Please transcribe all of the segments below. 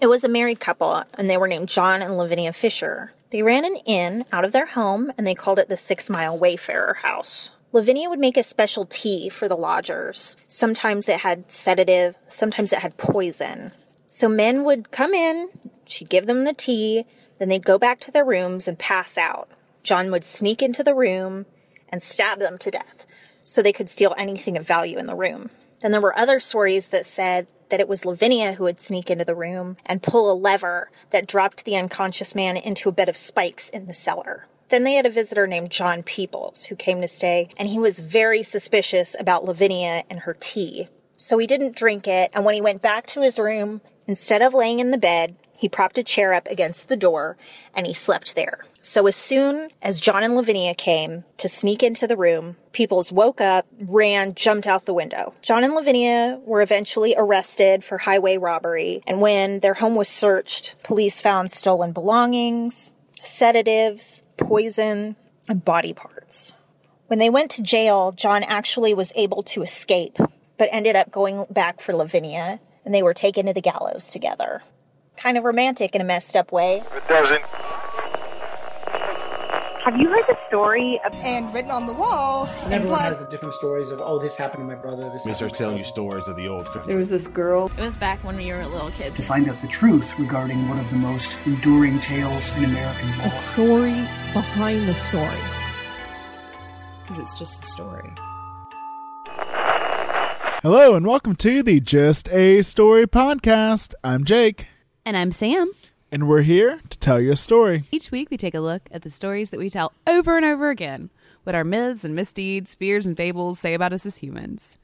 It was a married couple, and they were named John and Lavinia Fisher. They ran an inn out of their home, and they called it the Six Mile Wayfarer House. Lavinia would make a special tea for the lodgers. Sometimes it had sedative, sometimes it had poison. So men would come in, she'd give them the tea, then they'd go back to their rooms and pass out. John would sneak into the room and stab them to death so they could steal anything of value in the room. Then there were other stories that said that it was Lavinia who would sneak into the room and pull a lever that dropped the unconscious man into a bed of spikes in the cellar. Then they had a visitor named John Peoples who came to stay, and he was very suspicious about Lavinia and her tea. So he didn't drink it, and when he went back to his room, instead of laying in the bed, he propped a chair up against the door and he slept there. So as soon as John and Lavinia came to sneak into the room, Peoples woke up, ran, jumped out the window. John and Lavinia were eventually arrested for highway robbery, and when their home was searched, police found stolen belongings, sedatives, poison, and body parts. When they went to jail, John actually was able to escape, but ended up going back for Lavinia, and they were taken to the gallows together kind of romantic in a messed up way. It doesn't. Have you heard the story of and written on the wall and in everyone blood? has the different stories of oh this happened to my brother this They happened start to my telling you stories of the old. There was this girl. It was back when we were little kids. to find out the truth regarding one of the most enduring tales in American a law. story behind the story. Because it's just a story. Hello and welcome to the Just a Story podcast. I'm Jake, And I'm Sam. and we're here to tell you a story. Each week we take a look at the stories that we tell over and over again. What our myths and misdeeds, fears and fables say about us as humans.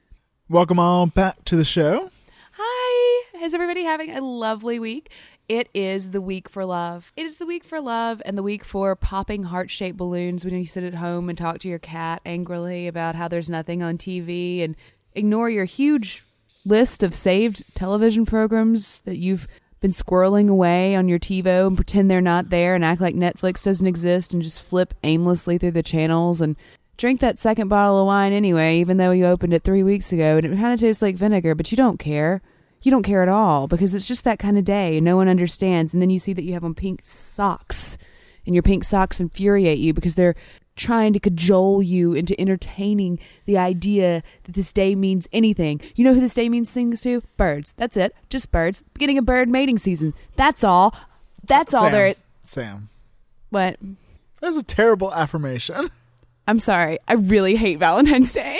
Welcome all back to the show. Hi! Is everybody having a lovely week? It is the week for love. It is the week for love and the week for popping heart shaped balloons when you sit at home and talk to your cat angrily about how there's nothing on TV and ignore your huge list of saved television programs that you've been squirreling away on your TiVo and pretend they're not there and act like Netflix doesn't exist and just flip aimlessly through the channels and drink that second bottle of wine anyway, even though you opened it three weeks ago and it kind of tastes like vinegar, but you don't care. You don't care at all because it's just that kind of day and no one understands. And then you see that you have on pink socks and your pink socks infuriate you because they're trying to cajole you into entertaining the idea that this day means anything. You know who this day means things to? Birds. That's it. Just birds. Beginning of bird mating season. That's all. That's all there. Sam, What? that's a terrible affirmation. I'm sorry. I really hate Valentine's Day.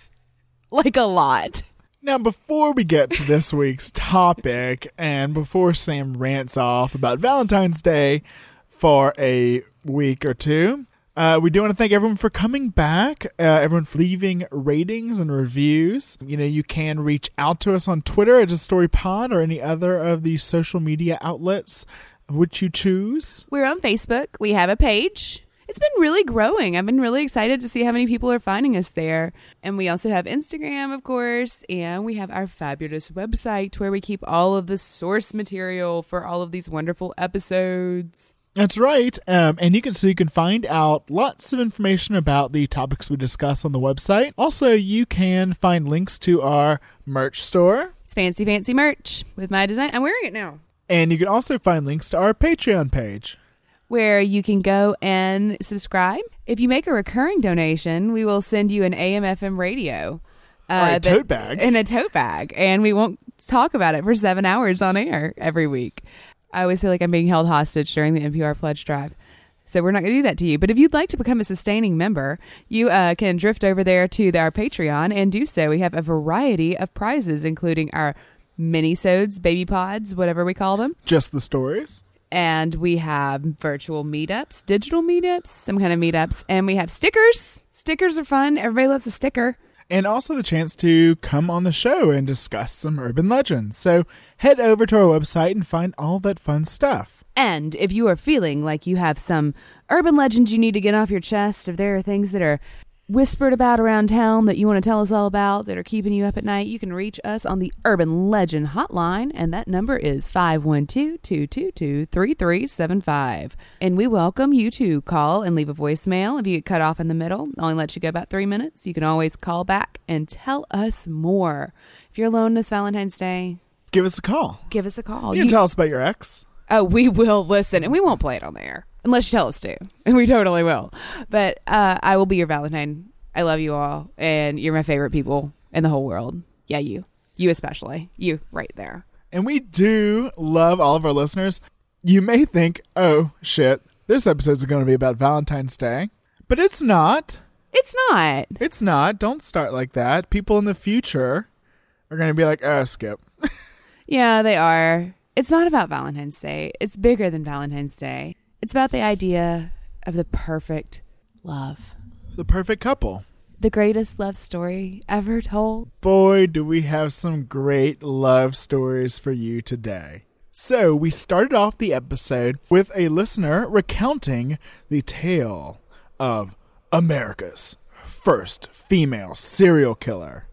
like a lot. Now, before we get to this week's topic, and before Sam rants off about Valentine's Day for a week or two, uh, we do want to thank everyone for coming back, uh, everyone for leaving ratings and reviews. You know, you can reach out to us on Twitter at Just Pod or any other of the social media outlets which you choose. We're on Facebook. We have a page. It's been really growing. I've been really excited to see how many people are finding us there. And we also have Instagram, of course, and we have our fabulous website where we keep all of the source material for all of these wonderful episodes. That's right. Um, and you can so you can find out lots of information about the topics we discuss on the website. Also, you can find links to our merch store. It's fancy, fancy merch with my design. I'm wearing it now. And you can also find links to our Patreon page. where you can go and subscribe. If you make a recurring donation, we will send you an AMFM radio. Or a tote bag. In a tote bag. And we won't talk about it for seven hours on air every week. I always feel like I'm being held hostage during the NPR pledge drive. So we're not going to do that to you. But if you'd like to become a sustaining member, you uh, can drift over there to our Patreon and do so. We have a variety of prizes, including our mini-sodes, baby pods, whatever we call them Just the stories. and we have virtual meetups, digital meetups, some kind of meetups, and we have stickers. Stickers are fun. Everybody loves a sticker. And also the chance to come on the show and discuss some urban legends. So head over to our website and find all that fun stuff. And if you are feeling like you have some urban legends you need to get off your chest, if there are things that are whispered about around town that you want to tell us all about that are keeping you up at night, you can reach us on the Urban Legend Hotline, and that number is 512-222-3375. And we welcome you to call and leave a voicemail. If you get cut off in the middle, only let you go about three minutes. You can always call back and tell us more. If you're alone this Valentine's Day, give us a call. give us a call. You can You- tell us about your ex. Oh, we will listen, and we won't play it on the air unless you tell us to, and we totally will. But uh, I will be your Valentine. I love you all, and you're my favorite people in the whole world. Yeah, you, you especially, you right there. And we do love all of our listeners. You may think, oh, shit, this episode's going to be about Valentine's Day. But it's not. It's not. It's not. Don't start like that. People in the future are going to be like, oh, Skip. Yeah, they are. It's not about Valentine's Day. It's bigger than Valentine's Day. It's about the idea of the perfect love, The perfect couple. the greatest love story ever told. Boy, do we have some great love stories for you today. So, we started off the episode with a listener recounting the tale of America's first female serial killer.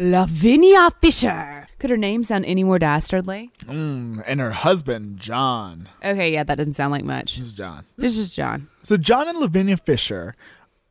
Lavinia Fisher. Could her name sound any more dastardly? Mm, and her husband, John. Okay, yeah, that doesn't sound like much. This is John. This is John. So, John and Lavinia Fisher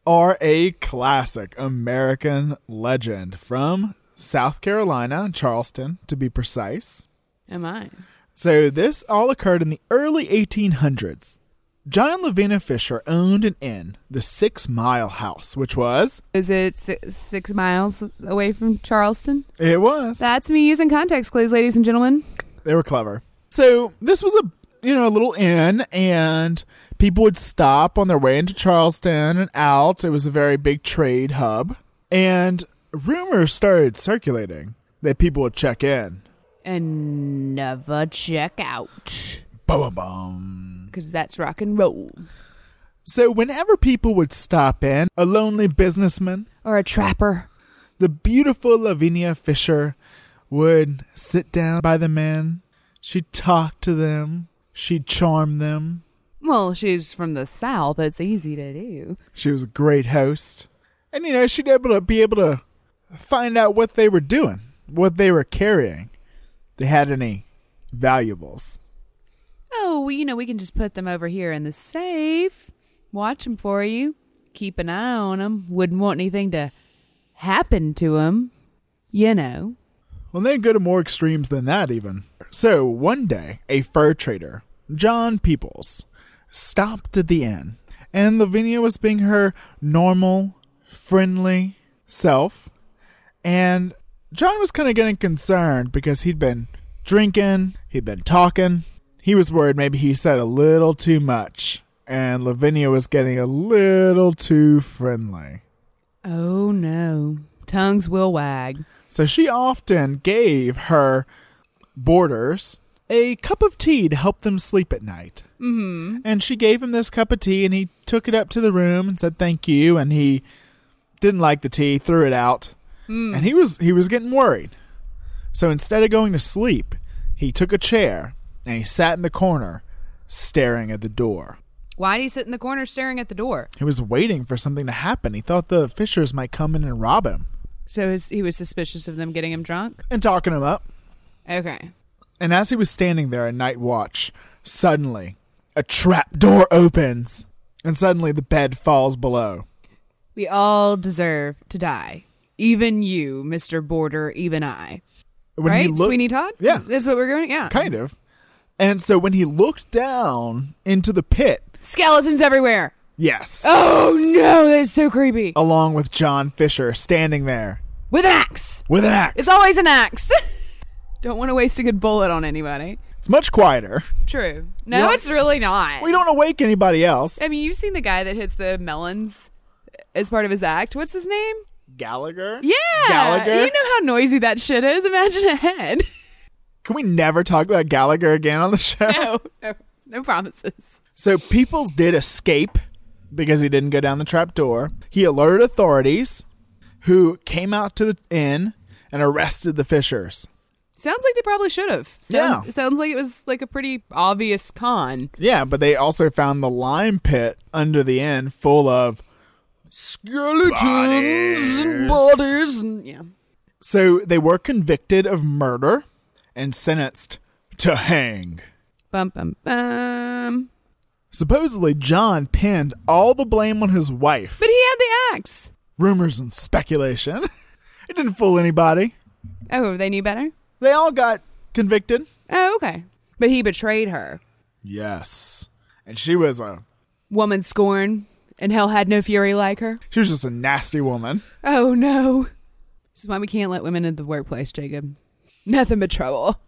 are a classic American legend from South Carolina, Charleston to be precise. Am I? So, this all occurred in the early 1800s. John and Lavinia Fisher owned an inn, the Six Mile House, which was, Is it si- six miles away from Charleston? it was, That's me using context clues, ladies and gentlemen. they were clever. So, this was a, you know, a little inn, and people would stop on their way into Charleston and out. It was a very big trade hub. And rumors started circulating that people would check in. And never check out. Bum, bum. Because that's rock and roll. So, whenever people would stop in, a lonely businessman, Or a trapper. the beautiful Lavinia Fisher would sit down by the men. She'd talk to them. She'd charm them. Well, she's from the South. It's easy to do. She was a great host. And, you know, she'd able to be able to find out what they were doing, what they were carrying. They had any valuables. Oh, well, you know, we can just put them over here in the safe. Watch them for you. Keep an eye on them. Wouldn't want anything to happen to them. You know. Well, they go to more extremes than that, even. So, one day, a fur trader, John Peoples, stopped at the inn, and Lavinia was being her normal, friendly self. And John was kind of getting concerned because he'd been drinking, he'd been talking. He was worried maybe he said a little too much, and Lavinia was getting a little too friendly. Oh, no. Tongues will wag. So she often gave her boarders a cup of tea to help them sleep at night. Mm-hmm. And she gave him this cup of tea, and he took it up to the room and said thank you. And he didn't like the tea, threw it out, and he was he was getting worried. So instead of going to sleep, he took a chair and he sat in the corner, staring at the door. Why'd he sit in the corner staring at the door? He was waiting for something to happen. He thought the Fishers might come in and rob him So his, he was suspicious of them getting him drunk? and talking him up. Okay. And as he was standing there at night watch, suddenly a trap door opens, and suddenly the bed falls below. We all deserve to die. Even you, Mr. Boarder, even I. When right? looked, Sweeney Todd? Yeah. That's what we're going Yeah. kind of. And so when he looked down into the pit, Skeletons everywhere. yes, Oh no, that's so creepy. along with John Fisher standing there With an axe. with an axe. It's always an axe. Don't want to waste a good bullet on anybody. It's much quieter. True. No, Yeah. it's really not. We don't awake anybody else. I mean, you've seen the guy that hits the melons as part of his act. What's his name? Gallagher? Yeah. Gallagher? You know how noisy that shit is. Imagine a head. Can we never talk about Gallagher again on the show? no, no, no promises. So Peoples did escape because he didn't go down the trap door. He alerted authorities who came out to the inn and arrested the Fishers. Sounds like they probably should have. Yeah. Sounds like it was like a pretty obvious con. Yeah, but they also found the lime pit under the inn full of skeletons and bodies. and yeah. So they were convicted of murder and sentenced to hang. Bum bum bum. Supposedly, John pinned all the blame on his wife. But he had the axe. Rumors and speculation. it didn't fool anybody. Oh, they knew better. They all got convicted. Oh, okay. But he betrayed her. Yes. And she was a Woman scorn, and hell had no fury like her. she was just a nasty woman. Oh no. This is why we can't let women in the workplace, Jacob. Nothing but trouble.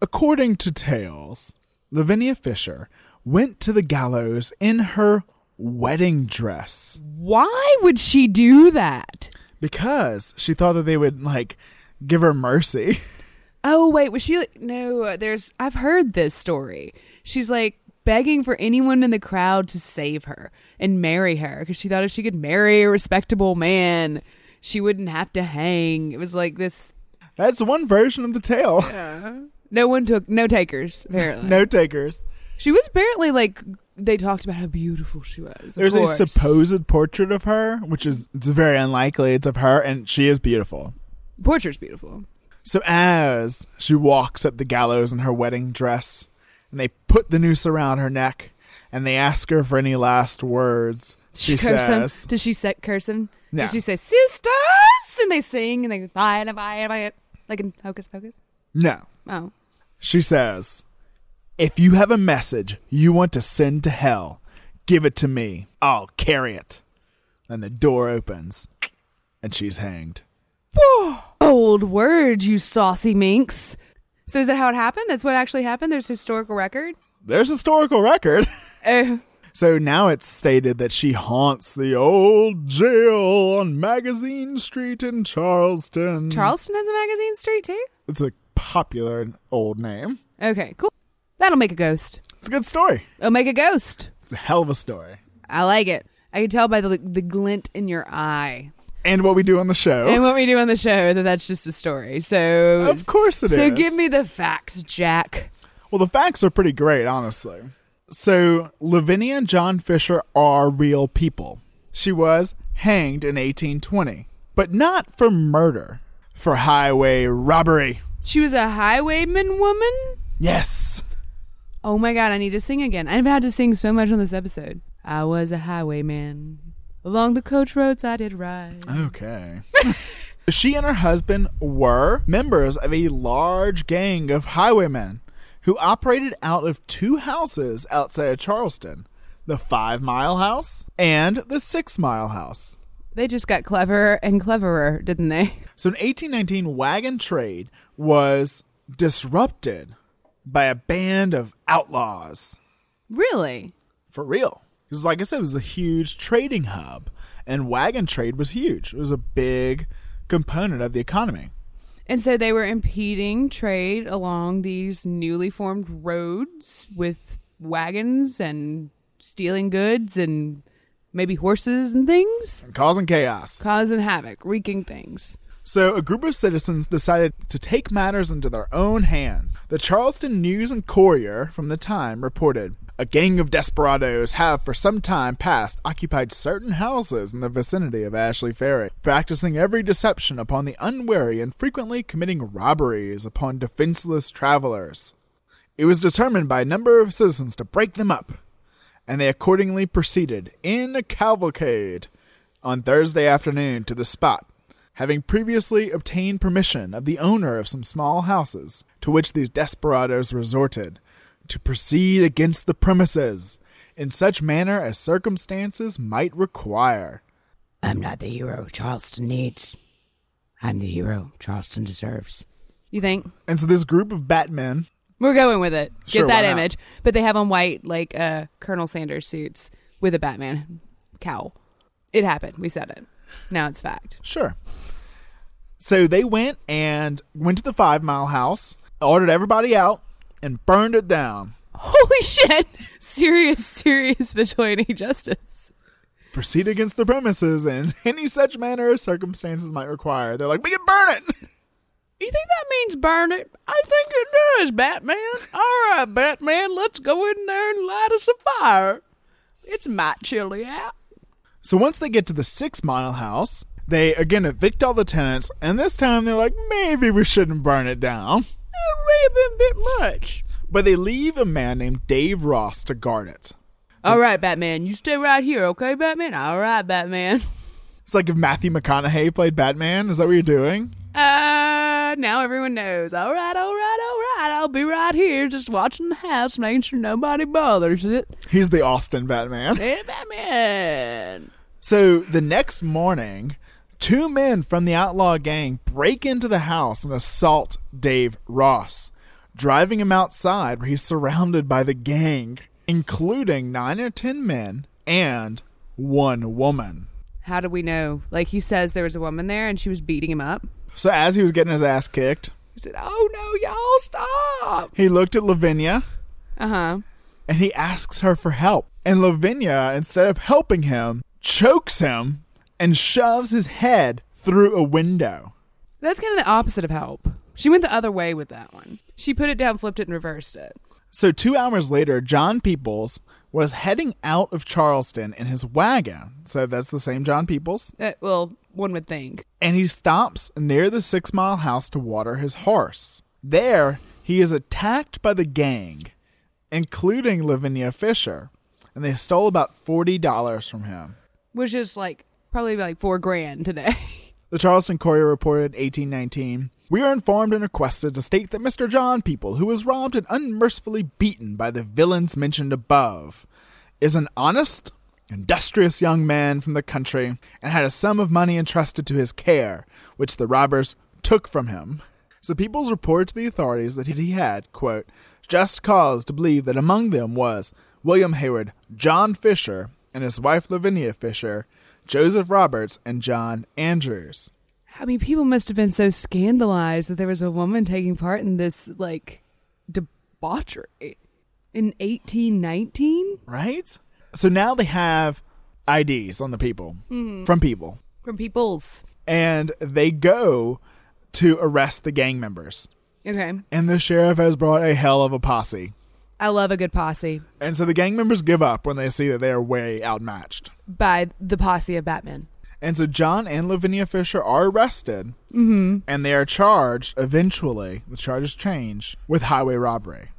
According to tales, Lavinia Fisher went to the gallows in her wedding dress Why would she do that? because she thought that they would like give her mercy. Oh wait, was she like no, there's I've heard this story. She's like begging for anyone in the crowd to save her and marry her because she thought if she could marry a respectable man, she wouldn't have to hang. It was like this That's one version of the tale. Yeah. no one took no takers, apparently. No takers. She was apparently like they talked about how beautiful she was. There's a supposed portrait of her, which is it's very unlikely. It's of her, and she is beautiful. portrait's beautiful. So as she walks up the gallows in her wedding dress, and they put the noose around her neck, and they ask her for any last words, she curse says, him. Does she say curse him? No. Does she say sisters? And they sing and they bye and bye and bye like in Hocus Pocus. "No." Oh, She says, "If you have a message you want to send to hell, give it to me. I'll carry it." And the door opens, and she's hanged. old words, you saucy minx. So is that how it happened? That's what actually happened. There's historical record. There's historical record. Uh, So now it's stated that she haunts the old jail on Magazine Street in Charleston. Charleston has a magazine street too. It's a popular old name. Okay, cool. That'll make a ghost. It's a good story. It'll make a ghost. It's a hell of a story. I like it. I can tell by the the glint in your eye And what we do on the show. and what we do on the show that that's just a story. So of course it is. so give me the facts, Jack. Well, the facts are pretty great, honestly. So, Lavinia and John Fisher are real people. She was hanged in 1820, but not for murder, for highway robbery. She was a highwayman woman. Yes. Oh my god, I need to sing again. I've had to sing so much on this episode. I was a highwayman. Along the coach roads I did ride. Okay. she and her husband were members of a large gang of highwaymen who operated out of two houses outside of Charleston the Five Mile House and the Six Mile House. They just got cleverer and cleverer, didn't they? So in 1819, wagon trade was disrupted by a band of outlaws. Really? For real. Because, like I said, it was a huge trading hub, and wagon trade was huge. It was a big component of the economy. And so they were impeding trade along these newly formed roads with wagons and stealing goods and maybe horses and things, and causing chaos. causing havoc, wreaking things. So, a group of citizens decided to take matters into their own hands. The Charleston News and Courier from the time reported a gang of desperados have for some time past occupied certain houses in the vicinity of Ashley Ferry, practicing every deception upon the unwary and frequently committing robberies upon defenseless travelers. It was determined by a number of citizens to break them up, and they accordingly proceeded in a cavalcade on Thursday afternoon to the spot, having previously obtained permission of the owner of some small houses to which these desperados resorted, to proceed against the premises in such manner as circumstances might require. I'm not the hero Charleston needs. I'm the hero Charleston deserves. You think? And so this group of Batmen, We're going with it. Sure, Get that image. But they have on white, like uh, Colonel Sanders suits with a Batman cowl. It happened. We said it. Now it's fact. sure. So they went and went to the Five Mile House, ordered everybody out, and burned it down. Holy shit! Serious, serious vigilante justice. Proceed against the premises in any such manner as circumstances might require. They're like, we can burn it! You think that means burn it? I think it does, Batman. All right, Batman, let's go in there and light us a fire. It's might chilly out. So once they get to the Six Mile House, they again evict all the tenants, and this time they're like, maybe we shouldn't burn it down. It may have been a bit much. But they leave a man named Dave Ross to guard it. All right, Batman, you stay right here, okay, Batman? All right, Batman. It's like if Matthew McConaughey played Batman. Is that what you're doing? Uh, now everyone knows. All right, all right, all right. I'll be right here just watching the house, making sure nobody bothers it. He's the Austin Batman. Hey, Batman. So the next morning, two men from the outlaw gang break into the house and assault Dave Ross, driving him outside where he's surrounded by the gang, including nine or ten men and one woman. How do we know? Like he says there was a woman there and she was beating him up. So as he was getting his ass kicked, He said, "Oh no, y'all stop!" he looked at Lavinia Uh huh. and he asks her for help. And Lavinia, instead of helping him, chokes him and shoves his head through a window. That's kind of the opposite of help. She went the other way with that one. She put it down, flipped it, and reversed it. So, two hours later, John Peoples was heading out of Charleston in his wagon. So, that's the same John Peoples. Uh, well, one would think. And he stops near the six mile house to water his horse. There, he is attacked by the gang, including Lavinia Fisher. And they stole about $40 from him. Which is like probably like four grand today. The Charleston Courier reported 1819. We are informed and requested to state that Mr. John People, who was robbed and unmercifully beaten by the villains mentioned above, is an honest, industrious young man from the country and had a sum of money entrusted to his care, which the robbers took from him. So Peoples reported to the authorities that he had, quote, just cause to believe that among them was William Hayward, John Fisher, and his wife Lavinia Fisher, Joseph Roberts, and John Andrews. I mean, people must have been so scandalized that there was a woman taking part in this like debauchery in 1819 Right? So now they have IDs on the people mm-hmm. from people, from people's. and they go to arrest the gang members. Okay, And the sheriff has brought a hell of a posse. I love a good posse And so the gang members give up when they see that they are way outmatched. by the posse of Batman. And so John and Lavinia Fisher are arrested, mm-hmm. and they are charged, eventually, the charges change, with highway robbery.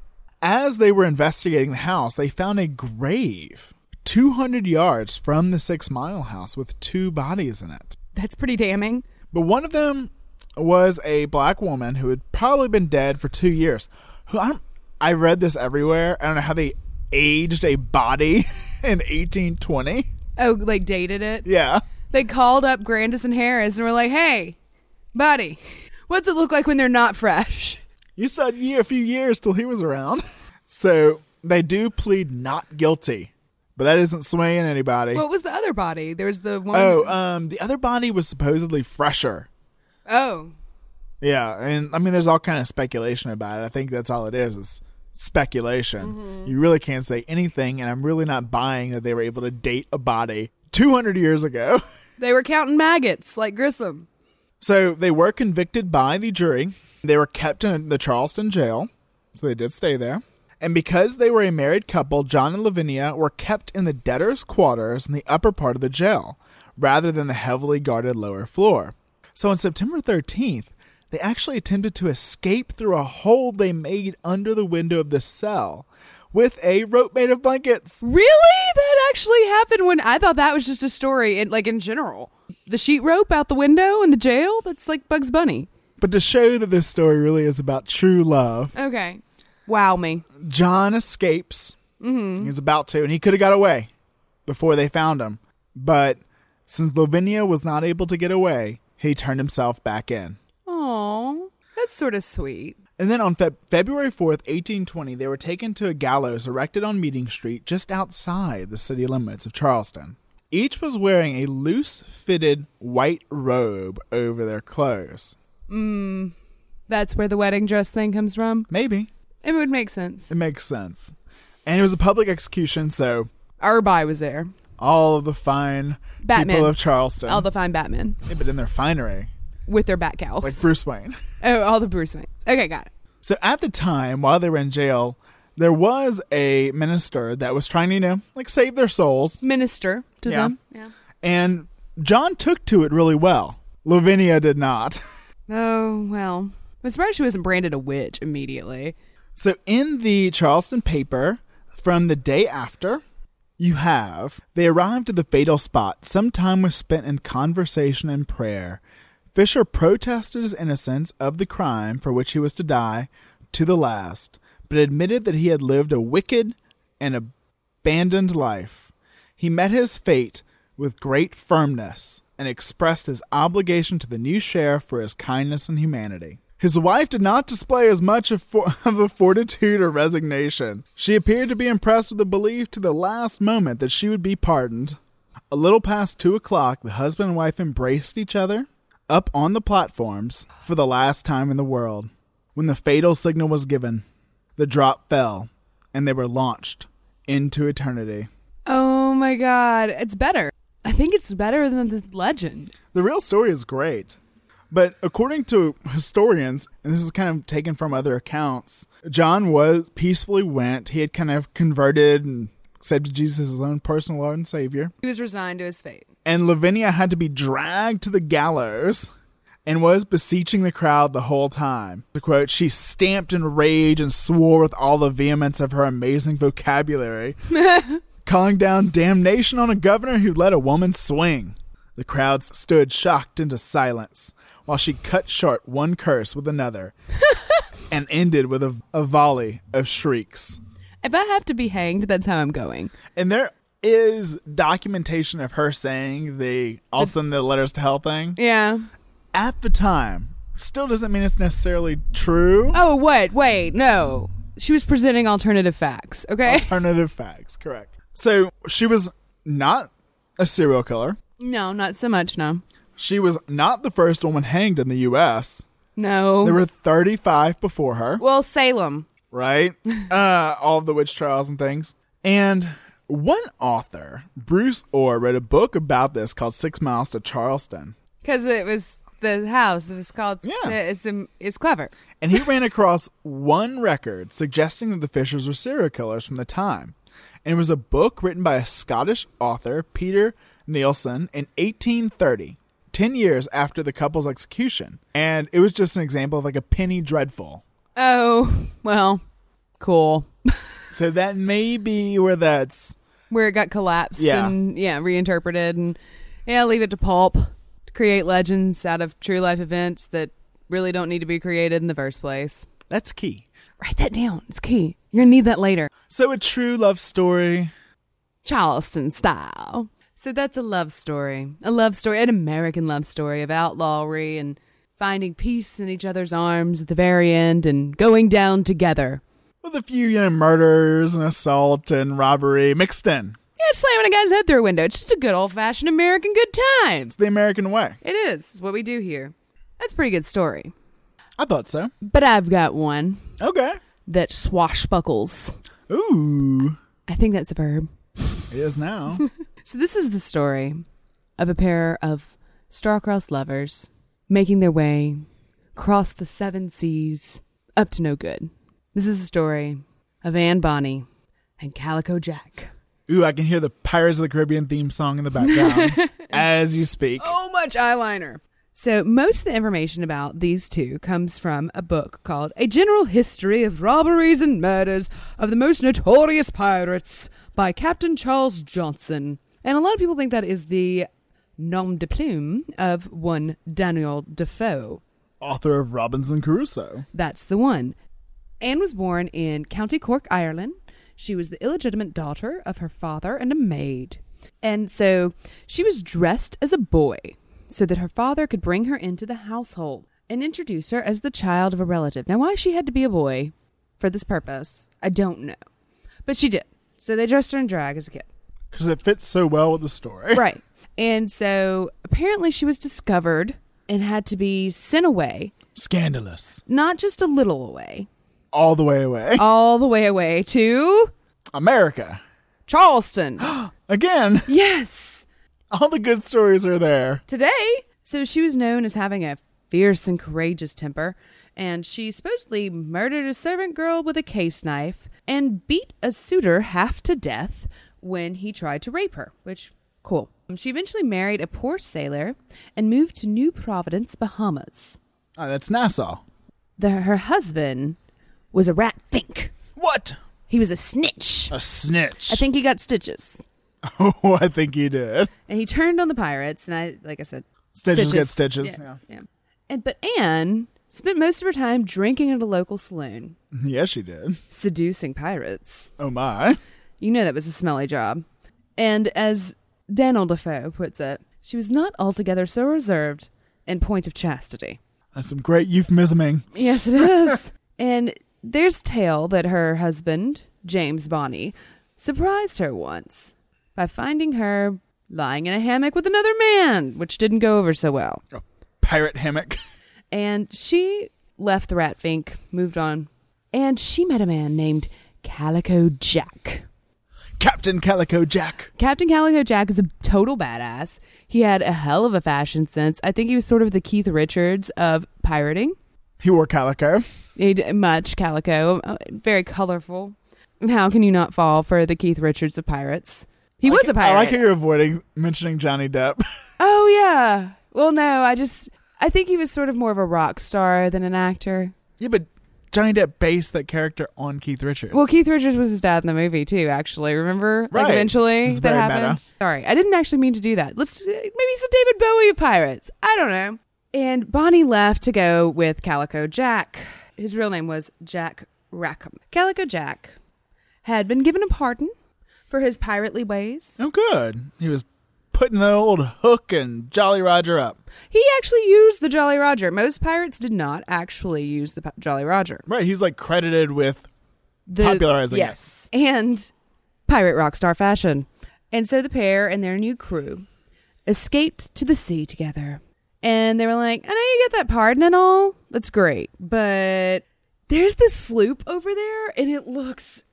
As they were investigating the house, they found a grave 200 yards from the Six Mile House with two bodies in it. That's pretty damning. But one of them was a black woman who had probably been dead for two years. Who I'm, I read this everywhere. I don't know how they aged a body in 1820. Oh, like dated it. Yeah. They called up Grandis and Harris and were like, "Hey, buddy, what's it look like when they're not fresh?" You said year, a few years till he was around. So they do plead not guilty, but that isn't swaying anybody. What was the other body? There was the one oh, um, the other body was supposedly fresher. Oh, Yeah, and I mean, there's all kind of speculation about it. I think that's all it is is speculation. Mm-hmm. You really can't say anything, and I'm really not buying that they were able to date a body 200 years ago. they were counting maggots like Grissom. So they were convicted by the jury. They were kept in the Charleston jail, so they did stay there. And because they were a married couple, John and Lavinia were kept in the debtor's quarters in the upper part of the jail, rather than the heavily guarded lower floor. So on September 13th, they actually attempted to escape through a hole they made under the window of the cell with a rope made of blankets. Really? That actually happened when I thought that was just a story in like in general. The sheet rope out the window in the jail? That's like Bugs Bunny. But to show that this story really is about true love, Okay. Wow me. John escapes. Mm-hmm. He's about to, and he could have got away before they found him. But since Lavinia was not able to get away, he turned himself back in. Oh, that's sort of sweet. And then on Feb- February 4th, 1820, they were taken to a gallows erected on Meeting Street just outside the city limits of Charleston. Each was wearing a loose fitted white robe over their clothes. Mm, that's where the wedding dress thing comes from. Maybe. It would make sense. It makes sense. And it was a public execution, so Arby was there. all of the fine Batman. people of Charleston. All the fine Batman Yeah, but in their finery, with their bat cowls. like Bruce Wayne. oh, all the Bruce Waynes. Okay, got it. So at the time, while they were in jail, there was a minister that was trying to, you know, like save their souls. Minister to Yeah. them. Yeah. And John took to it really well. Lavinia did not. Oh well. I'm surprised she wasn't branded a witch immediately. So in the Charleston paper from the day after, you have they arrived at the fatal spot. Some time was spent in conversation and prayer. Fisher protested his innocence of the crime for which he was to die to the last, but admitted that he had lived a wicked and abandoned life. He met his fate with great firmness and expressed his obligation to the new sheriff for his kindness and humanity. His wife did not display as much of, for- of a fortitude or resignation. She appeared to be impressed with the belief to the last moment that she would be pardoned. A little past two o'clock, the husband and wife embraced each other up on the platforms for the last time in the world. When the fatal signal was given, the drop fell, and they were launched into eternity. Oh my god, it's better. I think it's better than the legend. The real story is great. But according to historians, and this is kind of taken from other accounts, John was peacefully went. He had kind of converted and accepted Jesus as his own personal Lord and Savior. He was resigned to his fate. And Lavinia had to be dragged to the gallows and was beseeching the crowd the whole time. To quote, she stamped in rage and swore with all the vehemence of her amazing vocabulary, calling down damnation on a governor who let a woman swing. The crowds stood shocked into silence while she cut short one curse with another and ended with a, a volley of shrieks. If I have to be hanged, that's how I'm going. And there is documentation of her saying the I'll send the letters to hell thing Yeah. at the time. Still doesn't mean it's necessarily true. Oh, what? Wait, no. She was presenting alternative facts, okay? Alternative facts, correct. So she was not a serial killer. no, not so much, no. She was not the first woman hanged in the U.S. No. There were 35 before her, well, Salem. Right? uh, all of the witch trials and things. And one author, Bruce Orr, wrote a book about this called Six Miles to Charleston. Because it was the house. It was called. Yeah. It's, um, it's clever. And he ran across one record suggesting that the Fishers were serial killers from the time. And it was a book written by a Scottish author, Peter Neilson, in 1830, 10 years after the couple's execution. And it was just an example of like a penny dreadful. Oh, well, cool. So that may be where that's. Where it got collapsed Yeah. and, yeah, reinterpreted. And, yeah, leave it to pulp to create legends out of true life events that really don't need to be created in the first place. That's key. Write that down. It's key. You're going to need that later. So a true love story. Charleston style. So that's a love story. A love story, an American love story of outlawry and finding peace in each other's arms at the very end and going down together. With a few, you know, murders and assault and robbery mixed in. Yeah, slamming a guy's head through a window. It's just a good old fashioned American good time. It's the American way. It is. It's what we do here. That's a pretty good story. I thought so. But I've got one Okay. that swashbuckles. Ooh. I think that's a verb. It is now. So this is the story of a pair of star-crossed lovers making their way across the seven seas up to no good. This is the story of Anne Bonny and Calico Jack. Ooh, I can hear the Pirates of the Caribbean theme song in the background as you speak. So much eyeliner. So most of the information about these two comes from a book called A General History of Robberies and Murders of the Most Notorious Pirates by Captain Charles Johnson. And a lot of people think that is the nom de plume of one Daniel Defoe. Author of Robinson Crusoe. That's the one. Anne was born in County Cork, Ireland. She was the illegitimate daughter of her father and a maid. And so she was dressed as a boy so that her father could bring her into the household and introduce her as the child of a relative. Now, why she had to be a boy for this purpose, I don't know. But she did. So they dressed her in drag as a kid. Because it fits so well with the story. Right. And so apparently she was discovered and had to be sent away, Scandalous. not just a little away, All the way away. all the way away to America. Charleston. Again, yes. all the good stories are there. Today. So she was known as having a fierce and courageous temper, and she supposedly murdered a servant girl with a case knife and beat a suitor half to death when he tried to rape her, which cool. Um, she eventually married a poor sailor and moved to New Providence, Bahamas. Oh, that's Nassau. The, her husband was a rat fink. What? He was a snitch. A snitch. I think he got stitches. Oh, I think he did. And he turned on the pirates, and I, like I said, Stitches, get stitches. Yes, Yeah. yeah. And but Anne spent most of her time drinking at a local saloon, Yes, she did. seducing pirates. Oh my. You know that was a smelly job. And as Daniel Defoe puts it, she was not altogether so reserved in point of chastity. That's some great euphemisming. Yes, it is. and there's tale that her husband, James Bonny, surprised her once by finding her lying in a hammock with another man, which didn't go over so well. Pirate hammock. And she left the Rat Fink, moved on, and she met a man named Calico Jack. Captain Calico Jack. Captain Calico Jack is a total badass. He had a hell of a fashion sense. I think he was sort of the Keith Richards of pirating. He wore calico. He d- much calico, uh, very colorful. And How can you not fall for the Keith Richards of pirates? He I was like- a pirate. I like how you're avoiding mentioning Johnny Depp. Oh yeah. Well, no, I just I think he was sort of more of a rock star than an actor. yeah, but Johnny Depp based that character on Keith Richards. Well, Keith Richards was his dad in the movie too. Actually, remember? Like eventually that happened. meta. Sorry, I didn't actually mean to do that. Let's uh, maybe he's the David Bowie of pirates. I don't know. And Bonny left to go with Calico Jack. His real name was Jack Rackham. Calico Jack had been given a pardon for his pirately ways. Oh, good. He was putting the old hook and Jolly Roger up. He actually used the Jolly Roger. Most pirates did not actually use the Jolly Roger. Right. He's like credited with the, popularizing yes, and pirate rock star fashion. And so the pair and their new crew escaped to the sea together. And they were like, I know you get that pardon and all. That's great. But there's this sloop over there and it looks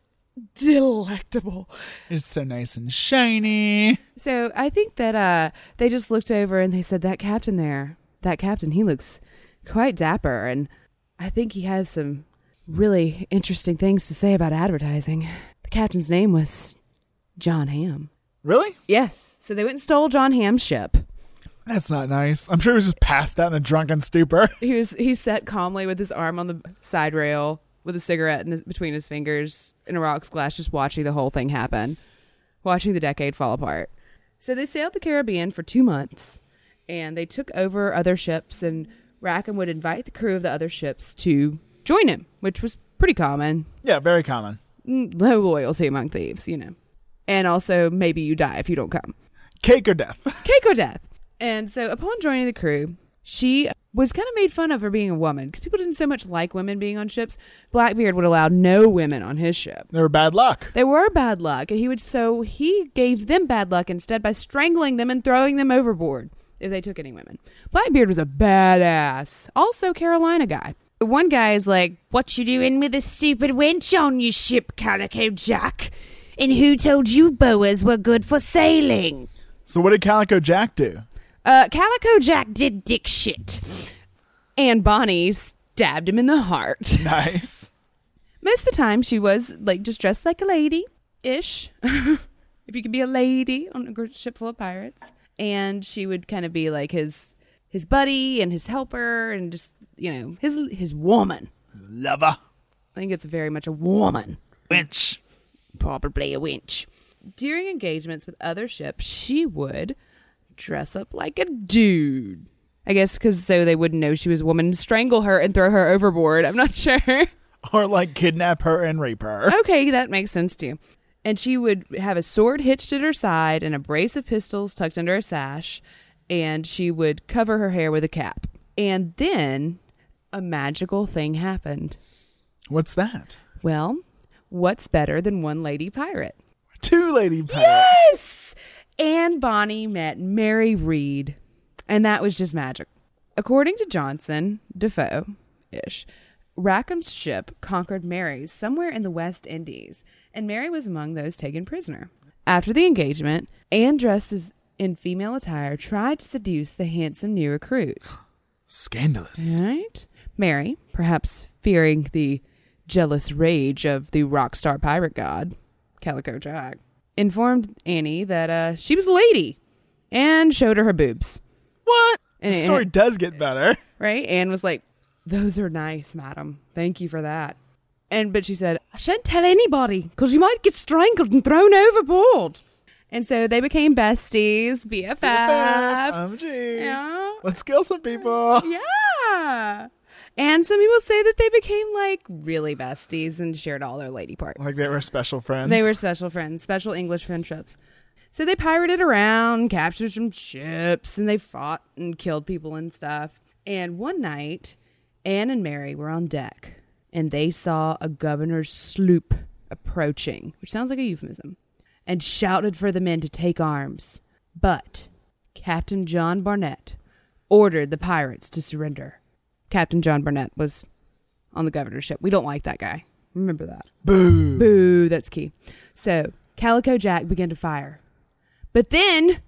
delectable. It's so nice and shiny. So I think that uh, they just looked over and they said, That captain there, that captain, he looks quite dapper. And I think he has some really interesting things to say about advertising. The captain's name was John Ham. Really? Yes. So they went and stole John Ham's ship. That's not nice. I'm sure he was just passed out in a drunken stupor. He was he sat calmly with his arm on the side rail with a cigarette in his, between his fingers in a rocks glass, just watching the whole thing happen, watching the decade fall apart. So they sailed the Caribbean for two months, and they took over other ships. And Rackham would invite the crew of the other ships to join him, which was pretty common. Yeah, very common. Mm, Low loyalty among thieves, you know. And also, maybe you die if you don't come. Cake or death. Cake or death. And so, upon joining the crew, she was kind of made fun of for being a woman because people didn't so much like women being on ships. Blackbeard would allow no women on his ship. They were bad luck. They were bad luck, and he would so he gave them bad luck instead by strangling them and throwing them overboard if they took any women. Blackbeard was a badass, also Carolina guy. One guy is like, What you doing with a stupid wench on your ship, Calico Jack? And who told you boas were good for sailing? So what did Calico Jack do? Uh, Calico Jack did dick shit, and Bonny stabbed him in the heart. Nice. Most of the time, she was like just dressed like a lady ish, if you could be a lady on a ship full of pirates. And she would kind of be like his his buddy and his helper, and just you know his his woman. Lover. I think it's very much a woman, Winch. probably a winch. During engagements with other ships, she would dress up like a dude. I guess because so they wouldn't know she was a woman, strangle her and throw her overboard. I'm not sure. Or like kidnap her and rape her. okay, that makes sense too. And she would have a sword hitched at her side and a brace of pistols tucked under a sash, and she would cover her hair with a cap. And then a magical thing happened. What's that? Well, what's better than one lady pirate? Two lady pirates. Yes! Anne Bonny met Mary Read, and that was just magic. According to Johnson, Defoe ish, Rackham's ship conquered Mary's somewhere in the West Indies, and Mary was among those taken prisoner. After the engagement, Anne, dressed as in female attire, tried to seduce the handsome new recruit. Scandalous. Right? Mary, perhaps fearing the jealous rage of the rock star pirate god, Calico Jack, informed Annie that uh, she was a lady and showed her her boobs. What? And the story does get better. Right? Anne was like, Those are nice, madam. Thank you for that. And but she said, I shan't tell anybody, because you might get strangled and thrown overboard. And so they became besties, BFF. OMG. Yeah. Let's kill some people. Yeah. And some people say that they became like really besties and shared all their lady parts. Like they were special friends. They were special friends, special English friendships. So they pirated around, captured some ships, and they fought and killed people and stuff. And one night, Anne and Mary were on deck, and they saw a governor's sloop approaching, which sounds like a euphemism, and shouted for the men to take arms. But Captain John Barnett ordered the pirates to surrender. Captain John Barnett was on the governor's ship. We don't like that guy. Remember that. Boo. Boo, that's key. So Calico Jack began to fire. But then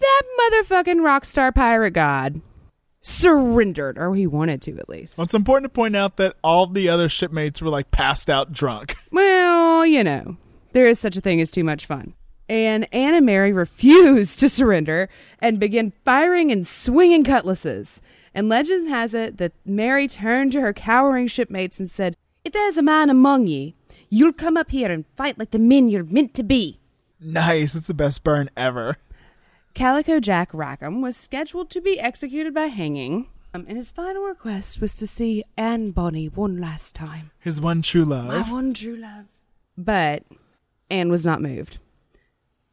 that motherfucking rock star pirate god surrendered, or he wanted to at least. Well, it's important to point out that all the other shipmates were like passed out drunk. Well, you know, there is such a thing as too much fun. And Anne and Mary refused to surrender and began firing and swinging cutlasses. And legend has it that Mary turned to her cowering shipmates and said, If there's a man among ye, you'll come up here and fight like the men you're meant to be. Nice. It's the best burn ever. Calico Jack Rackham was scheduled to be executed by hanging, um, and his final request was to see Anne Bonny one last time. His one true love. My one true love. But Anne was not moved.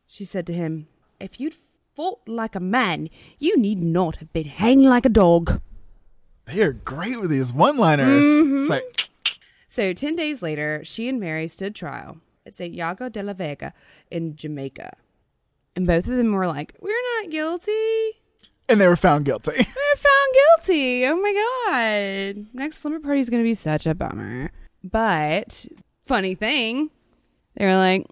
She said to him, If you'd fought like a man, you need not have been hanged like a dog. They are great with these one-liners. Mhm. It's like So, 10 days later, she and Mary stood trial at St. Yago de la Vega in Jamaica. And both of them were like, We're not guilty. and they were found guilty. We were found guilty. Oh my God. Next slumber party is going to be such a bummer. But, funny thing, they were like,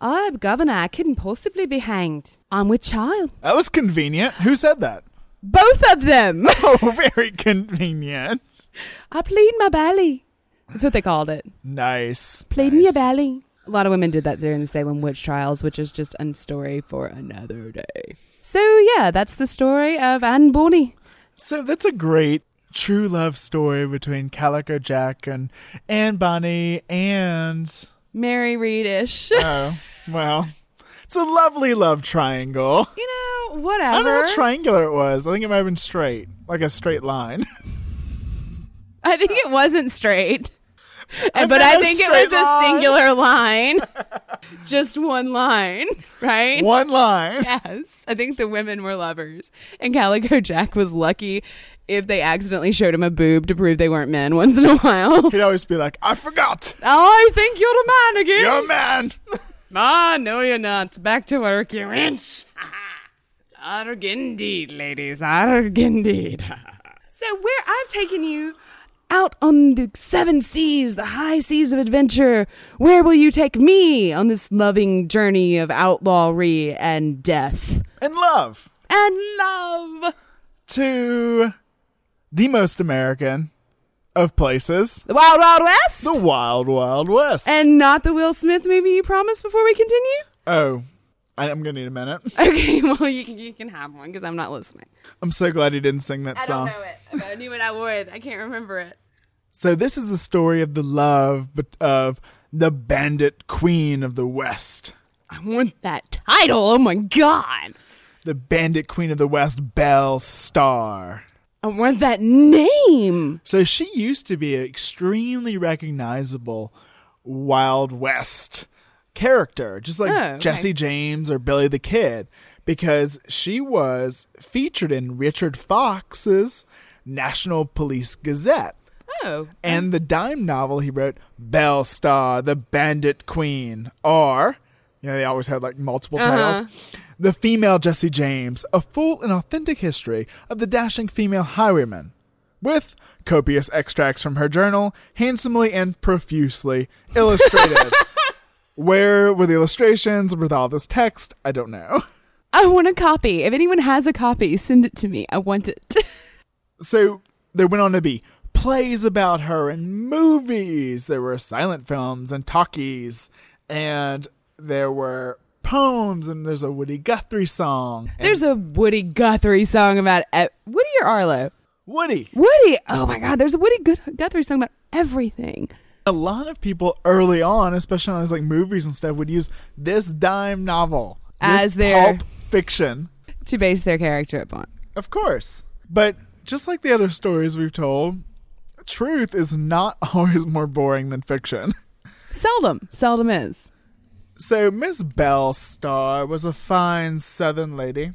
I'm governor. I couldn't possibly be hanged. I'm with child. That was convenient. Who said that? Both of them. Oh, very convenient. I plead my belly. That's what they called it. Nice. Pleading your belly. A lot of women did that during the Salem witch trials, which is just a story for another day. So yeah, that's the story of Anne Bonny. So that's a great true love story between Calico Jack and Anne Bonny and Mary Reedish. oh well, it's a lovely love triangle. you know, whatever. I don't know how triangular it was. I think it might have been straight, like a straight line. I think it wasn't straight. But I think it was a singular line. Just one line, right? One line. Yes. I think the women were lovers. And Calico Jack was lucky if they accidentally showed him a boob to prove they weren't men once in a while. He'd always be like, "I forgot, I think you're a man again. you're a man." Ah, no, you're not. Back to work, you inch. Arg indeed, ladies. Arg indeed. so, where I've taken you out on the seven seas, the high seas of adventure, where will you take me on this loving journey of outlawry and death and love and love? to the most American of places, The Wild Wild West? the Wild Wild West. and not the Will Smith movie you promised before we continue? oh, I- I'm gonna need a minute. Okay, well, you can, you can have one because I'm not listening. I'm so glad you didn't sing that I song. I don't know it. If I knew it, I would. I can't remember it. So this is the story of the love but of the bandit queen of the West. I want that title. Oh my god. The bandit queen of the West, Belle Starr. I want that name. So she used to be an extremely recognizable Wild West character, just like Oh, okay. Jesse James or Billy the Kid, because she was featured in Richard Fox's National Police Gazette. Oh. And um, the dime novel he wrote, Belle Starr, the Bandit Queen, or, you know, they always had like multiple Uh-huh. The Female Jesse James, a full and authentic history of the dashing female highwayman, with copious extracts from her journal, handsomely and profusely illustrated. Where were the illustrations with all this text? I don't know. I want a copy. If anyone has a copy, send it to me. I want it. So there went on to be plays about her and movies. There were silent films and talkies, and there were poems, and there's a Woody Guthrie song. There's a Woody Guthrie song about e- Woody or Arlo. Woody. Woody. Oh my God. There's a Woody Guthrie song about everything. A lot of people early on, especially on these like movies and stuff, would use this dime novel As this their- pulp fiction. To base their character upon. Of course. But just like the other stories we've told, truth is not always more boring than fiction. Seldom. Seldom is. So, Miss Belle Star was a fine Southern lady.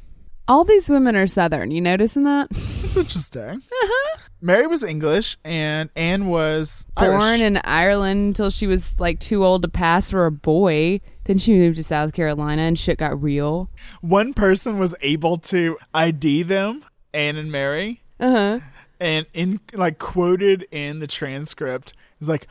All these women are Southern. You noticing that? It's interesting. Uh-huh. Mary was English, and Anne was Born Irish. in Ireland until she was like too old to pass for a boy. Then she moved to South Carolina and shit got real. One person was able to ID them, Anne and Mary, Uh huh. and in like quoted in the transcript, it was like,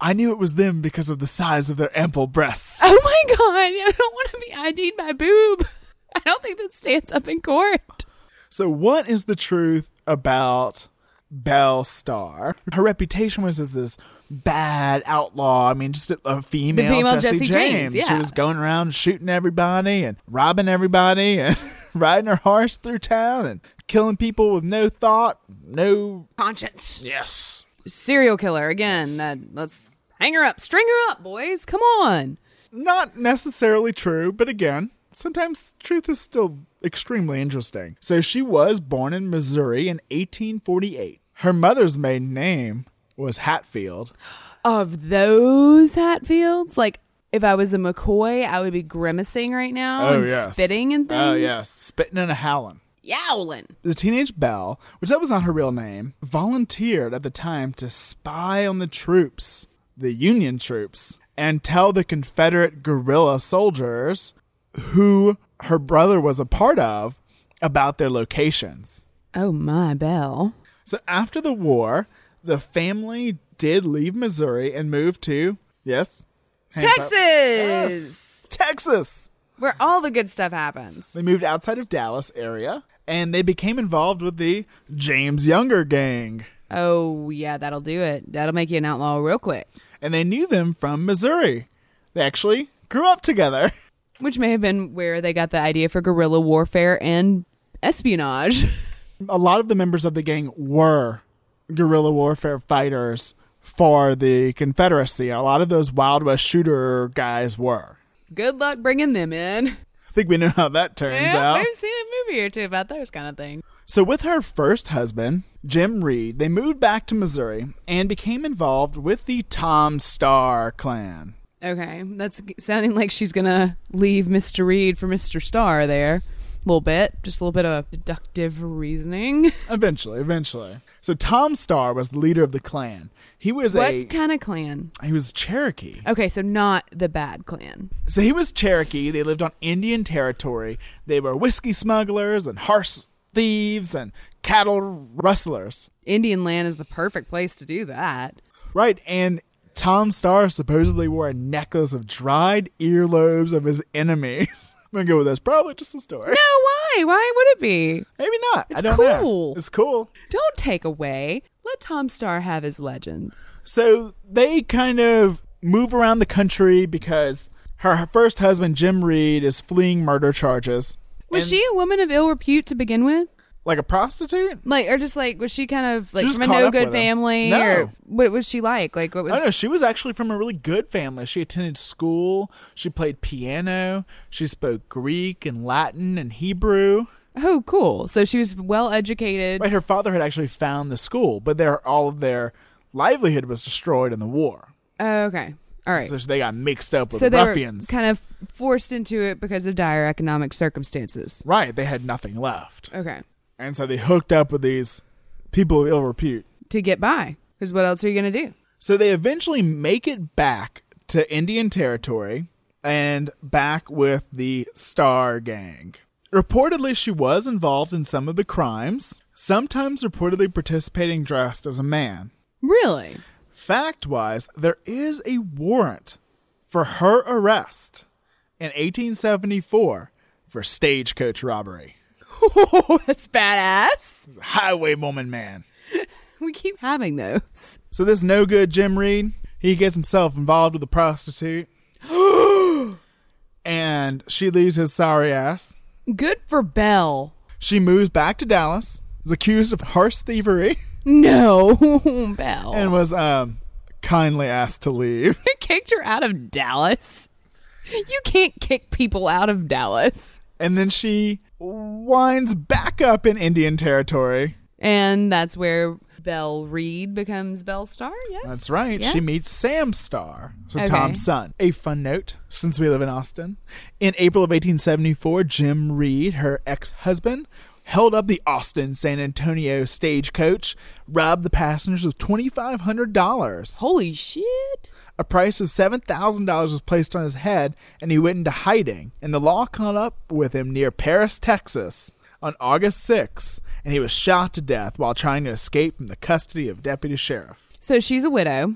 "I knew it was them because of the size of their ample breasts." Oh my god! I don't want to be ID'd by boob. I don't think that stands up in court. So, what is the truth about Belle Starr? Her reputation was as this bad outlaw. I mean, just a, a female, female Jesse, Jesse James. James, She was going around shooting everybody and robbing everybody and riding her horse through town and killing people with no thought, no Conscience. yes. Serial killer again. That let's hang her up, string her up, boys. Come on. Not necessarily true, but again, sometimes truth is still extremely interesting. So she was born in Missouri in 1848. Her mother's maiden name was Hatfield. Of those Hatfields, like if I was a McCoy, I would be grimacing right now oh, and spitting and things. Oh yes, spitting and oh, a howling. Yowling. The teenage Belle, which that was not her real name, volunteered at the time to spy on the troops, the Union troops, and tell the Confederate guerrilla soldiers who her brother was a part of about their locations. Oh my bell. So after the war, the family did leave Missouri and move to, yes. Texas, Texas. where all the good stuff happens. They moved outside of Dallas area and they became involved with the James Younger gang. Oh yeah, that'll do it. That'll make you an outlaw real quick. And they knew them from Missouri. They actually grew up together. Which may have been where they got the idea for guerrilla warfare and espionage. A lot of the members of the gang were guerrilla warfare fighters for the Confederacy. A lot of those Wild West shooter guys were. Good luck bringing them in. I think we know how that turns Yeah, out. we've seen a movie or two about those kind of things. So, with her first husband, Jim Reed, they moved back to Missouri and became involved with the Tom Starr clan. Okay, that's sounding like she's gonna leave Mr. Reed for Mr. Starr there. A little bit, just a little bit of deductive reasoning. Eventually, eventually. So, Tom Starr was the leader of the clan. He was a What a kind of clan? he was Cherokee. Okay, so not the bad clan. So he was Cherokee. They lived on Indian territory. They were whiskey smugglers and horse thieves and cattle rustlers. Indian land is the perfect place to do that. Right. And Tom Starr supposedly wore a necklace of dried earlobes of his enemies. I'm going to go with this. Probably just a story. No, why? Why would it be? Maybe not. It's I don't know. cool. It's cool. Don't take away. Let Tom Starr have his legends. So they kind of move around the country because her first husband, Jim Reed, is fleeing murder charges. Was And- she a woman of ill repute to begin with? Like a prostitute? Like, or just like, was she kind of like She from a caught no up good with him. family? No. Or what was she like? Like, what was. I don't know. She was actually from a really good family. She attended school. She played piano. She spoke Greek and Latin and Hebrew. Oh, cool. So she was well educated. Right, her father had actually found the school, but their all of their livelihood was destroyed in the war. Oh, okay. All right. So they got mixed up with so they ruffians. were kind of forced into it because of dire economic circumstances. right, they had nothing left, Okay. And so they hooked up with these people of ill repute. To get by. Because what else are you going to do? So they eventually make it back to Indian Territory and back with the Starr Gang. Reportedly, she was involved in some of the crimes, sometimes reportedly participating dressed as a man. Really? Fact wise, there is a warrant for her arrest in 1874 for stagecoach robbery. Oh, that's badass. Highwaywoman man. We keep having those. So this no good Jim Reed, he gets himself involved with a prostitute. and she leaves his sorry ass. Good for Belle. She moves back to Dallas, is accused of horse thievery, No, Belle. and was um kindly asked to leave. kicked her out of Dallas. You can't kick people out of Dallas. And then she winds back up in Indian territory. And that's where Belle Reed becomes Belle Starr, yes? That's right. Yeah. She meets Sam Starr, so Okay. Tom's son. A fun note, since we live in Austin. In April of 1874, Jim Reed, her ex husband, held up the Austin San Antonio stagecoach, robbed the passengers of $2,500. Holy shit. A price of $7,000 was placed on his head, and he went into hiding. And the law caught up with him near Paris, Texas, on August 6th, and he was shot to death while trying to escape from the custody of deputy sheriff. So she's a widow.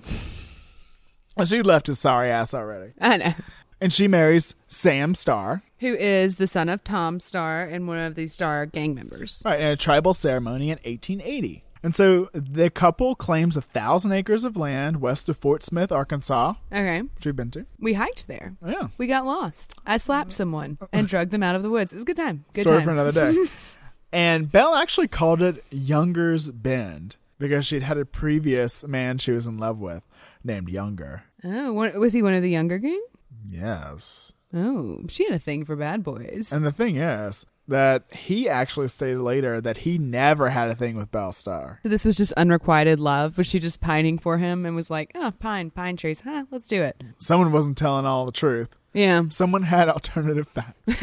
Oh, she left his sorry ass already. I know. And she marries Sam Starr. Who is the son of Tom Starr and one of the Starr gang members. Right, in a tribal ceremony in 1880. And so the couple claims a thousand acres of land west of Fort Smith, Arkansas, Okay. which we've been to. We hiked there. Yeah. We got lost. I slapped someone and drugged them out of the woods. It was a good time. Good Story time. for another day. and Belle actually called it Younger's Bend because she'd had a previous man she was in love with named Younger. Oh, was he one of the younger gang? Yes. Oh, she had a thing for bad boys. And the thing is that he actually stated later that he never had a thing with Belle Starr. so this was just unrequited love. Was she just pining for him and was like, oh, pine, pine trees. Huh, let's do it. Someone wasn't telling all the truth. Yeah. Someone had alternative facts.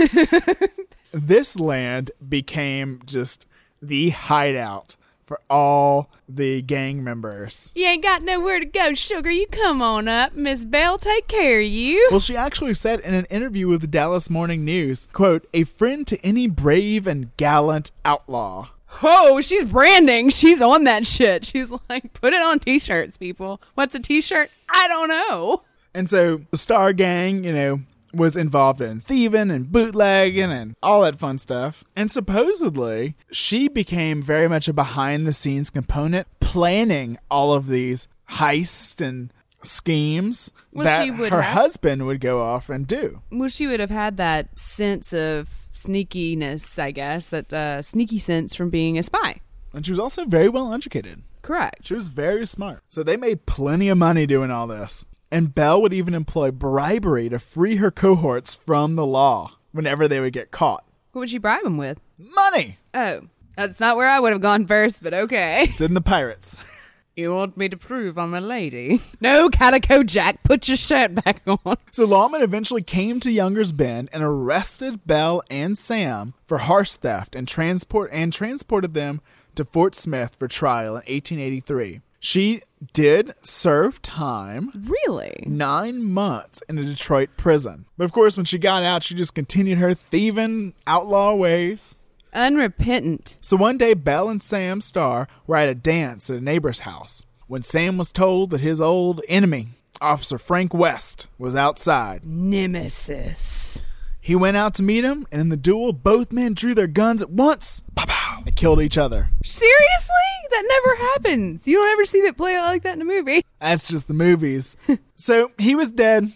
this land became just the hideout for all the gang members. You ain't got nowhere to go, sugar. You come on up. Miss Bell, take care of you. Well, she actually said in an interview with the Dallas Morning News, quote, a friend to any brave and gallant outlaw. Oh, she's branding. She's on that shit. She's like, put it on t-shirts, people. What's a t-shirt? I don't know. And so the Starr Gang, you know, was involved in thieving and bootlegging and all that fun stuff. And supposedly, she became very much a behind the scenes component, planning all of these heists and schemes Well, that she would her have- husband would go off and do. Well, she would have had that sense of sneakiness, I guess, that uh, sneaky sense from being a spy. And she was also very well educated. Correct. She was very smart. So they made plenty of money doing all this. And Belle would even employ bribery to free her cohorts from the law whenever they would get caught. What would she bribe him with? Money! Oh, that's not where I would have gone first, but okay. It's in the pirates. You want me to prove I'm a lady? No, Calico Jack, put your shirt back on. So lawmen eventually came to Younger's Bend and arrested Belle and Sam for horse theft and transport and transported them to Fort Smith for trial in 1883. She did serve time, Really? nine months in a Detroit prison. But of course, when she got out, she just continued her thieving outlaw ways. Unrepentant. So one day, Belle and Sam Starr were at a dance at a neighbor's house when Sam was told that his old enemy, Officer Frank West, was outside. Nemesis. He went out to meet him, and in the duel, both men drew their guns at once pow, pow, and killed each other. Seriously? That never happens. You don't ever see that play out like that in a movie. That's just the movies. so he was dead.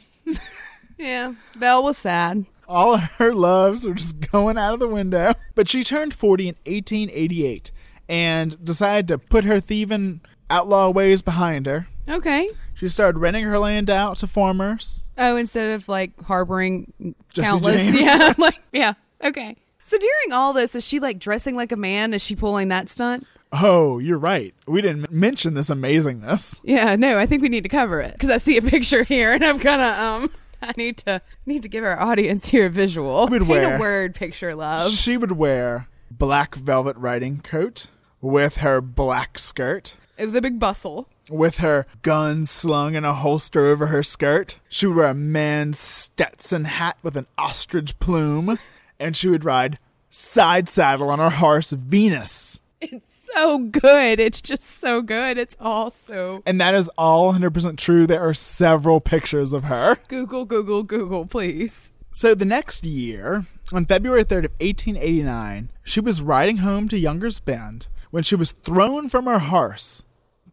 Yeah. Belle was sad. All of her loves were just going out of the window. But she turned 40 in 1888 and decided to put her thieving outlaw ways behind her. Okay. She started renting her land out to farmers. Oh, instead of like harboring Jesse countless. James. Yeah. Like, yeah. Okay. So during all this, is she like dressing like a man? Is she pulling that stunt? Oh, you're right. We didn't m- mention this amazingness. Yeah, no, I think we need to cover it because I see a picture here and I'm gonna um. I need to need to give our audience here a visual. Would Paint wear- a word picture, love. She would wear black velvet riding coat with her black skirt. The big bustle. with her gun slung in a holster over her skirt. She would wear a man's Stetson hat with an ostrich plume, and she would ride side saddle on her horse Venus. It's so good. It's just so good. It's all so. And that is all 100% true. There are several pictures of her. Google, Google, Google, please. So the next year, on February 3rd of 1889, she was riding home to Younger's Bend when she was thrown from her horse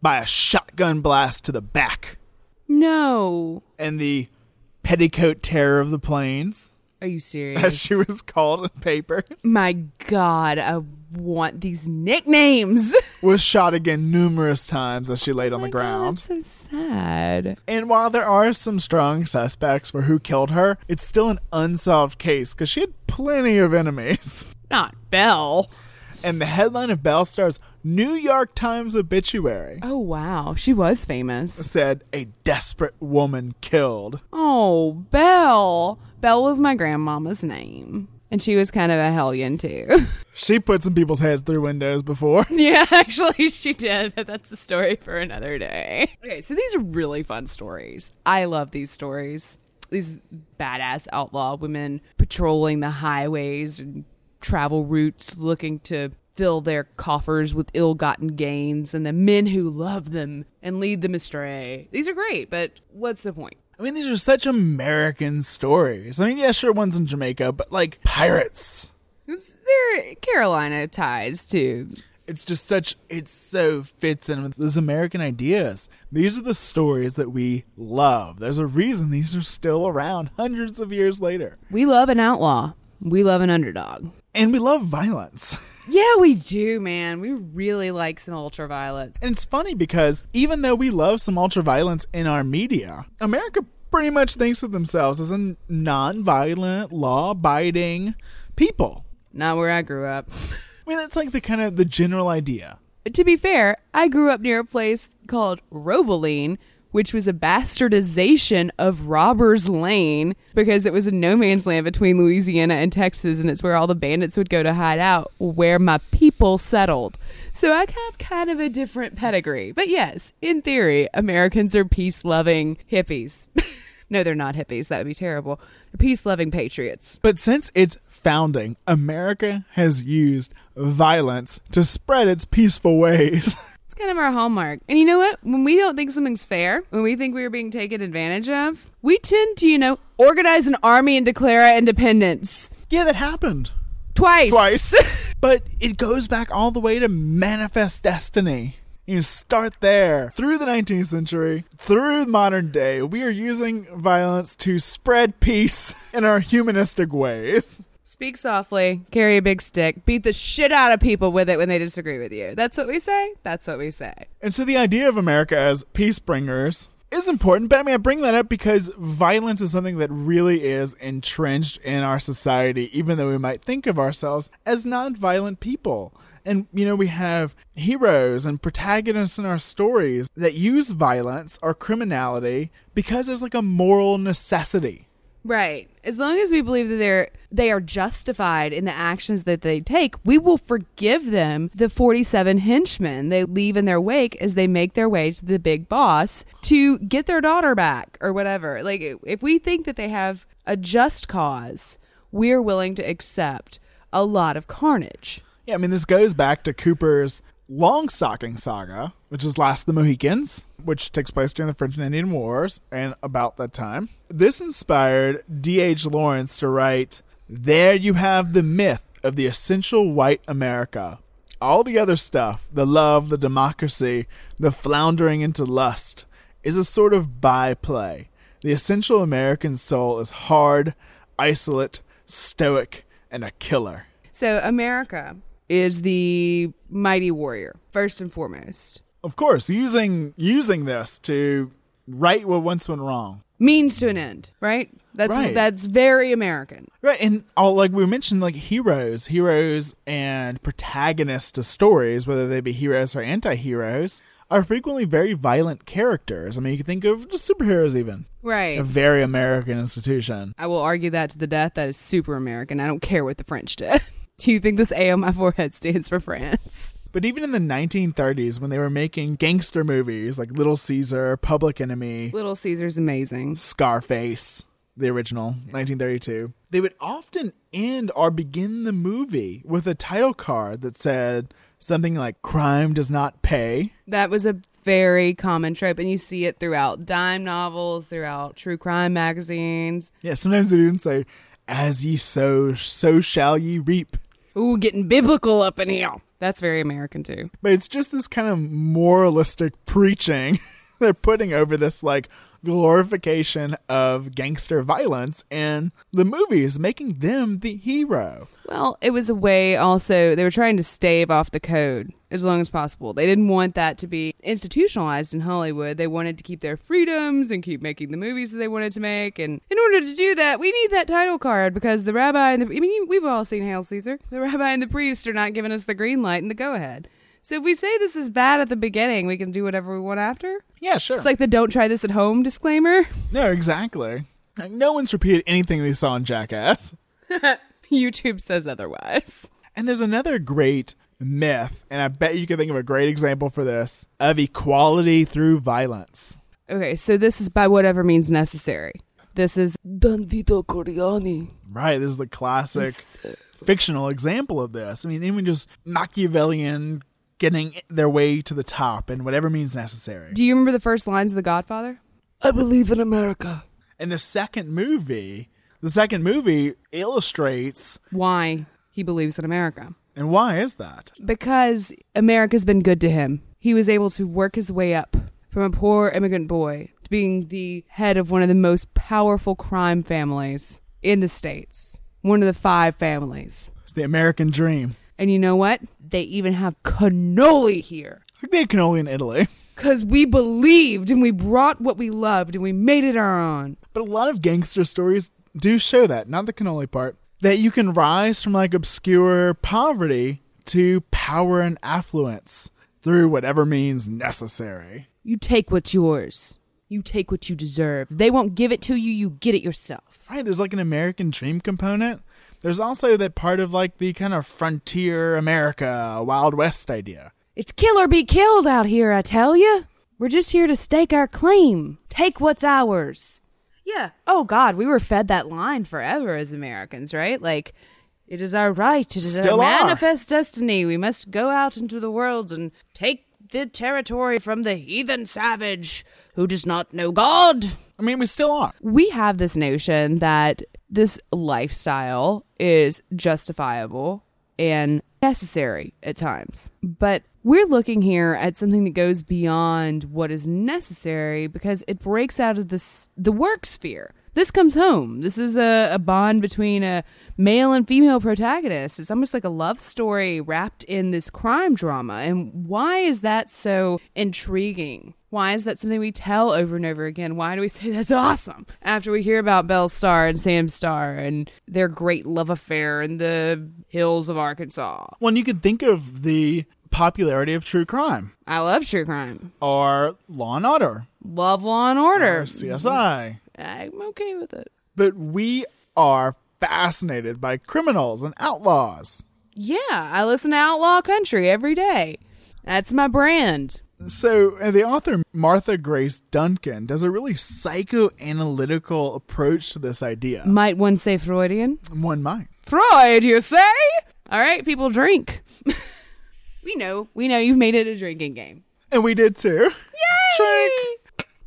by a shotgun blast to the back. No. And the petticoat terror of the plains. Are you serious? as she was called in papers. My God, a want these nicknames. Was shot again numerous times as she laid on Oh the my God, ground. that's so sad. And while there are some strong suspects for who killed her, it's still an unsolved case because she had plenty of enemies. Not Belle. And the headline of Belle Starr's New York Times obituary Oh wow, she was famous. said, A desperate woman killed. Oh, Belle. Belle was my grandmama's name. And she was kind of a hellion too. She put some people's heads through windows before. yeah, actually she did, but that's a story for another day. Okay, so these are really fun stories. I love these stories. These badass outlaw women patrolling the highways and travel routes looking to fill their coffers with ill-gotten gains and the men who love them and lead them astray. These are great, but what's the point? I mean, these are such American stories. I mean, yeah, sure, one's in Jamaica, but like pirates. They're Carolina ties too. It's just such, it so fits in with those American ideas. These are the stories that we love. There's a reason these are still around hundreds of years later. We love an outlaw. We love an underdog. And we love violence. Yeah, we do, man. We really like some ultraviolet. And it's funny because even though we love some ultraviolence in our media, America pretty much thinks of themselves as a non-violent, law-abiding people. Not where I grew up. I mean, that's like the kind of the general idea. to be fair, I grew up near a place called Rovaline, which was a bastardization of Robbers Lane because it was a no man's land between Louisiana and Texas, and it's where all the bandits would go to hide out, where my people settled. So I have kind of a different pedigree. But yes, in theory, Americans are peace loving hippies. no, they're not hippies. That would be terrible. They're peace loving patriots. But since its founding, America has used violence to spread its peaceful ways. Kind of our hallmark. And you know what? When we don't think something's fair, when we think we are being taken advantage of, we tend to, you know, organize an army and declare our independence. yeah, that happened. Twice. Twice. but it goes back all the way to manifest destiny. You start there. Through the 19th century, through modern day, we are using violence to spread peace in our humanistic ways. Speak softly, carry a big stick, beat the shit out of people with it when they disagree with you. That's what we say. That's what we say. And so the idea of America as peace bringers is important, but I mean, I bring that up because violence is something that really is entrenched in our society, even though we might think of ourselves as non-violent people. And, you know, we have heroes and protagonists in our stories that use violence or criminality because there's like a moral necessity. Right. As long as we believe that they're they are justified in the actions that they take, we will forgive them the 47 henchmen they leave in their wake as they make their way to the big boss to get their daughter back or whatever. Like if we think that they have a just cause, we're willing to accept a lot of carnage. Yeah, I mean, this goes back to Cooper's Longstocking saga, which is Last of the Mohicans, which takes place during the French and Indian Wars and about that time. This inspired D.H. Lawrence to write, There you have the myth of the essential white America. All the other stuff, the love, the democracy, the floundering into lust, is a sort of byplay. The essential American soul is hard, isolate, stoic, and a killer. So America is the mighty warrior first and foremost. Of course, using using this to right what once went wrong. Means to an end, right? That's Right. that's very American. Right, and all like we mentioned, like heroes, heroes and protagonists to stories, whether they be heroes or anti-heroes, are frequently very violent characters. I mean, you can think of just superheroes, even Right. a very American institution. I will argue that to the death. That is super American. I don't care what the French did. Do you think this A on my forehead stands for France? But even in the 1930s, when they were making gangster movies like Little Caesar, Public Enemy, Little Caesar's amazing. Scarface, the original, 1932, they would often end or begin the movie with a title card that said something like "Crime does not pay." That was a very common trope, and you see it throughout dime novels, throughout true crime magazines. Yeah, sometimes they even say, "As ye sow, so shall ye reap." Ooh, getting biblical up in here. That's very American too. But it's just this kind of moralistic preaching they're putting over this like glorification of gangster violence and the movies, making them the hero. Well, it was a way also, they were trying to stave off the code as long as possible. They didn't want that to be institutionalized in Hollywood. They wanted to keep their freedoms and keep making the movies that they wanted to make. And in order to do that, we need that title card because the rabbi and the, I mean, we've all seen Hail Caesar. The rabbi and the priest are not giving us the green light and the go ahead. So if we say this is bad at the beginning, we can do whatever we want after. Yeah, sure. It's like the don't try this at home disclaimer. no, exactly. Like, no one's repeated anything they saw in Jackass. YouTube says otherwise. And there's another great myth, and I bet you can think of a great example for this of equality through violence. Okay, so this is by whatever means necessary. This is Don Vito Corleone. Right, this is the classic uh, fictional example of this. I mean, even just Machiavellian getting their way to the top and whatever means necessary. Do you remember the first lines of The Godfather? I believe in America. And the second movie, the second movie illustrates Why he believes in America. and why is that? Because America's been good to him. He was able to work his way up from a poor immigrant boy to being the head of one of the most powerful crime families in the States. One of the five families. It's the American dream. And you know what? They even have cannoli here. They had cannoli in Italy. Because we believed and we brought what we loved and we made it our own. But a lot of gangster stories do show that, not the cannoli part, that you can rise from like obscure poverty to power and affluence through whatever means necessary. You take what's yours. You take what you deserve. They won't give it to you, you get it yourself. Right, there's like an American dream component. There's also that part of like the kind of frontier America, Wild West idea. It's kill or be killed out here, I tell you. We're just here to stake our claim. Take what's ours. Yeah. Oh, God, we were fed that line forever as Americans, right? Like, it is our right. It is Still our are. manifest destiny. We must go out into the world and take the territory from the heathen savage who does not know God. I mean, we still are. We have this notion that this lifestyle is justifiable and necessary at times. But we're looking here at something that goes beyond what is necessary because it breaks out of this the work sphere. This comes home. This is a, a bond between a male and female protagonist. It's almost like a love story wrapped in this crime drama. And why is that so intriguing? Why is that something we tell over and over again? Why do we say that's awesome after we hear about Belle Starr and Sam Starr and their great love affair in the hills of Arkansas? When you could think of the popularity of true crime I love true crime. or Law and Order Love Law and Order. or CSI. I'm okay with it. But we are fascinated by criminals and outlaws. Yeah, I listen to Outlaw Country every day. That's my brand. So, uh, the author Martha Grace Duncan does a really psychoanalytical approach to this idea. Might one say Freudian? One might. Freud, you say? All right, people drink. we know. We know you've made it a drinking game. And we did too. Yay! Drink.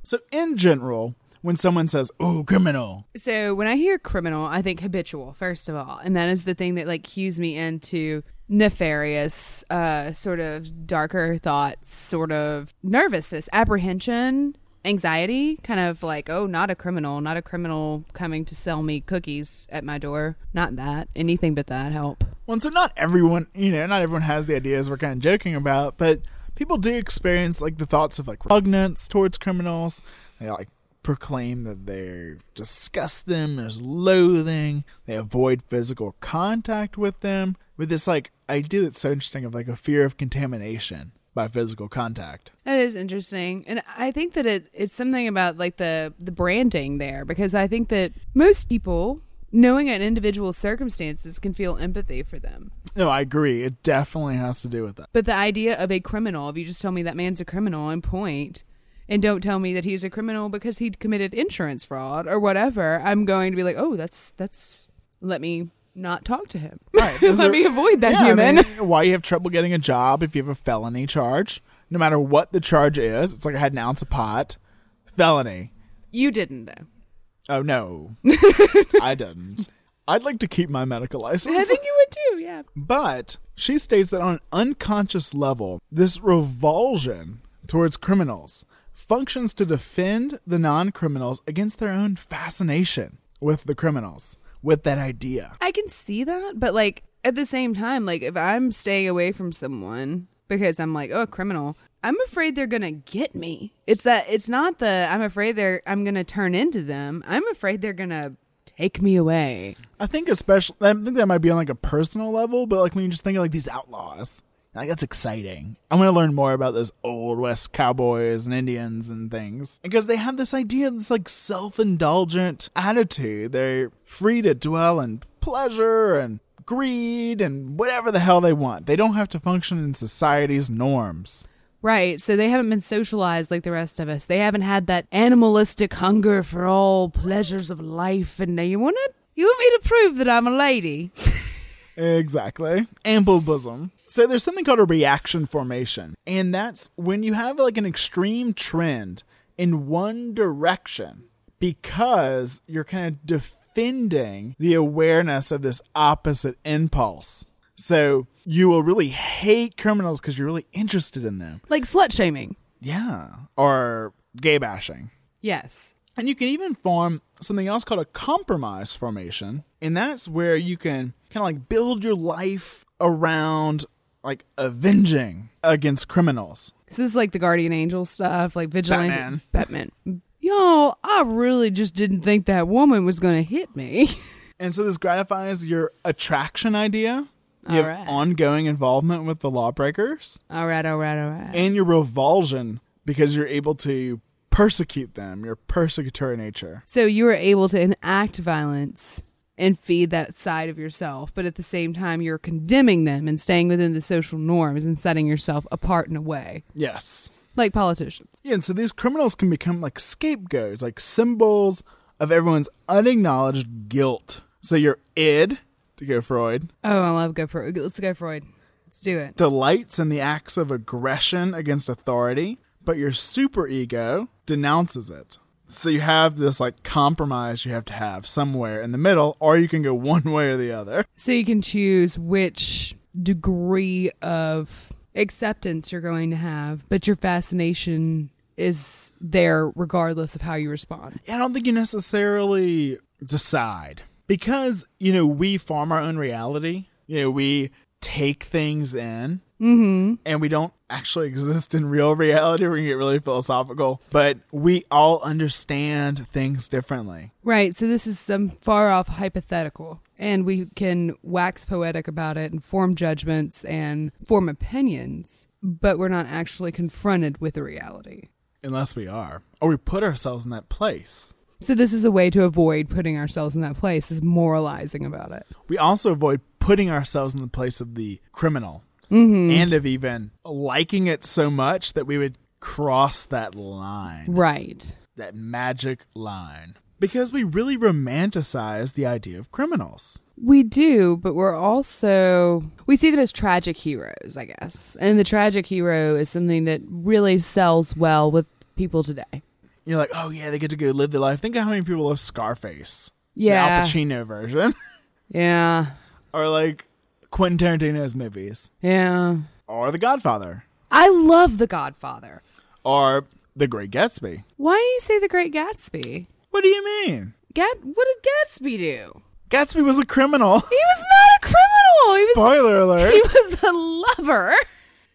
So, in general, when someone says, oh, criminal, So when I hear criminal, I think habitual, first of all. And that is the thing that like cues me into nefarious, uh, sort of darker thoughts, sort of nervousness, apprehension, anxiety, kind of like, oh, not a criminal, not a criminal coming to sell me cookies at my door. Not that. Anything but that help. Well, so not everyone, you know, not everyone has the ideas we're kind of joking about, but people do experience like the thoughts of like repugnance towards criminals. They like proclaim that they disgust them, there's loathing, they avoid physical contact with them, with this like idea that's so interesting of like a fear of contamination by physical contact. That is interesting, and I think that it it's something about like the the branding there because I think that most people, knowing an individual's circumstances, can feel empathy for them. No, I agree. It definitely has to do with that. But the idea of a criminal, if you just tell me that man's a criminal and point, and don't tell me that he's a criminal because he'd committed insurance fraud or whatever, I'm going to be like, oh, that's that's let me not talk to him. Right. Let me avoid that Yeah, I human. mean, why you have trouble getting a job if you have a felony charge? No matter what the charge is, it's like I had an ounce of pot. Felony. you didn't though. Oh no, I didn't. I'd like to keep my medical license. I think you would too. Yeah. But she states that on an unconscious level, this revulsion towards criminals functions to defend the non criminals against their own fascination with the criminals, with that idea. I can see that, but like at the same time, like if I'm staying away from someone because I'm like, oh, criminal, I'm afraid they're gonna get me. It's that it's not the I'm afraid they're I'm gonna turn into them. I'm afraid they're gonna take me away. I think especially I think that might be on like a personal level, but like when you just think of like these outlaws, like that's exciting. I'm gonna learn more about those old west cowboys and Indians and things because they have this idea, this like self-indulgent attitude. They're free to dwell in pleasure and greed and whatever the hell they want. They don't have to function in society's norms. Right. So they haven't been socialized like the rest of us. They haven't had that animalistic hunger for all pleasures of life. And now you want it? You want me to prove that I'm a lady? Exactly. Ample bosom. So there's something called a reaction formation. And that's when you have like an extreme trend in one direction because you're kind of defending the awareness of this opposite impulse. So you will really hate criminals because you're really interested in them. Like slut shaming. Yeah. Or gay bashing. Yes. And you can even form something else called a compromise formation. And that's where you can kind of like build your life around like avenging against criminals. This is like the guardian angel stuff, like vigilante. Batman. Batman. Yo, I really just didn't think that woman was going to hit me. And so this gratifies your attraction idea. You All have right. ongoing involvement with the lawbreakers all right, all right, all right. and your revulsion because you're able to persecute them, your persecutory nature. So you were able to enact violence and feed that side of yourself, but at the same time, you're condemning them and staying within the social norms and setting yourself apart in a way, Yes. like politicians. Yeah, and so these criminals can become like scapegoats, like symbols of everyone's unacknowledged guilt. So your id, to go Freud, Oh, I love go Freud. Let's go Freud. Let's do it. delights in the acts of aggression against authority, but your superego denounces it. So you have this like compromise you have to have somewhere in the middle, or you can go one way or the other. So you can choose which degree of acceptance you're going to have, but your fascination is there regardless of how you respond. I don't think you necessarily decide because you know we form our own reality. You know we take things in, Mm-hmm. and we don't actually exist in real reality. We're get really philosophical, but we all understand things differently. Right. So this is some far off hypothetical. And we can wax poetic about it and form judgments and form opinions, but we're not actually confronted with the reality. Unless we are, or we put ourselves in that place. So this is a way to avoid putting ourselves in that place, this moralizing about it. We also avoid putting ourselves in the place of the criminal Mm-hmm. and of even liking it so much that we would cross that line, Right. that magic line. Because we really romanticize the idea of criminals. We do, but we're also we see them as tragic heroes, I guess. And the tragic hero is something that really sells well with people today. You're like, oh yeah, they get to go live their life. Think of how many people love Scarface. Yeah. The Al Pacino version. Yeah. or like Quentin Tarantino's movies. Yeah. Or The Godfather. I love The Godfather. Or The Great Gatsby. Why do you say The Great Gatsby? What do you mean? Gat what did Gatsby do? Gatsby was a criminal. He was not a criminal. He was Spoiler alert. he was a lover.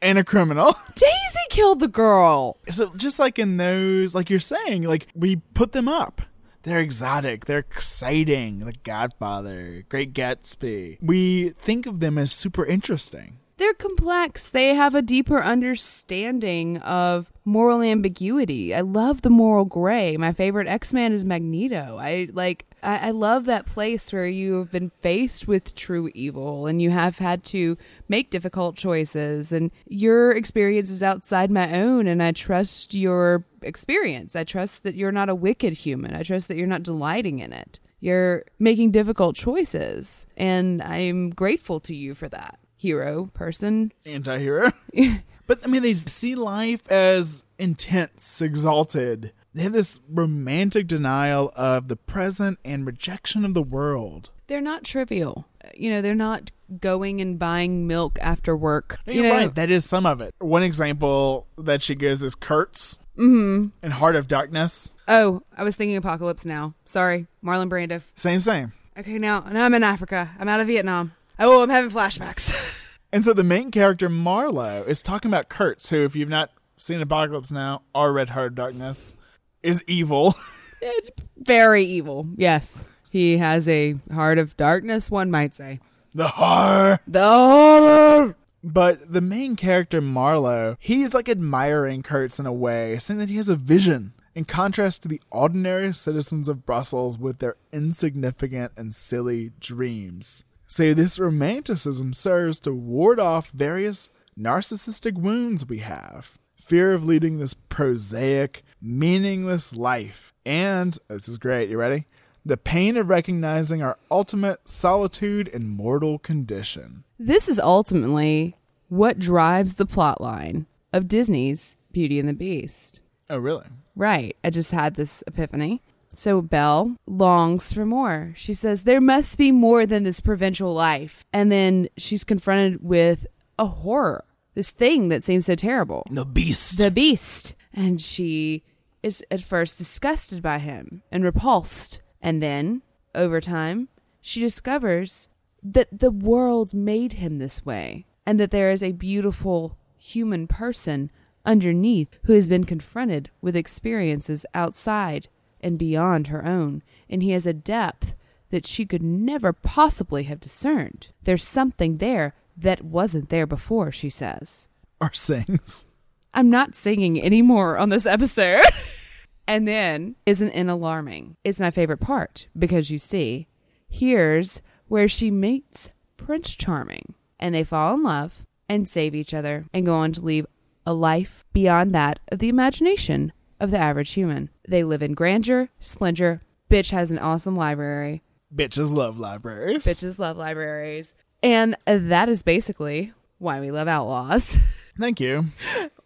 and a criminal. Daisy killed the girl. So just like in those, like you're saying, like we put them up. They're exotic. They're exciting. The Godfather, Great Gatsby. We think of them as super interesting. They're complex. They have a deeper understanding of moral ambiguity. I love the moral gray. My favorite X Man is Magneto. I like. I, I love that place where you have been faced with true evil and you have had to make difficult choices. And your experience is outside my own, and I trust your experience. I trust that you're not a wicked human. I trust that you're not delighting in it. You're making difficult choices, and I'm grateful to you for that hero person. Anti-hero. but I mean, they see life as intense, exalted. They have this romantic denial of the present and rejection of the world. They're not trivial. You know, they're not going and buying milk after work. You're you know, right. That is some of it. One example that she gives is Kurtz. Mm-hmm. and Heart of Darkness. Oh, I was thinking Apocalypse Now. Sorry, Marlon Brando. Same, same. Okay, now now I'm in Africa. I'm out of Vietnam. Oh, I'm having flashbacks. And so the main character, Marlowe, is talking about Kurtz, who, if you've not seen Apocalypse Now or read Heart of Darkness, is evil. it's very evil. Yes, he has a heart of darkness. One might say. The horror. The horror. But the main character, Marlowe, he's like admiring Kurtz in a way, saying that he has a vision. In contrast to the ordinary citizens of Brussels with their insignificant and silly dreams. So, this romanticism serves to ward off various narcissistic wounds we have fear of leading this prosaic, meaningless life, and this is great, you ready? The pain of recognizing our ultimate solitude and mortal condition. This is ultimately what drives the plot line of Disney's Beauty and the Beast. Oh, really? Right. I just had this epiphany. So Belle longs for more. She says, There must be more than this provincial life. And then she's confronted with a horror, this thing that seems so terrible. The beast. The beast. And she is at first disgusted by him and repulsed. And then, over time, she discovers that the world made him this way and that there is a beautiful human person underneath who has been confronted with experiences outside and beyond her own, and he has a depth that she could never possibly have discerned. There's something there that wasn't there before, she says. Or sings. I'm not singing anymore on this episode. and then, isn't it alarming? It's my favorite part because you see, here's where she meets Prince Charming, and they fall in love and save each other and go on to leave a life beyond that of the imagination of the average human. They live in grandeur, splendor. Bitch has an awesome library. Bitches love libraries. Bitches love libraries. And that is basically why we love outlaws. Thank you.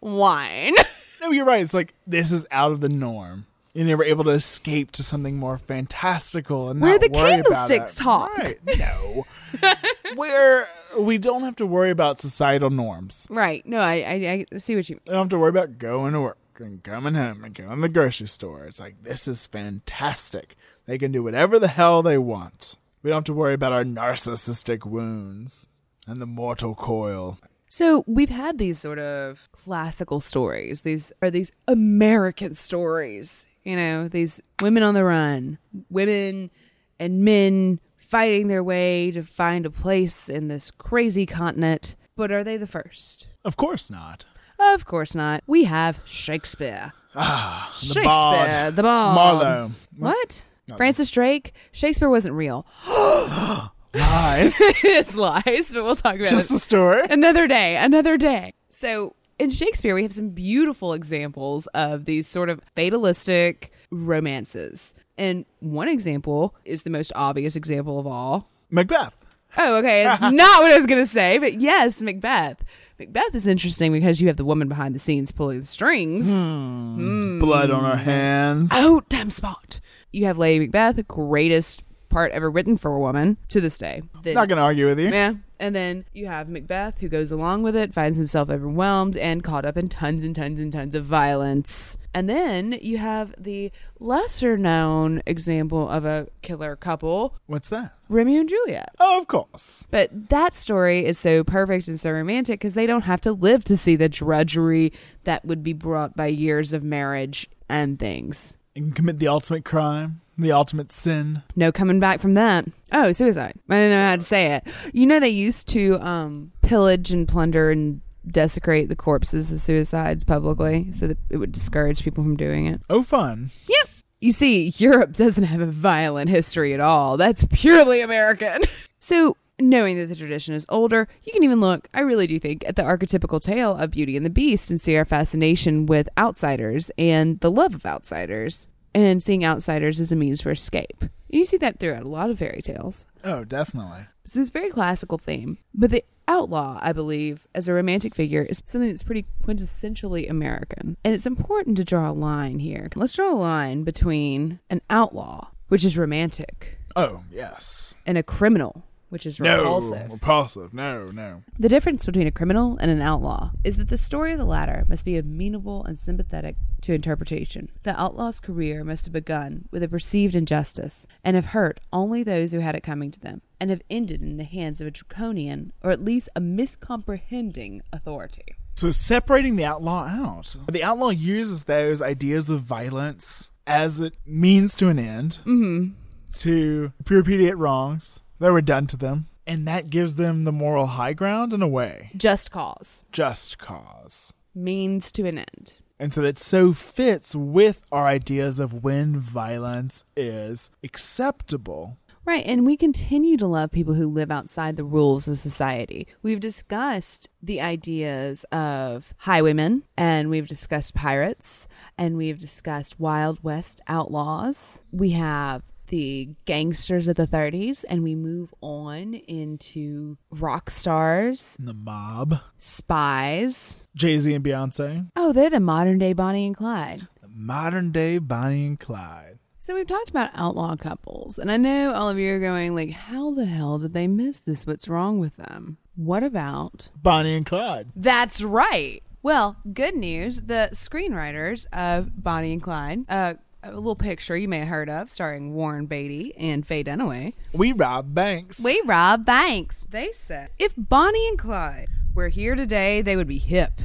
Wine. No, you're right. It's like this is out of the norm. And they were able to escape to something more fantastical and Where not the candlesticks talk. Right. No. Where we don't have to worry about societal norms. Right. No, I, I, I see what you mean. We don't have to worry about going to work and coming home and going to the grocery store. It's like this is fantastic. They can do whatever the hell they want. We don't have to worry about our narcissistic wounds and the mortal coil. So we've had these sort of classical stories. These are these American stories. You know, these women on the run, women and men fighting their way to find a place in this crazy continent. But are they the first? Of course not. Of course not. We have Shakespeare. Ah, the Shakespeare, bard. the bard. Marlowe. What? Francis Drake? Shakespeare wasn't real. Lies. it's lies, but we'll talk about it. Just it a story. another day, another day. So in Shakespeare, we have some beautiful examples of these sort of fatalistic romances. And one example is the most obvious example of all. Macbeth. Oh, okay. It's not what I was going to say, but yes, Macbeth. Macbeth is interesting because you have the woman behind the scenes pulling the strings. Hmm. Hmm. Blood on our hands. Oh, damn spot. You have Lady Macbeth, the greatest part ever written for a woman to this day. Then- Not gonna argue with you. yeah. And then you have Macbeth who goes along with it, finds himself overwhelmed and caught up in tons and tons and tons of violence. And then you have the lesser known example of a killer couple, What's that? Romeo and Juliet. Oh, of course. But that story is so perfect and so romantic because they don't have to live to see the drudgery that would be brought by years of marriage and things. And commit the ultimate crime, the ultimate sin. No coming back from that. Oh, suicide. I didn't know how to say it. You know they used to um, pillage and plunder and desecrate the corpses of suicides publicly so that it would discourage people from doing it. Oh, fun. Yep. You see, Europe doesn't have a violent history at all. That's purely American. so, knowing that the tradition is older, you can even look, I really do think, at the archetypical tale of Beauty and the Beast and see our fascination with outsiders and the love of outsiders and seeing outsiders as a means for escape. And you see that throughout a lot of fairy tales. Oh, definitely. So it's this very classical theme. But the outlaw, I believe, as a romantic figure, is something that's pretty quintessentially American. And it's important to draw a line here. Let's draw a line between an outlaw, which is romantic, Oh, yes. and a criminal, which is No, repulsive. repulsive. No, no. The difference between a criminal and an outlaw is that the story of the latter must be amenable and sympathetic to interpretation. The outlaw's career must have begun with a perceived injustice and have hurt only those who had it coming to them, and have ended in the hands of a draconian or at least a miscomprehending authority. So separating the outlaw out. The outlaw uses those ideas of violence as it means to an end Mm-hmm. to repudiate wrongs that were done to them, and that gives them the moral high ground in a way. Just cause Just cause. means to an end. And so that so fits with our ideas of when violence is acceptable. Right, and we continue to love people who live outside the rules of society. We've discussed the ideas of highwaymen, and we've discussed pirates, and we've discussed Wild West outlaws. We have the gangsters of the 30s, and we move on into rock stars, The mob. spies. Jay Z and Beyonce. Oh, they're the modern day Bonnie and Clyde. Modern day Bonnie and Clyde. So we've talked about outlaw couples, and I know all of you are going like, "How the hell did they miss this? What's wrong with them?" What about Bonnie and Clyde. That's right. Well, good news. The screenwriters of Bonnie and Clyde, uh, a little picture you may have heard of, starring Warren Beatty and Faye Dunaway. We rob banks. We rob banks. They said if Bonnie and Clyde were here today, they would be hip.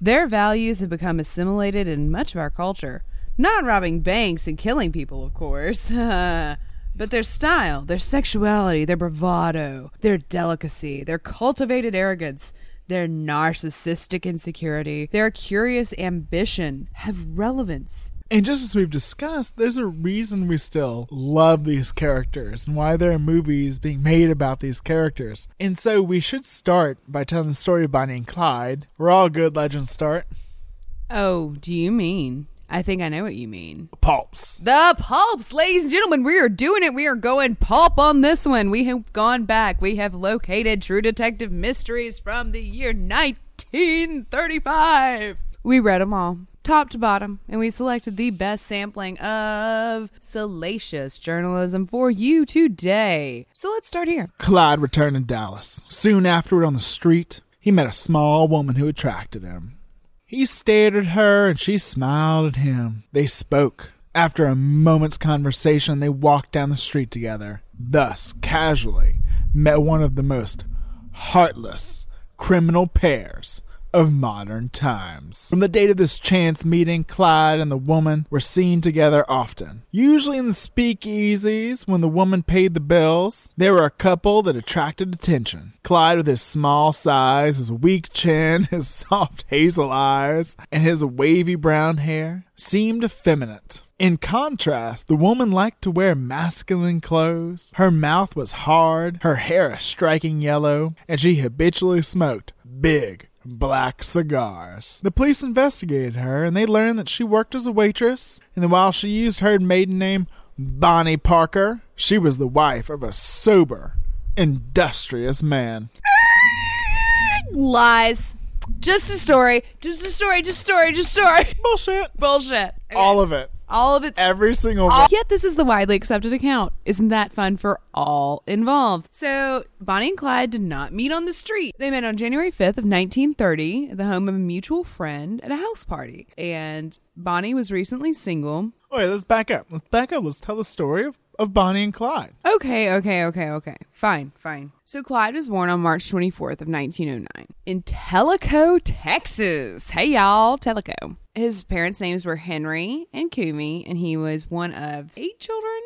Their values have become assimilated in much of our culture. Not robbing banks and killing people, of course. But their style, their sexuality, their bravado, their delicacy, their cultivated arrogance, their narcissistic insecurity, their curious ambition have relevance. And just as we've discussed, there's a reason we still love these characters and why there are movies being made about these characters. And so we should start by telling the story of Bonnie and Clyde, where all good legends start. Oh, do you mean? I think I know what you mean. Pulps. The pulps, ladies and gentlemen, we are doing it. We are going pulp on this one. We have gone back. We have located True Detective Mysteries from the year 1935. We read them all, top to bottom, and we selected the best sampling of salacious journalism for you today. So let's start here. Clyde returned to Dallas. Soon afterward, on the street, he met a small woman who attracted him. He stared at her and she smiled at him. They spoke. After a moment's conversation, they walked down the street together. Thus, casually, met one of the most heartless criminal pairs of modern times. From the date of this chance meeting, Clyde and the woman were seen together often. Usually in the speakeasies when the woman paid the bills. They were a couple that attracted attention. Clyde with his small size, his weak chin, his soft hazel eyes, and his wavy brown hair seemed effeminate. In contrast, the woman liked to wear masculine clothes. Her mouth was hard, her hair a striking yellow, and she habitually smoked big, black cigars. The police investigated her and they learned that she worked as a waitress, and that while she used her maiden name, Bonnie Parker, she was the wife of a sober, industrious man. Lies. Just a story. Just a story. Just a story. Just a story. Bullshit. Bullshit. All of it. All of it. Every single all- one. Yet this is the widely accepted account. Isn't that fun for all involved? So Bonnie and Clyde did not meet on the street. They met on January 5th of 1930 at the home of a mutual friend at a house party. And Bonnie was recently single. Wait, let's back up. Let's back up. Let's tell the story of, of Bonnie and Clyde. Okay, okay, okay, okay. Fine, fine. So Clyde was born on March 24th of 1909 in Telico, Texas. Hey y'all, Telico. His parents' names were Henry and Cumie, and he was one of eight children.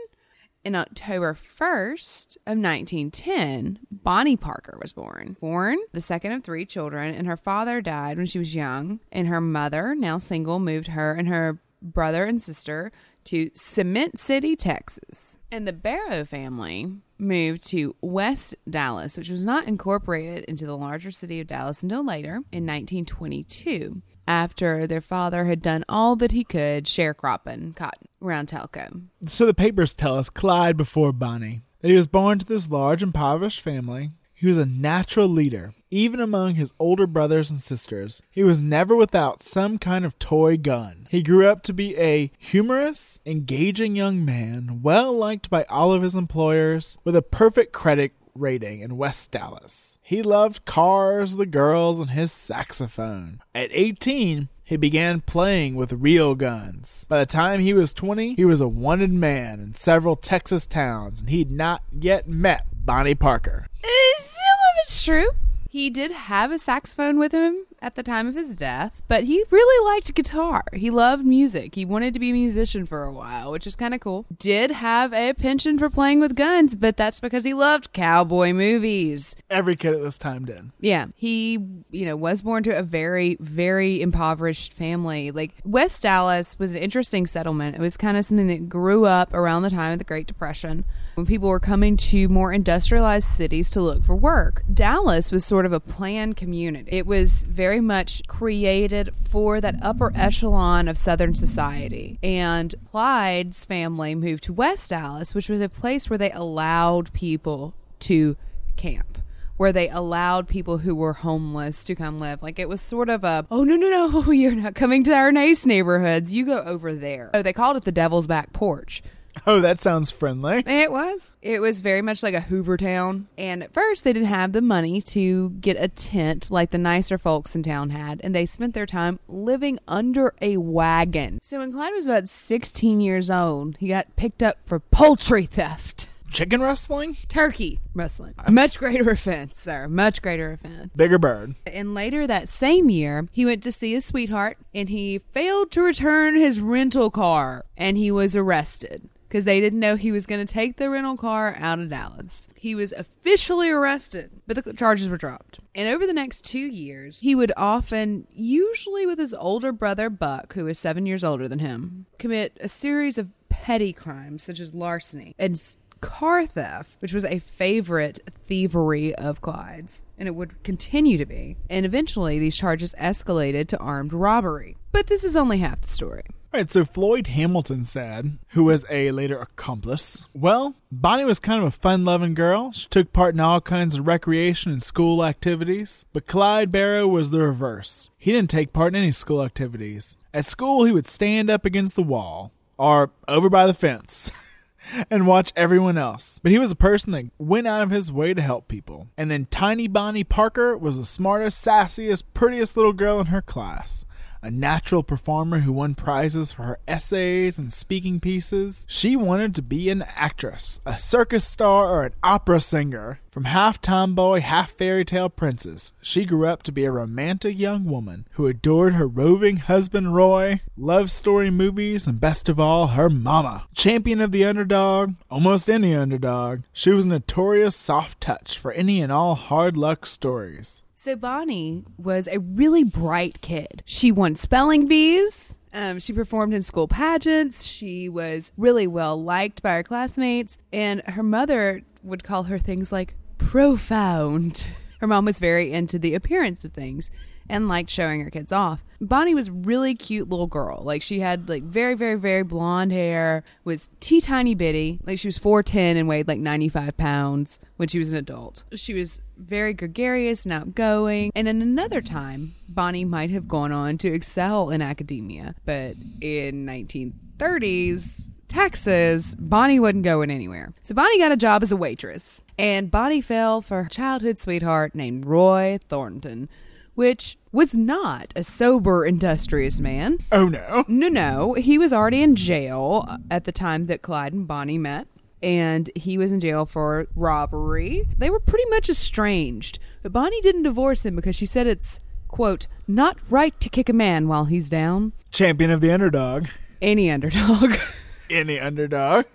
In October 1st of 1910, Bonnie Parker was born. Born the second of three children, and her father died when she was young, and her mother, now single, moved her and her brother and sister to Cement City, Texas. And the Barrow family moved to West Dallas, which was not incorporated into the larger city of Dallas until later in 1922, after their father had done all that he could sharecropping cotton around Telico. So the papers tell us Clyde before Bonnie that he was born to this large impoverished family. He was a natural leader. Even among his older brothers and sisters, he was never without some kind of toy gun. He grew up to be a humorous, engaging young man, well liked by all of his employers, with a perfect credit rating in West Dallas. He loved cars, the girls, and his saxophone. At 18, he began playing with real guns. By the time he was 20, he was a wanted man in several Texas towns, and he'd not yet met Bonnie Parker. Uh, some of it's true. He did have a saxophone with him at the time of his death, but he really liked guitar. He loved music. He wanted to be a musician for a while, which is kind of cool. Did have a penchant for playing with guns, but that's because he loved cowboy movies. Every kid at this time did. Yeah, he, you know, was born to a very, very impoverished family. Like West Dallas was an interesting settlement. It was kind of something that grew up around the time of the Great Depression when people were coming to more industrialized cities to look for work. Dallas was sort of a planned community. It was very much created for that upper echelon of Southern society. And Clyde's family moved to West Dallas, which was a place where they allowed people to camp where they allowed people who were homeless to come live. Like it was sort of a, oh, no, no, no, you're not coming to our nice neighborhoods. You go over there. Oh, they called it the Devil's Back Porch. Oh, that sounds friendly. It was. It was very much like a Hoover town. And at first, they didn't have the money to get a tent like the nicer folks in town had, and they spent their time living under a wagon. So when Clyde was about 16 years old, he got picked up for poultry theft. Chicken wrestling? Turkey wrestling. A much greater offense, sir. Much greater offense. Bigger bird. And later that same year, he went to see his sweetheart and he failed to return his rental car and he was arrested because they didn't know he was going to take the rental car out of Dallas. He was officially arrested, but the charges were dropped. And over the next two years, he would often, usually with his older brother Buck, who is seven years older than him, commit a series of petty crimes such as larceny and car theft, which was a favorite thievery of Clyde's, and it would continue to be. And eventually, these charges escalated to armed robbery. But this is only half the story. Right, so Floyd Hamilton said, who was a later accomplice, Well, Bonnie was kind of a fun loving girl. She took part in all kinds of recreation and school activities. But Clyde Barrow was the reverse. He didn't take part in any school activities. At school, he would stand up against the wall or over by the fence. and watch everyone else. But he was a person that went out of his way to help people. And then Tiny Bonnie Parker was the smartest, sassiest, prettiest little girl in her class a natural performer who won prizes for her essays and speaking pieces. She wanted to be an actress, a circus star, or an opera singer. From half tomboy, half fairy tale princess, she grew up to be a romantic young woman who adored her roving husband Roy, love story movies, and best of all, her mama. Champion of the underdog, almost any underdog, she was a notorious soft touch for any and all hard luck stories. So Bonnie was a really bright kid. She won spelling bees. Um, she performed in school pageants. She was really well liked by her classmates, and her mother would call her things like profound. Her mom was very into the appearance of things and liked showing her kids off. Bonnie was really cute little girl. Like she had like very very very blonde hair, was tea tiny bitty. Like she was 4'10 and weighed like 95 pounds when she was an adult. She was very gregarious and outgoing. And in another time, Bonnie might have gone on to excel in academia, but in 1930s Texas, Bonnie wasn't going anywhere. So Bonnie got a job as a waitress, and Bonnie fell for her childhood sweetheart named Roy Thornton, which was not a sober, industrious man. Oh no. No, no. He was already in jail at the time that Clyde and Bonnie met. And he was in jail for robbery. They were pretty much estranged. But Bonnie didn't divorce him because she said it's, quote, not right to kick a man while he's down. Champion of the underdog. Any underdog. Any underdog.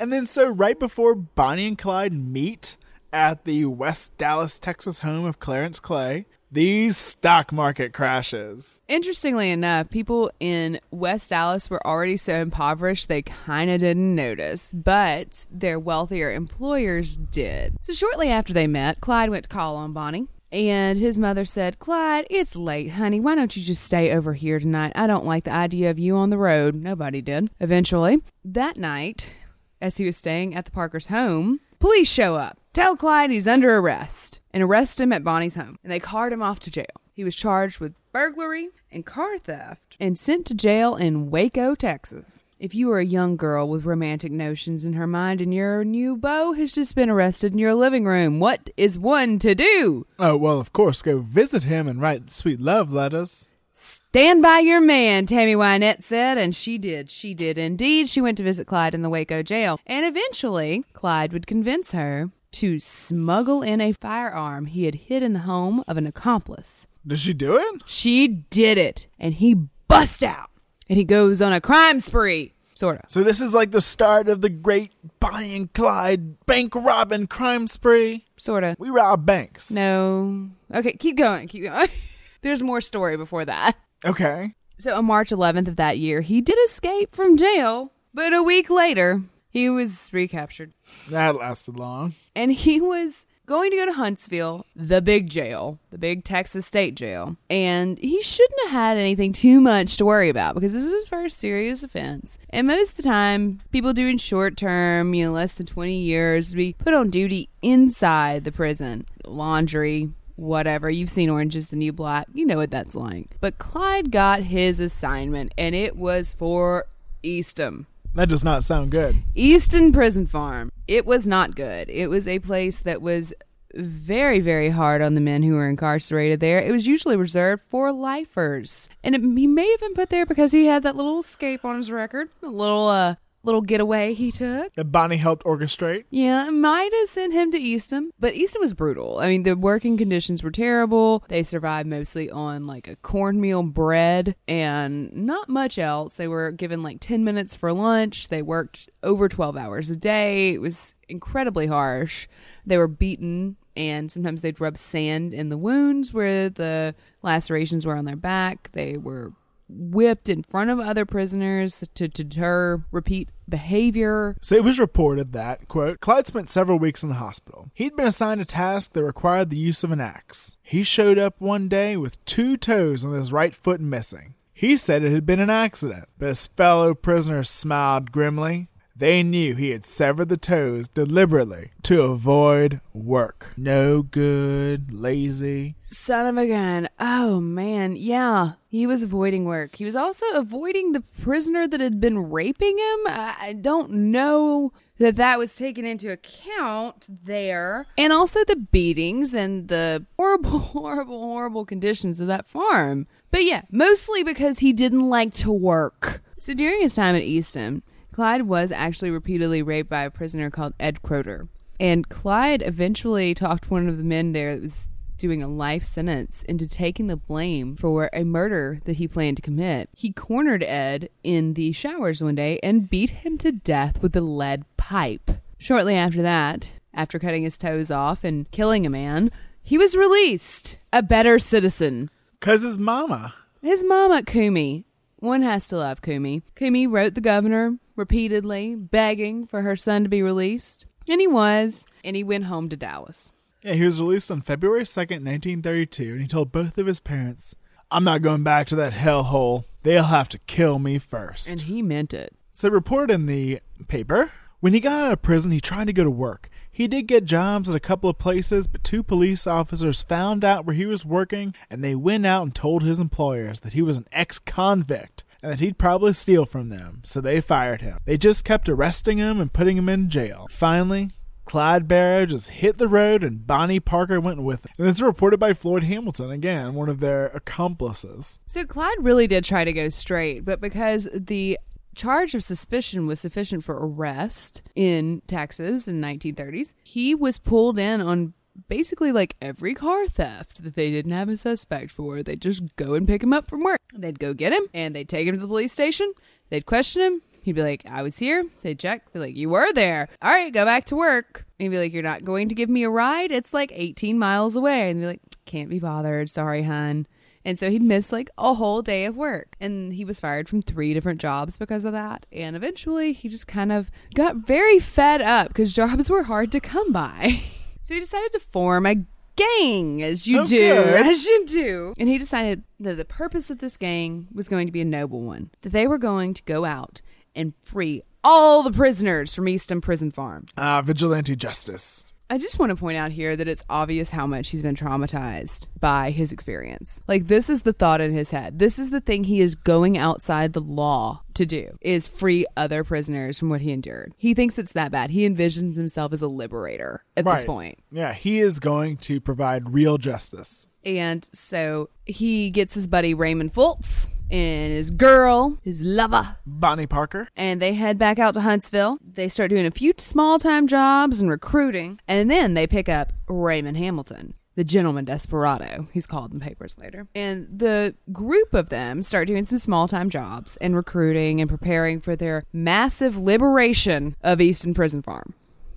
And then, so right before Bonnie and Clyde meet at the West Dallas, Texas home of Clarence Clay, these stock market crashes. Interestingly enough, people in West Dallas were already so impoverished they kind of didn't notice, but their wealthier employers did. So shortly after they met, Clyde went to call on Bonnie. And his mother said, Clyde, it's late, honey. Why don't you just stay over here tonight? I don't like the idea of you on the road. Nobody did. Eventually, that night, as he was staying at the Parker's home, police show up. Tell Clyde he's under arrest and arrest him at Bonnie's home. And they cart him off to jail. He was charged with burglary and car theft and sent to jail in Waco, Texas. if you are a young girl with romantic notions in her mind and your new beau has just been arrested in your living room, what is one to do? Oh, well, of course, go visit him and write sweet love letters. Stand by your man, Tammy Wynette said, and she did. She did indeed. She went to visit Clyde in the Waco jail, and eventually, Clyde would convince her to smuggle in a firearm he had hid in the home of an accomplice. Did she do it? She did it, and he bust out, and he goes on a crime spree. Sort of. So this is like the start of the great Bonnie and Clyde bank robbing crime spree. Sort of. We rob banks. No. Okay, keep going. Keep going. There's more story before that. Okay. So on March 11th of that year, he did escape from jail, but a week later, he was recaptured. That lasted long. And he was going to go to Huntsville, the big jail, the big Texas state jail. And he shouldn't have had anything too much to worry about because this was his first serious offense. And most of the time, people doing short term, you know, less than 20 years, would be put on duty inside the prison. Laundry, whatever. You've seen Orange is the New Black. You know what that's like. But Clyde got his assignment, and it was for Eastham. That does not sound good. Eastham Prison Farm. It was not good. It was a place that was very, very hard on the men who were incarcerated there. It was usually reserved for lifers. And it, he may have been put there because he had that little escape on his record, a little, uh, little getaway he took. That Bonnie helped orchestrate. Yeah, might have sent him to Eastham, but Eastham was brutal. I mean, the working conditions were terrible. They survived mostly on like a cornmeal bread and not much else. They were given like 10 minutes for lunch. They worked over 12 hours a day. It was incredibly harsh. They were beaten and sometimes they'd rub sand in the wounds where the lacerations were on their back. They were whipped in front of other prisoners to deter repeat behavior. So it was reported that, quote, Clyde spent several weeks in the hospital. He'd been assigned a task that required the use of an axe. He showed up one day with two toes on his right foot missing. He said it had been an accident, but his fellow prisoners smiled grimly. They knew he had severed the toes deliberately to avoid work. No good, lazy. Son of a gun. Oh, man. Yeah. He was avoiding work. He was also avoiding the prisoner that had been raping him. I don't know that that was taken into account there. And also the beatings and the horrible, horrible, horrible conditions of that farm. But yeah, mostly because he didn't like to work. So during his time at Eastham, Clyde was actually repeatedly raped by a prisoner called Ed Crowder. And Clyde eventually talked one of the men there that was doing a life sentence into taking the blame for a murder that he planned to commit. He cornered Ed in the showers one day and beat him to death with a lead pipe. Shortly after that, after cutting his toes off and killing a man, he was released, a better citizen. Cause his mama. His mama, Cumie. One has to love Cumie. Cumie wrote the governor repeatedly, begging for her son to be released. And he was, and he went home to Dallas. Yeah, he was released on February 2nd, 1932, and he told both of his parents, I'm not going back to that hellhole. They'll have to kill me first. And he meant it. So, reported in the paper, when he got out of prison, he tried to go to work. He did get jobs at a couple of places, but two police officers found out where he was working, and they went out and told his employers that he was an ex convict and that he'd probably steal from them, so they fired him. They just kept arresting him and putting him in jail. Finally, Clyde Barrow just hit the road and Bonnie Parker went with him. And it's reported by Floyd Hamilton, again, one of their accomplices. So Clyde really did try to go straight, but because the charge of suspicion was sufficient for arrest in Texas in 1930s, he was pulled in on basically like every car theft that they didn't have a suspect for. They'd just go and pick him up from work. They'd go get him and they'd take him to the police station. They'd question him. He'd be like, I was here. They'd check. Be like, you were there. All right, go back to work. And he'd be like, you're not going to give me a ride? It's like 18 miles away. And they'd be like, can't be bothered. Sorry, hun. And so he'd miss like a whole day of work. And he was fired from three different jobs because of that. And eventually he just kind of got very fed up because jobs were hard to come by. so he decided to form a gang, as you do, Okay. as you do. And he decided that the purpose of this gang was going to be a noble one, that they were going to go out and free all the prisoners from Eastham Prison Farm. Ah, vigilante justice. I just want to point out here that it's obvious how much he's been traumatized by his experience. Like, this is the thought in his head. This is the thing he is going outside the law to do is free other prisoners from what he endured. He thinks it's that bad. He envisions himself as a liberator at this point. Yeah, he is going to provide real justice. And so he gets his buddy Raymond Fults and his girl, his lover, Bonnie Parker. and they head back out to Huntsville. They start doing a few small time jobs and recruiting, and then they pick up Raymond Hamilton. The gentleman desperado, he's called in papers later. And the group of them start doing some small time jobs and recruiting and preparing for their massive liberation of Eastham Prison Farm.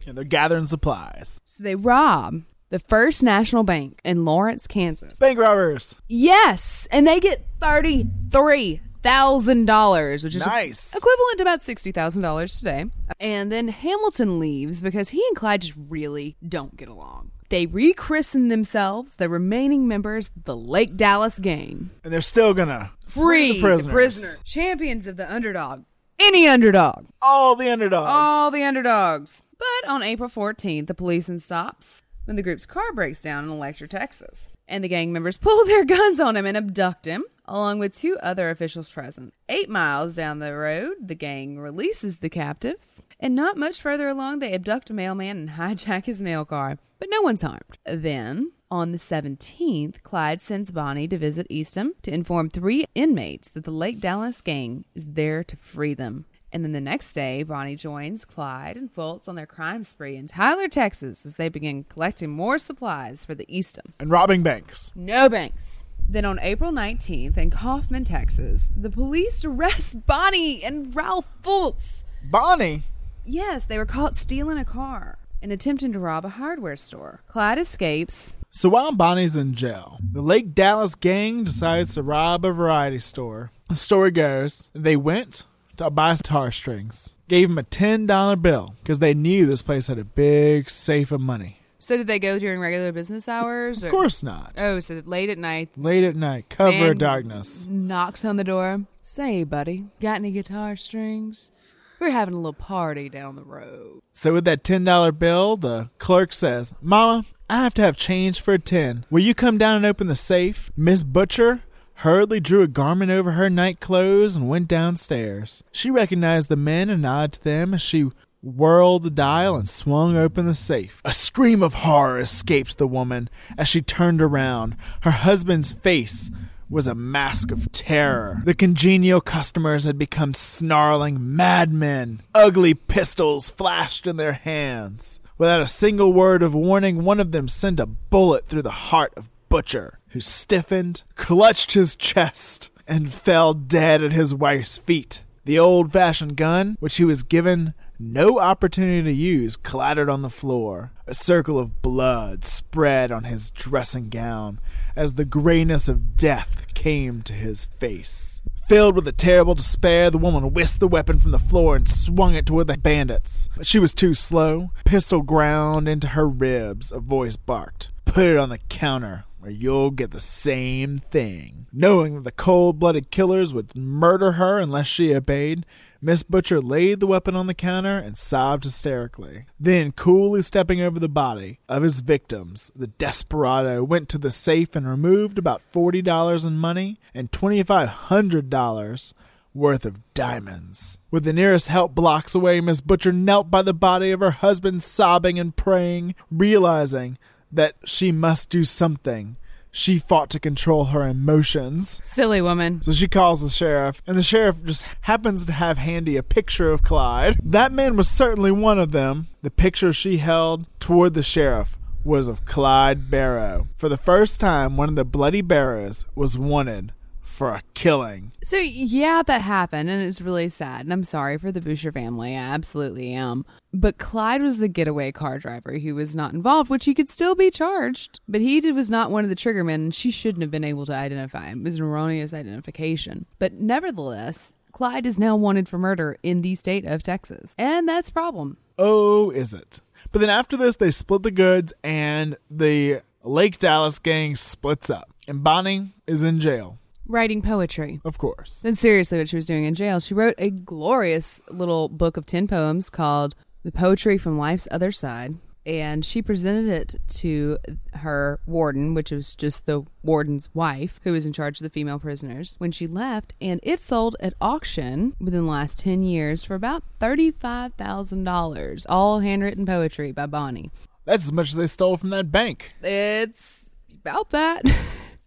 And they're gathering supplies. So they rob the First National Bank in Lawrence, Kansas. Bank robbers. Yes, and they get thirty-three thousand dollars, which is Nice. equivalent to about sixty thousand dollars today. And then Hamilton leaves because he and Clyde just really don't get along. They rechristen themselves, the remaining members, the Lake Dallas Gang. And they're still gonna Free the prisoners. prisoner. champions of the underdog, any underdog. All the underdogs. All the underdogs. But on April 14th, the policeman stops when the group's car breaks down in Electra, Texas. And the gang members pull their guns on him and abduct him, along with two other officials present. Eight miles down the road, the gang releases the captives. And not much further along, they abduct a mailman and hijack his mail car. But no one's harmed. Then, on the 17th, Clyde sends Bonnie to visit Eastham to inform three inmates that the Lake Dallas gang is there to free them. And then the next day, Bonnie joins Clyde and Fults on their crime spree in Tyler, Texas, as they begin collecting more supplies for the Eastham. and robbing banks. No banks. Then on April 19th in Kaufman, Texas, the police arrest Bonnie and Ralph Fults. Bonnie. Yes, they were caught stealing a car and attempting to rob a hardware store. Clyde escapes. So while Bonnie's in jail, the Lake Dallas gang decides to rob a variety store. The story goes they went to buy tar strings, gave him a $10 bill because they knew this place had a big safe of money. So did they go during regular business hours? Of course not. Oh, so late at night. Late at night, cover of darkness. Knocks on the door. Say, buddy, got any guitar strings? We're having a little party down the road. So with that $10 bill, the clerk says, Mama, I have to have change for a 10. Will you come down and open the safe? Miss Butcher hurriedly drew a garment over her night clothes and went downstairs. She recognized the men and nodded to them as she whirled the dial and swung open the safe. A scream of horror escaped the woman as she turned around. Her husband's face was a mask of terror. The congenial customers had become snarling madmen. Ugly pistols flashed in their hands. Without a single word of warning, one of them sent a bullet through the heart of Butcher, who stiffened, clutched his chest, and fell dead at his wife's feet. The old fashioned gun, which he was given no opportunity to use, clattered on the floor. A circle of blood spread on his dressing gown as the grayness of death came to his face. Filled with a terrible despair, the woman whisked the weapon from the floor and swung it toward the bandits. But she was too slow. Pistol ground into her ribs. A voice barked, Put it on the counter, you'll get the same thing. Knowing that the cold blooded killers would murder her unless she obeyed, Miss Butcher laid the weapon on the counter and sobbed hysterically. Then, coolly stepping over the body of his victims, the desperado went to the safe and removed about $40 in money and $2,500 worth of diamonds. With the nearest help blocks away, Miss Butcher knelt by the body of her husband, sobbing and praying, realizing that she must do something. She fought to control her emotions. Silly woman. So she calls the sheriff, and the sheriff just happens to have handy a picture of Clyde. That man was certainly one of them. The picture she held toward the sheriff was of Clyde Barrow. For the first time, one of the Bloody Barrows was wanted for a killing. So yeah, that happened, and it's really sad. And I'm sorry for the Boucher family. I absolutely am. But Clyde was the getaway car driver who was not involved, which he could still be charged. But he did, was not one of the triggermen, and she shouldn't have been able to identify him. It was an erroneous identification. But nevertheless, Clyde is now wanted for murder in the state of Texas, and that's a problem. Oh, is it? But then after this, they split the goods, and the Lake Dallas gang splits up. And Bonnie is in jail, Writing poetry. of course. That's seriously what she was doing in jail. She wrote a glorious little book of 10 poems called The Poetry from Life's Other Side. and she presented it to her warden, which was just the warden's wife, who was in charge of the female prisoners, when she left, and it sold at auction within the last 10 years for about $35,000, all handwritten poetry by Bonnie. That's as much as they stole from that bank. It's about that.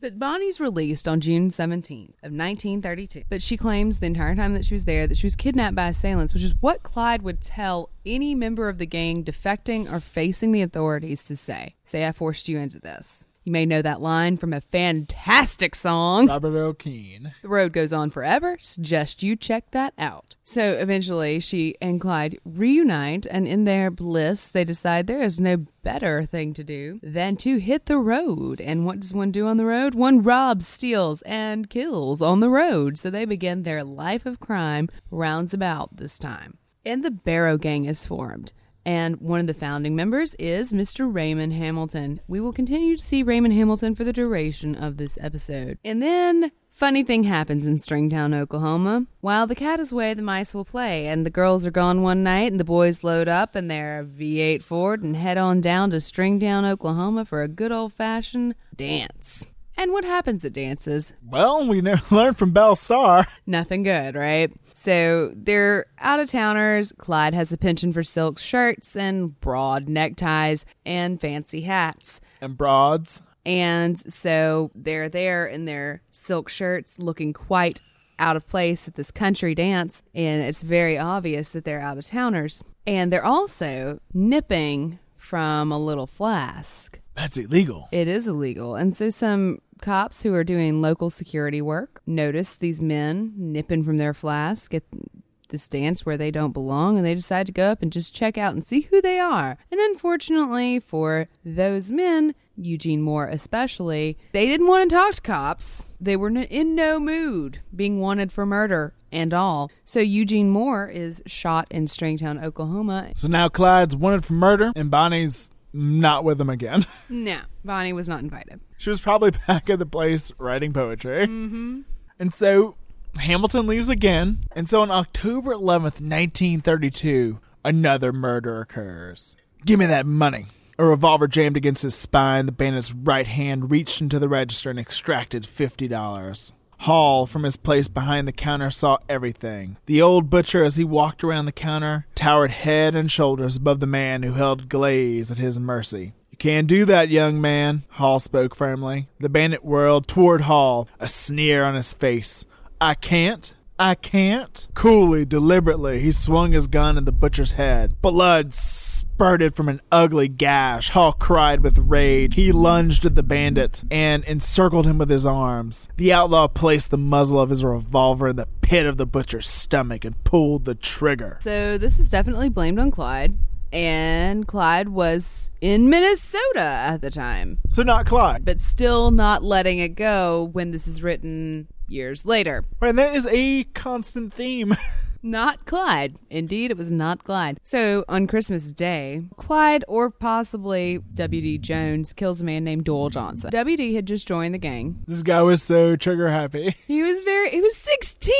But Bonnie's released on June 17th of 1932. But she claims the entire time that she was there that she was kidnapped by assailants, which is what Clyde would tell any member of the gang defecting or facing the authorities to say. Say I forced you into this. You may know that line from a fantastic song. Robert Earl Keen. The Road Goes On Forever. Suggest you check that out. So eventually, she and Clyde reunite, and in their bliss, they decide there is no better thing to do than to hit the road. And what does one do on the road? One robs, steals, and kills on the road. So they begin their life of crime rounds about this time. And the Barrow Gang is formed. And one of the founding members is Mr. Raymond Hamilton. We will continue to see Raymond Hamilton for the duration of this episode. And then Funny thing happens in Stringtown, Oklahoma. While the cat is away, the mice will play, and the girls are gone one night, and the boys load up in their V8 Ford and head on down to Stringtown, Oklahoma for a good old fashioned dance. And what happens at dances? Well, we learned from Belle Starr. Nothing good, right? So they're out of towners. Clyde has a penchant for silk shirts and broad neckties and fancy hats. And broads. And so they're there in their silk shirts looking quite out of place at this country dance. And it's very obvious that they're out of towners. And they're also nipping from a little flask. That's illegal. It is illegal. And so some cops who are doing local security work notice these men nipping from their flask at this dance where they don't belong and they decide to go up and just check out and see who they are. And unfortunately for those men, Eugene Moore especially, they didn't want to talk to cops. They were in no mood, being wanted for murder and all. So Eugene Moore is shot in Stringtown, Oklahoma. So now Clyde's wanted for murder and Bonnie's not with him again. no, Bonnie was not invited. She was probably back at the place writing poetry. Mm-hmm. And so Hamilton leaves again. And so on October 11th, 1932, another murder occurs. Give me that money. A revolver jammed against his spine, the bandit's right hand reached into the register and extracted $50. Hall, from his place behind the counter, saw everything. The old butcher, as he walked around the counter, towered head and shoulders above the man who held Glaze at his mercy. You can't do that, young man, Hall spoke firmly. The bandit whirled toward Hall, a sneer on his face. I can't? I can't? Coolly, deliberately, he swung his gun at the butcher's head. Blood spurted from an ugly gash. Hall cried with rage. He lunged at the bandit and encircled him with his arms. The outlaw placed the muzzle of his revolver in the pit of the butcher's stomach and pulled the trigger. So this was definitely blamed on Clyde. And Clyde was in Minnesota at the time. So not Clyde. But still not letting it go when this is written years later. Right, and that is a constant theme. Not Clyde. Indeed, it was not Clyde. So on Christmas Day, Clyde or possibly W.D. Jones kills a man named Doyle Johnson. W.D. had just joined the gang. This guy was so trigger happy. He was very, he was 16.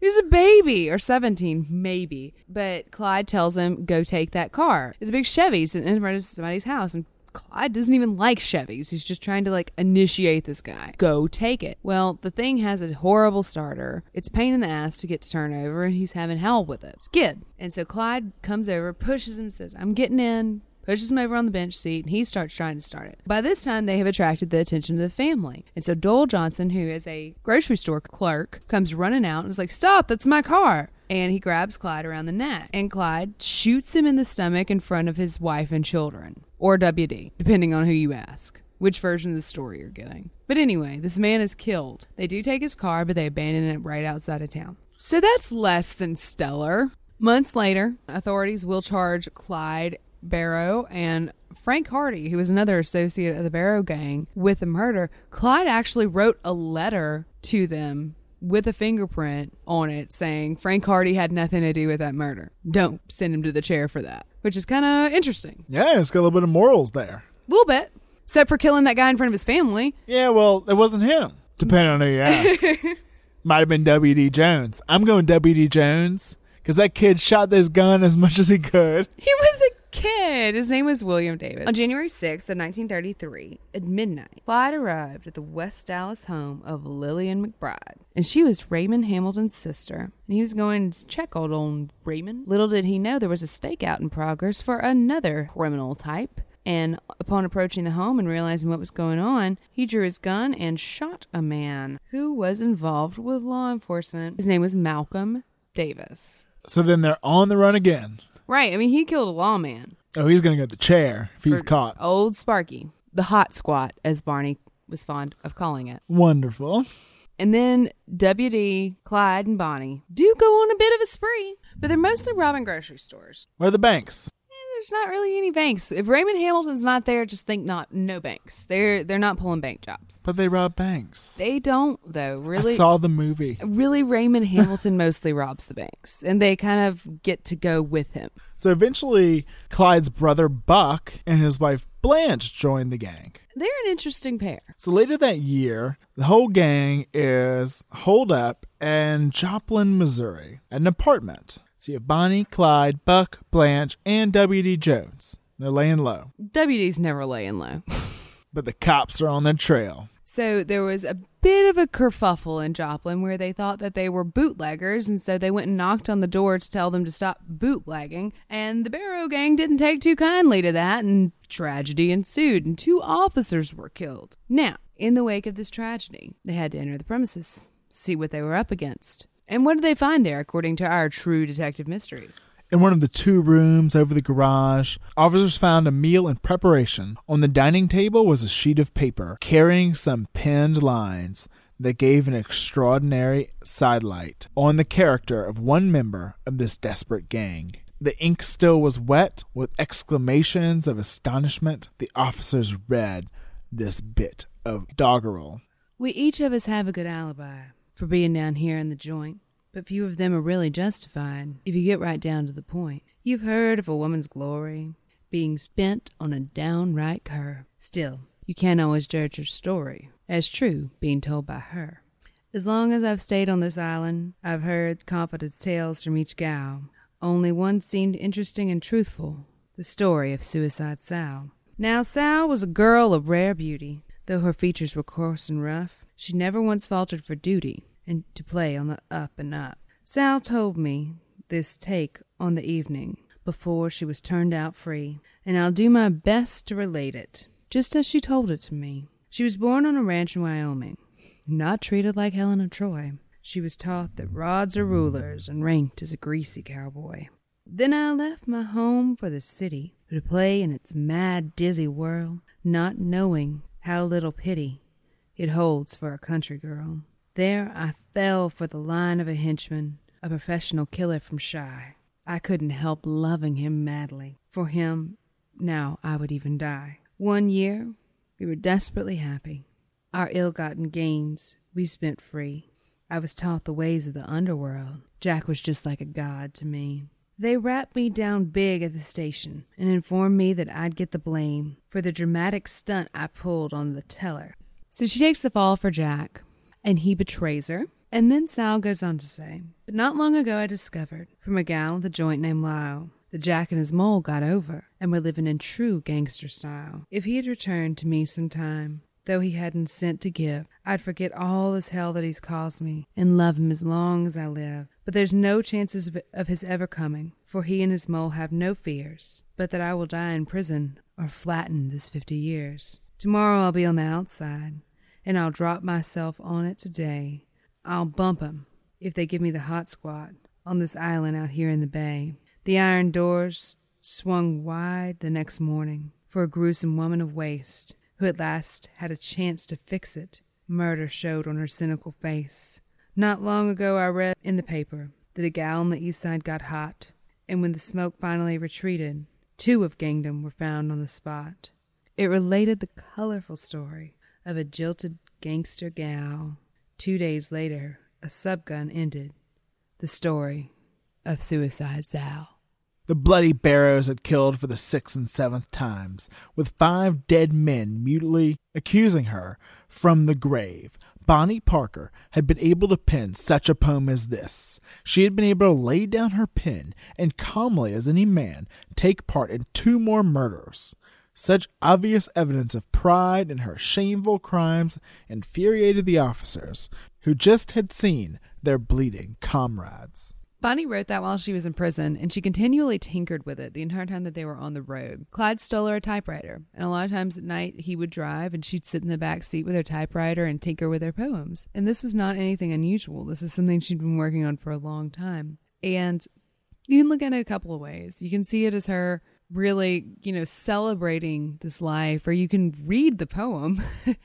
He was a baby, or 17, maybe. But Clyde tells him, go take that car. It's a big Chevy sitting in front of somebody's house. And Clyde doesn't even like Chevys. He's just trying to like initiate this guy. Go take it. Well, the thing has a horrible starter. It's pain in the ass to get to turn over, and he's having hell with it. Skid. And so Clyde comes over, pushes him, says, I'm getting in. Pushes him over on the bench seat and he starts trying to start it. By this time, they have attracted the attention of the family. And so Doyle Johnson, who is a grocery store clerk, comes running out and is like, Stop, that's my car and he grabs Clyde around the neck. And Clyde shoots him in the stomach in front of his wife and children, or WD, depending on who you ask. Which version of the story you're getting. But anyway, this man is killed. They do take his car, but they abandon it right outside of town. So that's less than stellar. Months later, authorities will charge Clyde Barrow and Frank Hardy, who was another associate of the Barrow gang, with the murder. Clyde actually wrote a letter to them with a fingerprint on it saying Frank Hardy had nothing to do with that murder. Don't send him to the chair for that, which is kind of interesting. Yeah, it's got a little bit of morals there. A little bit. Except for killing that guy in front of his family. Yeah, well, it wasn't him, depending on who you ask. Might have been W.D. Jones. I'm going W.D. Jones because that kid shot this gun as much as he could. He was a kid. His name was William David. On January 6th of 1933, at midnight, Clyde arrived at the West Dallas home of Lillian McBride. And she was Raymond Hamilton's sister. And he was going to check old old Raymond. Little did he know there was a stakeout in progress for another criminal type. And upon approaching the home and realizing what was going on, he drew his gun and shot a man who was involved with law enforcement. His name was Malcolm Davis. So then they're on the run again. Right. I mean, he killed a lawman. Oh, he's going to get the chair if he's caught. Old Sparky, the hot squat, as Barney was fond of calling it. Wonderful. And then WD, Clyde, and Bonnie do go on a bit of a spree, but they're mostly robbing grocery stores. Where are the banks? There's not really any banks. If Raymond Hamilton's not there, just think not no banks. They're they're not pulling bank jobs. But they rob banks. They don't though. Really, I saw the movie. really Raymond Hamilton mostly robs the banks, and they kind of get to go with him. So eventually, Clyde's brother Buck and his wife Blanche join the gang. They're an interesting pair. So later that year, the whole gang is holed up in Joplin, Missouri, at an apartment. So you have Bonnie, Clyde, Buck, Blanche, and W.D. Jones. They're laying low, WD's never laying low. but the cops are on their trail. So there was a bit of a kerfuffle in Joplin where they thought that they were bootleggers, and so they went and knocked on the door to tell them to stop bootlegging. And the Barrow gang didn't take too kindly to that, and tragedy ensued, and two officers were killed. Now, in the wake of this tragedy, they had to enter the premises, see what they were up against. And what did they find there, according to our true detective mysteries? In one of the two rooms over the garage, officers found a meal in preparation. On the dining table was a sheet of paper carrying some pinned lines that gave an extraordinary sidelight on the character of one member of this desperate gang. The ink still was wet. With exclamations of astonishment, the officers read this bit of doggerel. We each of us have a good alibi for being down here in the joint, but few of them are really justified if you get right down to the point. You've heard of a woman's glory being spent on a downright cur. Still, you can't always judge her story as true being told by her. As long as I've stayed on this island, I've heard confident tales from each gal. Only one seemed interesting and truthful the story of Suicide Sal. Now, Sal was a girl of rare beauty. Though her features were coarse and rough, she never once faltered for duty and to play on the up and up. Sal told me this take on the evening before she was turned out free, and I'll do my best to relate it, just as she told it to me. She was born on a ranch in Wyoming, not treated like Helen of Troy. She was taught that rods are rulers and ranked as a greasy cowboy. Then I left my home for the city to play in its mad, dizzy whirl, not knowing how little pity it holds for a country girl. There I fell for the line of a henchman, a professional killer from Chi. I couldn't help loving him madly. For him, now I would even die. One year, we were desperately happy. Our ill gotten gains we spent free. I was taught the ways of the underworld. Jack was just like a god to me. They rapped me down big at the station and informed me that I'd get the blame for the dramatic stunt I pulled on the teller. So she takes the fall for Jack, and he betrays her. And then Sal goes on to say, But not long ago I discovered from a gal at the joint named Lyle that Jack and his moll got over and were living in true gangster style. If he had returned to me some time, though he hadn't cent to give, I'd forget all this hell that he's caused me and love him as long as I live. But there's no chances of, of his ever coming, for he and his moll have no fears, but that I will die in prison or flatten this fifty years. Tomorrow I'll be on the outside, and I'll drop myself on it today. I'll bump 'em if they give me the hot squat on this island out here in the bay. The iron doors swung wide the next morning for a gruesome woman of waste who at last had a chance to fix it. Murder showed on her cynical face. Not long ago I read in the paper that a gal on the east side got hot, and when the smoke finally retreated, two of gangdom were found on the spot. It related the colorful story of a jilted gangster gal. Two days later, a subgun ended the story of Suicide Sal. The bloody Barrows had killed for the sixth and seventh times, with five dead men mutely accusing her from the grave. Bonnie Parker had been able to pen such a poem as this. She had been able to lay down her pen and calmly as any man take part in two more murders. Such obvious evidence of pride in her shameful crimes infuriated the officers, who just had seen their bleeding comrades. Bonnie wrote that while she was in prison, and she continually tinkered with it the entire time that they were on the road. Clyde stole her a typewriter, and a lot of times at night he would drive and she'd sit in the back seat with her typewriter and tinker with her poems. And this was not anything unusual. This is something she'd been working on for a long time. And you can look at it a couple of ways. You can see it as her really, you know, celebrating this life, or you can read the poem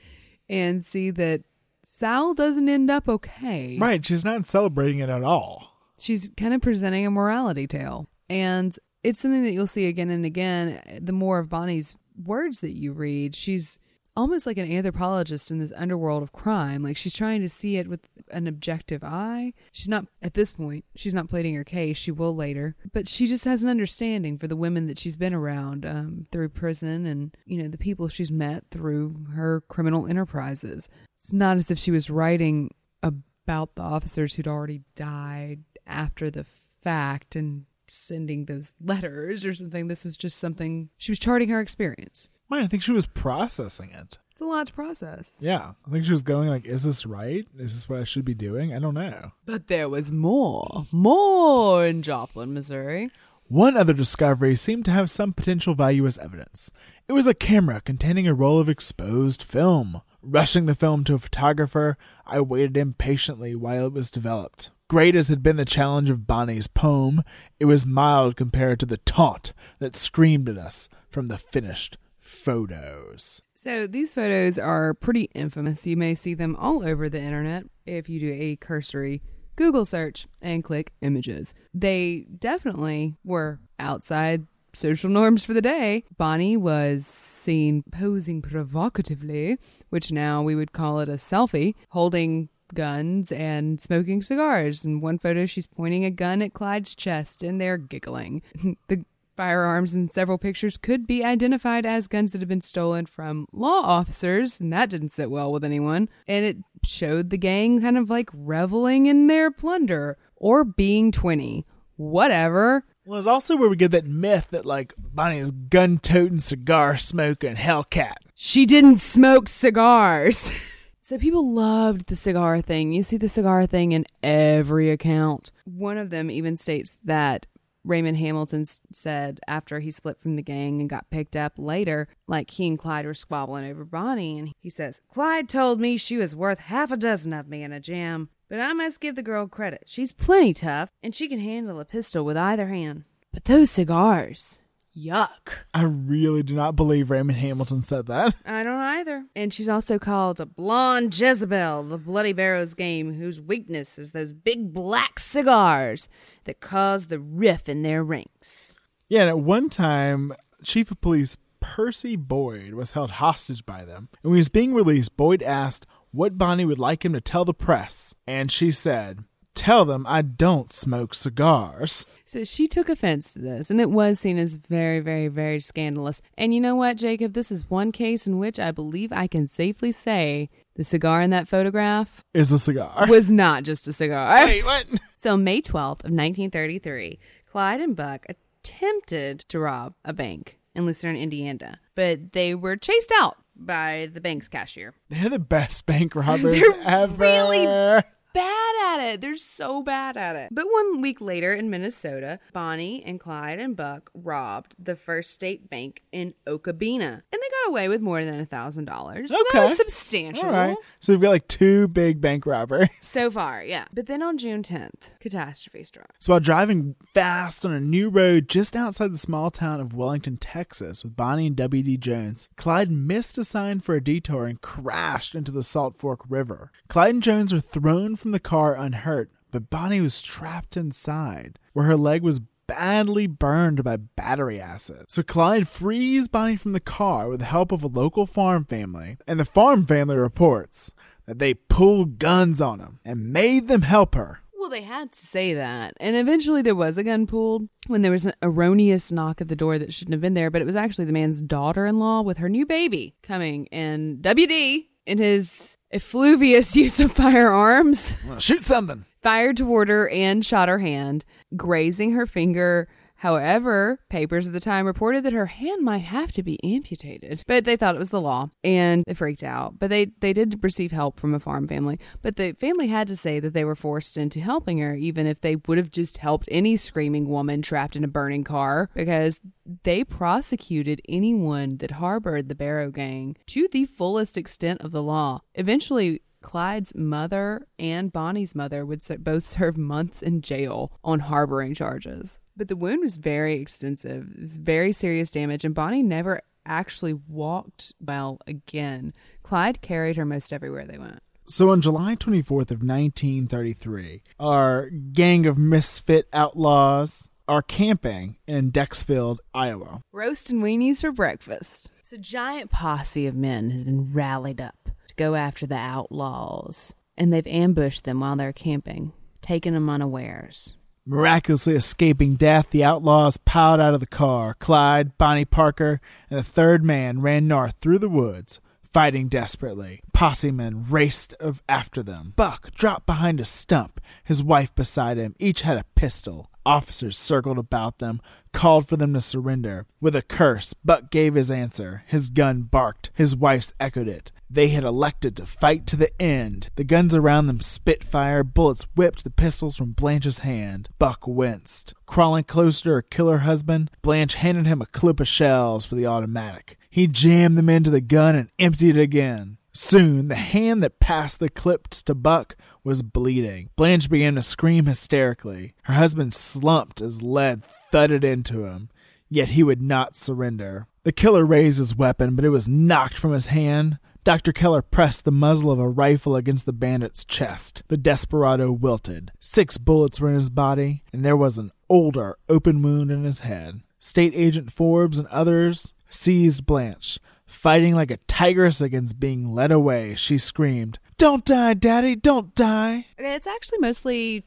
and see that Sal doesn't end up okay. Right, she's not celebrating it at all. She's kind of presenting a morality tale. And it's something that you'll see again and again. The more of Bonnie's words that you read, she's almost like an anthropologist in this underworld of crime. Like she's trying to see it with an objective eye. She's not, at this point, she's not pleading her case. She will later. But she just has an understanding for the women that she's been around um, through prison and, you know, the people she's met through her criminal enterprises. It's not as if she was writing about the officers who'd already died after the fact and sending those letters or something. This was just something she was charting her experience. I think she was processing it. It's a lot to process. Yeah, I think she was going like, "Is this right? Is this what I should be doing?" I don't know. But there was more, more in Joplin, Missouri. One other discovery seemed to have some potential value as evidence. It was a camera containing a roll of exposed film. Rushing the film to a photographer, I waited impatiently while it was developed. Great as had been the challenge of Bonnie's poem, it was mild compared to the taunt that screamed at us from the finished photos. So these photos are pretty infamous. You may see them all over the internet if you do a cursory Google search and click images. They definitely were outside social norms for the day. Bonnie was seen posing provocatively, which now we would call it a selfie, holding guns and smoking cigars. In one photo, she's pointing a gun at Clyde's chest and they're giggling. the firearms in several pictures could be identified as guns that have been stolen from law officers, and that didn't sit well with anyone. And it showed the gang kind of like reveling in their plunder or being 20. Whatever. Well, it's also where we get that myth that like Bonnie is gun toting, cigar smoking, Hellcat. She didn't smoke cigars. So people loved the cigar thing. You see the cigar thing in every account. One of them even states that Raymond Hamilton said after he split from the gang and got picked up later, like he and Clyde were squabbling over Bonnie, and he says, Clyde told me she was worth half a dozen of me in a jam, but I must give the girl credit. She's plenty tough, and she can handle a pistol with either hand. But those cigars, yuck. I really do not believe Raymond Hamilton said that. I don't either. And she's also called a blonde Jezebel, the Bloody Barrows game, whose weakness is those big black cigars that cause the rift in their ranks. Yeah, and at one time, Chief of Police Percy Boyd was held hostage by them. And when he was being released, Boyd asked what Bonnie would like him to tell the press. And she said, Tell them I don't smoke cigars. So she took offense to this, and it was seen as very, very, very scandalous. And you know what, Jacob? This is one case in which I believe I can safely say the cigar in that photograph Is a cigar. was not just a cigar. Wait, what? So, May 12th of 1933, Clyde and Buck attempted to rob a bank in Lucerne, Indiana, but they were chased out by the bank's cashier. They're the best bank robbers They're ever. really Bad at it. They're so bad at it. But one week later in Minnesota, Bonnie and Clyde and Buck robbed the First State Bank in Okabena. And they got away with more than a $1,000. So that Okay. was substantial. All right. So we've got like two big bank robbers. So far, yeah. But then on June 10th, catastrophe struck. So while driving fast on a new road just outside the small town of Wellington, Texas, with Bonnie and W.D. Jones, Clyde missed a sign for a detour and crashed into the Salt Fork River. Clyde and Jones were thrown from the car unhurt, but Bonnie was trapped inside, where her leg was badly burned by battery acid. So Clyde frees Bonnie from the car with the help of a local farm family, and the farm family reports that they pulled guns on him and made them help her. Well, they had to say that. And eventually there was a gun pulled when there was an erroneous knock at the door that shouldn't have been there, but it was actually the man's daughter in law with her new baby coming. And WD, in his effluvious use of firearms. Shoot something. fired toward her and shot her hand, grazing her finger. However, papers at the time reported that her hand might have to be amputated, but they thought it was the law and they freaked out. But they, they did receive help from a farm family, but the family had to say that they were forced into helping her, even if they would have just helped any screaming woman trapped in a burning car, because they prosecuted anyone that harbored the Barrow Gang to the fullest extent of the law. Eventually, Clyde's mother and Bonnie's mother would both serve months in jail on harboring charges. But the wound was very extensive. It was very serious damage, and Bonnie never actually walked well again. Clyde carried her most everywhere they went. So on July 24th of 1933, our gang of misfit outlaws are camping in Dexfield, Iowa. Roast and weenies for breakfast. So, giant posse of men has been rallied up to go after the outlaws, and they've ambushed them while they're camping, taking them unawares. Miraculously escaping death, the outlaws piled out of the car. Clyde, Bonnie Parker, and the third man ran north through the woods, fighting desperately. Posse men raced after them. Buck dropped behind a stump, his wife beside him. Each had a pistol. Officers circled about them, called for them to surrender. With a curse, Buck gave his answer. His gun barked. His wife's echoed it. They had elected to fight to the end. The guns around them spit fire, bullets whipped the pistols from Blanche's hand. Buck winced. Crawling closer to her killer husband, Blanche handed him a clip of shells for the automatic. He jammed them into the gun and emptied it again. Soon, the hand that passed the clips to Buck was bleeding. Blanche began to scream hysterically. Her husband slumped as lead thudded into him, yet he would not surrender. The killer raised his weapon, but it was knocked from his hand. Dr. Keller pressed the muzzle of a rifle against the bandit's chest. The desperado wilted. Six bullets were in his body, and there was an older open wound in his head. State Agent Forbes and others seized Blanche. Fighting like a tigress against being led away, she screamed, Don't die, Daddy, don't die. It's actually mostly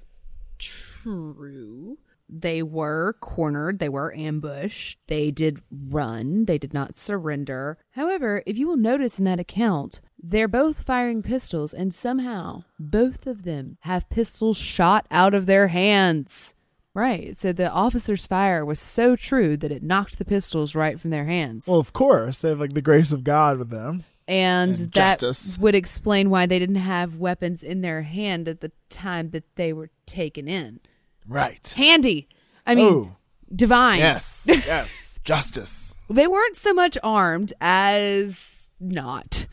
true. They were cornered, they were ambushed, they did run, they did not surrender. However, if you will notice in that account, they're both firing pistols, and somehow both of them have pistols shot out of their hands. Right. So the officer's fire was so true that it knocked the pistols right from their hands. Well, of course, they have like the grace of God with them. and, and that justice. would explain why they didn't have weapons in their hand at the time that they were taken in. Right. Handy. I mean, Oh. divine. Yes, yes. Justice. They weren't so much armed as not.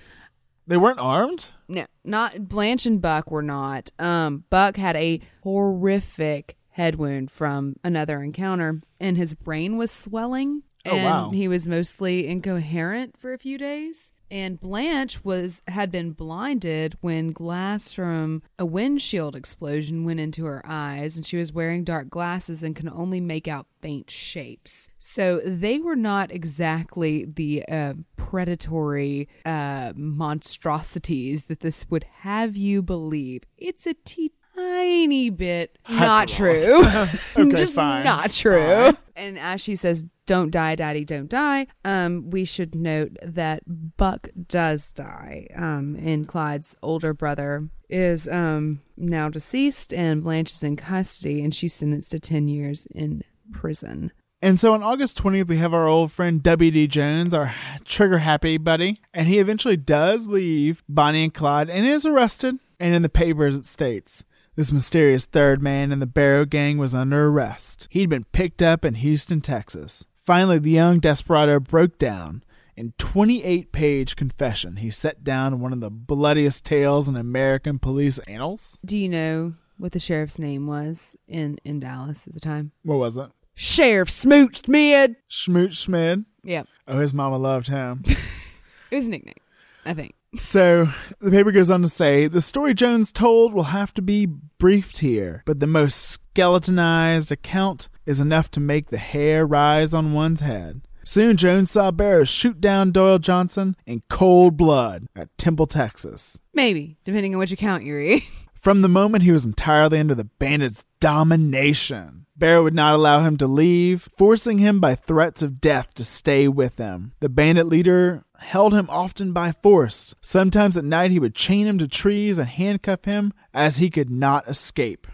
They weren't armed? No, not Blanche and Buck were not. Um, Buck had a horrific head wound from another encounter, and his brain was swelling. Oh, and wow. he was mostly incoherent for a few days. And Blanche was had been blinded when glass from a windshield explosion went into her eyes, and she was wearing dark glasses and could only make out faint shapes. So they were not exactly the uh, predatory uh, monstrosities that this would have you believe. It's a teeny tiny bit not true. Okay, Just fine. not true. And as she says, "Don't die, Daddy, don't die." Um, we should note that Buck does die. Um, and Clyde's older brother is um now deceased, and Blanche is in custody, and she's sentenced to ten years in prison. And so on August 20th, we have our old friend W.D. Jones, our trigger happy buddy. And he eventually does leave Bonnie and Clyde and is arrested. And in the papers, it states this mysterious third man in the Barrow Gang was under arrest. He'd been picked up in Houston, Texas. Finally, the young desperado broke down. In 28 page confession, he set down one of the bloodiest tales in American police annals. Do you know what the sheriff's name was in in Dallas at the time? What was it? Sheriff Smoot Schmid. Smoot Schmid. Yeah, Oh, his mama loved him. it was a nickname, I think. So the paper goes on to say the story Jones told will have to be briefed here, but the most skeletonized account is enough to make the hair rise on one's head. Soon Jones saw Barrows shoot down Doyle Johnson in cold blood at Temple, Texas. Maybe, depending on which account you read. From the moment he was entirely under the bandit's domination, Barrow would not allow him to leave, forcing him by threats of death to stay with them. The bandit leader held him often by force. Sometimes at night he would chain him to trees and handcuff him as he could not escape.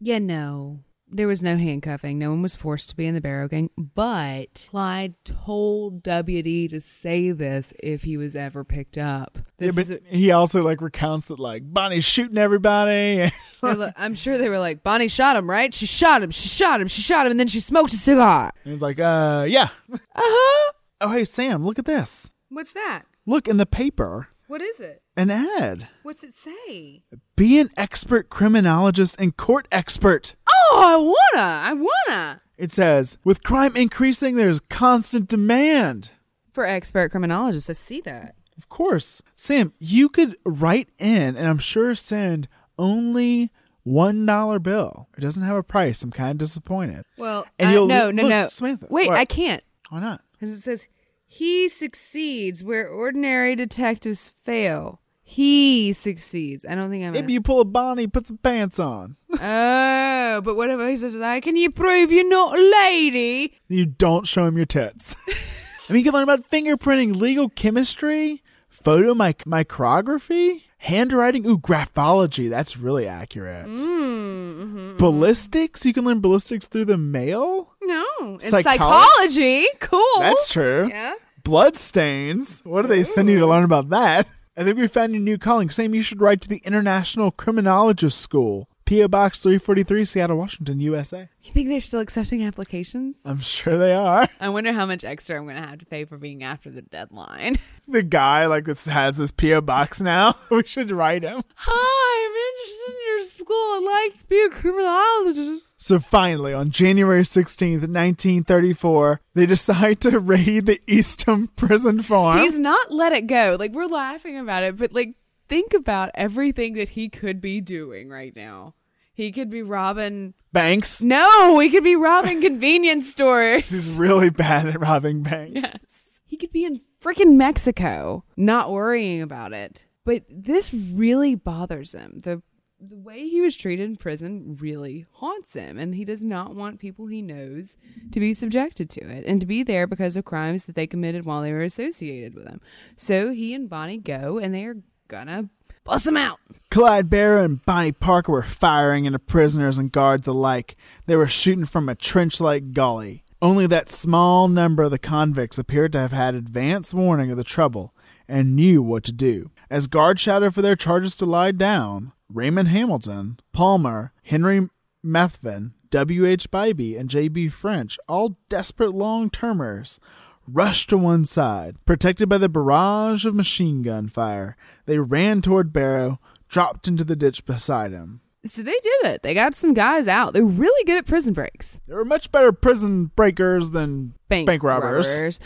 Yeah, no. There was no handcuffing. No one was forced to be in the Barrow Gang. But Clyde told WD to say this if he was ever picked up. This yeah, is but a- he also like recounts that like Bonnie's shooting everybody. I'm sure they were like, Bonnie shot him, right? She shot him. She shot him. She shot him. And then she smoked a cigar. And he's like, uh, yeah. Uh huh. Oh, hey, Sam, look at this. What's that? Look in the paper. What is it? An ad. What's it say? Be an expert criminologist and court expert. Oh, I wanna. I wanna. It says, with crime increasing, there's constant demand. For expert criminologists, I see that. Of course. Sam, you could write in and I'm sure send only one dollar bill. It doesn't have a price. I'm kind of disappointed. Well, And I- you'll- no, no, look, no. Samantha, Wait, what? I can't. Why not? Because it says, he succeeds where ordinary detectives fail. He succeeds. I don't think I'm. Maybe you pull a Bonnie, put some pants on. oh, but what if he says, like, can you prove you're not a lady? You don't show him your tits. I mean, you can learn about fingerprinting, legal chemistry, photo mic- micrography, handwriting. Ooh, graphology. That's really accurate. Mm-hmm. Ballistics. You can learn ballistics through the mail. No. And Psychology? psychology. Cool. That's true. Yeah. Blood stains. What do they send you to learn about that? I think we found your new calling. Sam, you should write to the International Criminologist School, P.O. Box 343, Seattle, Washington, USA. You think they're still accepting applications? I'm sure they are. I wonder how much extra I'm going to have to pay for being after the deadline. The guy like this has this P.O. Box now. we should write him. Hi, I'm interested in your school. I'd like to be a criminologist. So finally, on January 16th, 1934, they decide to raid the Eastham prison farm. He's not let it go. Like we're laughing about it, but like think about everything that he could be doing right now. He could be robbing. Banks. No, he could be robbing convenience stores. He's really bad at robbing banks. Yes. He could be in freaking Mexico, not worrying about it. But this really bothers him. The the way he was treated in prison really haunts him, and he does not want people he knows to be subjected to it and to be there because of crimes that they committed while they were associated with him. So he and Bonnie go, and they are gonna bust him out. Clyde Barrow and Bonnie Parker were firing into prisoners and guards alike. They were shooting from a trench like gully. Only that small number of the convicts appeared to have had advance warning of the trouble and knew what to do. As guards shouted for their charges to lie down, Raymond Hamilton, Palmer, Henry Methvin, W.H. Bybee, and J.B. French, all desperate long termers, rushed to one side. Protected by the barrage of machine gun fire, they ran toward Barrow, dropped into the ditch beside him. So they did it. They got some guys out. They're really good at prison breaks. They were much better prison breakers than bank, robbers.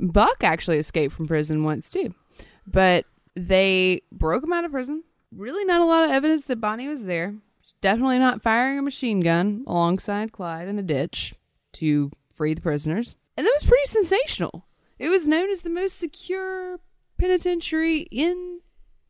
Buck actually escaped from prison once too, but they broke him out of prison. Really, not a lot of evidence that Bonnie was there. Definitely not firing a machine gun alongside Clyde in the ditch to free the prisoners. And that was pretty sensational. It was known as the most secure penitentiary in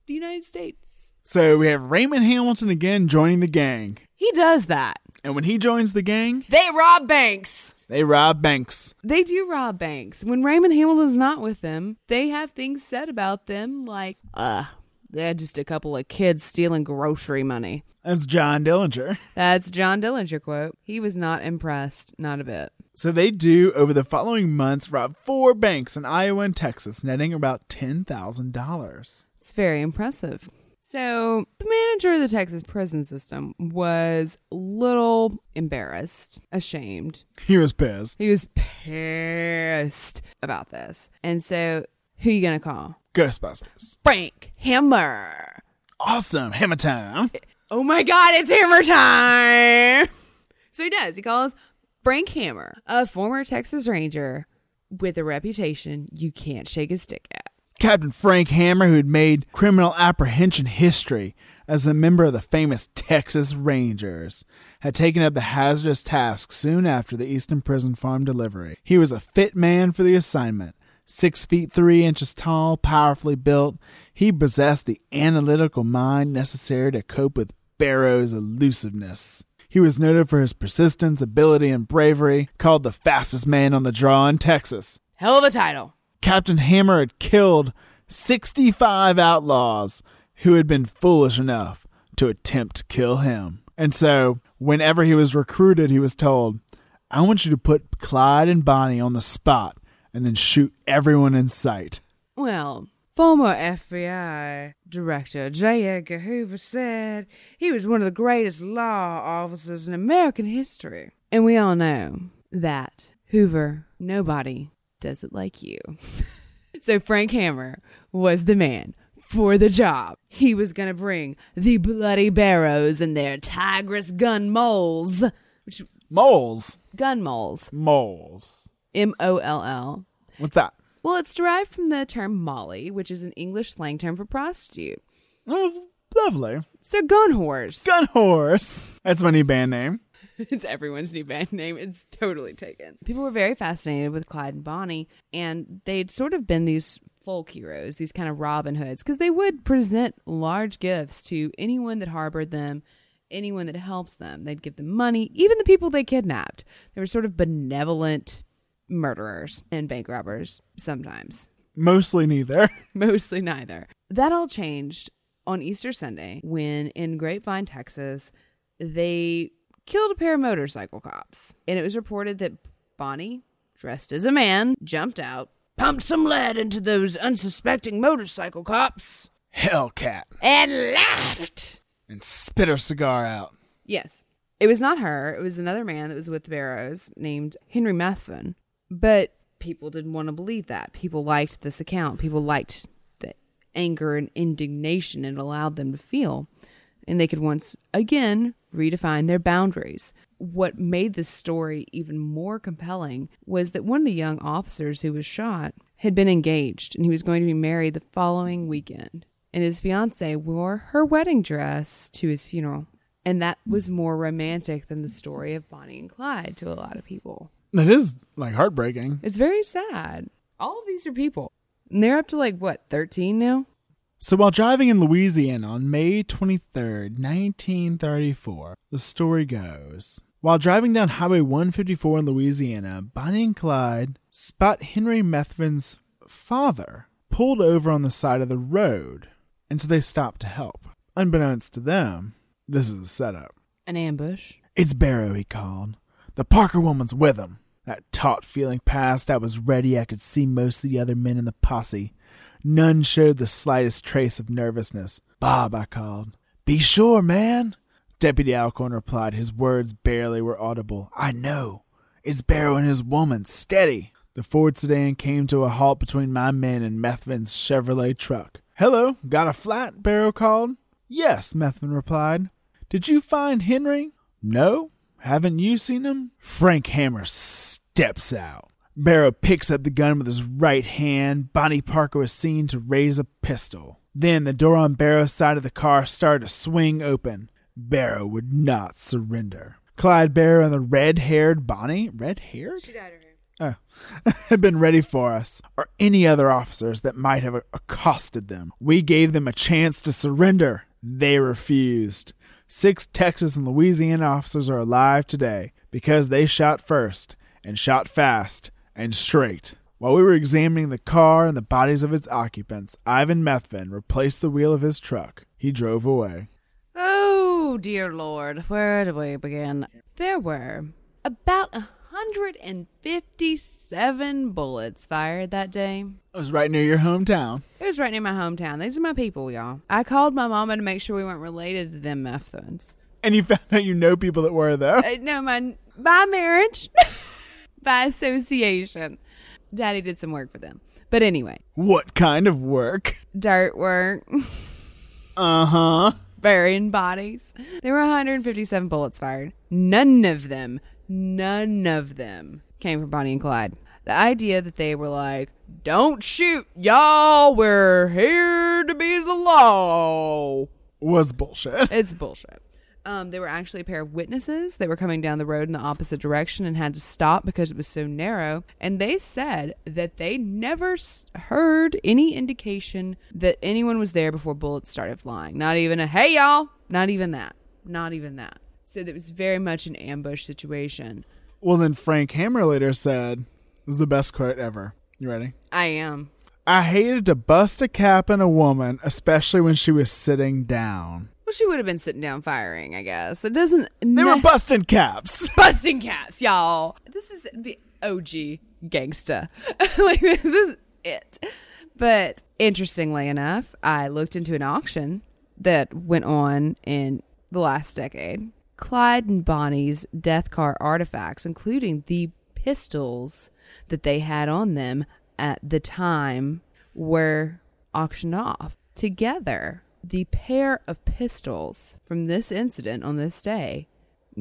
the United States. So we have Raymond Hamilton again joining the gang. He does that. And when he joins the gang, They rob banks. they rob banks. They do rob banks. When Raymond Hamilton's not with them, they have things said about them like, uh, they're just a couple of kids stealing grocery money. That's John Dillinger. That's John Dillinger quote. He was not impressed, not a bit. So they do, over the following months, rob four banks in Iowa and Texas, netting about $10,000. It's very impressive. So, the manager of the Texas prison system was a little embarrassed, ashamed. He was pissed. He was pissed about this. And so, who are you going to call? Ghostbusters. Frank Hammer. Awesome. Hammer time. Oh my god, it's hammer time! So he does. He calls Frank Hammer, a former Texas Ranger with a reputation you can't shake a stick at. Captain Frank Hammer, who had made criminal apprehension history as a member of the famous Texas Rangers, had taken up the hazardous task soon after the Eastham Prison Farm delivery. He was a fit man for the assignment. Six feet three inches tall, powerfully built, he possessed the analytical mind necessary to cope with Barrow's elusiveness. He was noted for his persistence, ability, and bravery, called the fastest man on the draw in Texas. Hell of a title. Captain Hammer had killed 65 outlaws who had been foolish enough to attempt to kill him. And so, whenever he was recruited, he was told, I want you to put Clyde and Bonnie on the spot and then shoot everyone in sight. Well, former FBI Director J. Edgar Hoover said he was one of the greatest law officers in American history. And we all know that Hoover, nobody does it like you. so Frank Hammer was the man for the job. He was going to bring the bloody barrows and their tigress gun moles, which Moles. gun moles, Moles. M O L L. What's that? Well, it's derived from the term molly, which is an English slang term for prostitute. Oh, lovely. So gun horse. Gun Horse. That's my new band name. it's everyone's new band name. It's totally taken. People were very fascinated with Clyde and Bonnie, and they'd sort of been these folk heroes, these kind of Robin Hoods, because they would present large gifts to anyone that harbored them, anyone that helps them. They'd give them money, even the people they kidnapped. They were sort of benevolent murderers and bank robbers sometimes. Mostly neither. Mostly neither. That all changed on Easter Sunday when in Grapevine, Texas, they killed a pair of motorcycle cops. And it was reported that Bonnie, dressed as a man, jumped out, pumped some lead into those unsuspecting motorcycle cops, Hellcat. and laughed. And spit her cigar out. Yes. It was not her. It was another man that was with the Barrows named Henry Methvin. But people didn't want to believe that. People liked this account. People liked the anger and indignation it allowed them to feel. And they could once again redefine their boundaries. What made this story even more compelling was that one of the young officers who was shot had been engaged and he was going to be married the following weekend. And his fiancee wore her wedding dress to his funeral. And that was more romantic than the story of Bonnie and Clyde to a lot of people. It is like heartbreaking. It's very sad. All of these are people. And they're up to like, what, 13 now? So while driving in Louisiana on May 23rd, 1934, the story goes. While driving down Highway 154 in Louisiana, Bonnie and Clyde spot Henry Methvin's father pulled over on the side of the road, and so they stop to help. Unbeknownst to them, this is a setup. An ambush. It's Barrow, he called. The Parker woman's with him. That taut feeling passed, I was ready. I could see most of the other men in the posse. None showed the slightest trace of nervousness. Bob, I called. Be sure, man. Deputy Alcorn replied. His words barely were audible. I know. It's Barrow and his woman. Steady. The Ford sedan came to a halt between my men and Methvin's Chevrolet truck. Hello, got a flat? Barrow called. Yes, Methvin replied. Did you find Henry? No. Haven't you seen him? Frank Hammer steps out. Barrow picks up the gun with his right hand. Bonnie Parker was seen to raise a pistol. Then the door on Barrow's side of the car started to swing open. Barrow would not surrender. Clyde Barrow and the red haired Bonnie, red haired? She dyed her hair. Oh, had been ready for us, or any other officers that might have accosted them. We gave them a chance to surrender. They refused. Six Texas and Louisiana officers are alive today because they shot first and shot fast and straight. While we were examining the car and the bodies of its occupants, Ivan Methvin replaced the wheel of his truck. He drove away. Oh, dear Lord. Where do we begin? There were about a 157 bullets fired that day. It was right near your hometown. It was right near my hometown. These are my people, y'all. I called my mama to make sure we weren't related to them Methvins. And you found out you know people that were, though. Uh, no, my by marriage, by association. Daddy did some work for them. But anyway, What kind of work? dirt work, Uh huh. burying bodies. There were 157 bullets fired. None of them, none of them came from Bonnie and Clyde. The idea that they were like, don't shoot, y'all, we're here to be the law. Was bullshit. It's bullshit. Um, they were actually a pair of witnesses. They were coming down the road in the opposite direction and had to stop because it was so narrow. And they said that they never s- heard any indication that anyone was there before bullets started flying. Not even a hey y'all. Not even that. Not even that. So that was very much an ambush situation. Well, then Frank Hammer later said, this is the best quote ever. You ready? I am. I hated to bust a cap in a woman, especially when she was sitting down. Well, she would have been sitting down firing, I guess. It doesn't. They were busting caps. busting caps, y'all. This is the OG gangsta. like this is it. But interestingly enough, I looked into an auction that went on in the last decade. Clyde and Bonnie's death car artifacts, including the pistols that they had on them at the time, were auctioned off. Together, the pair of pistols from this incident on this day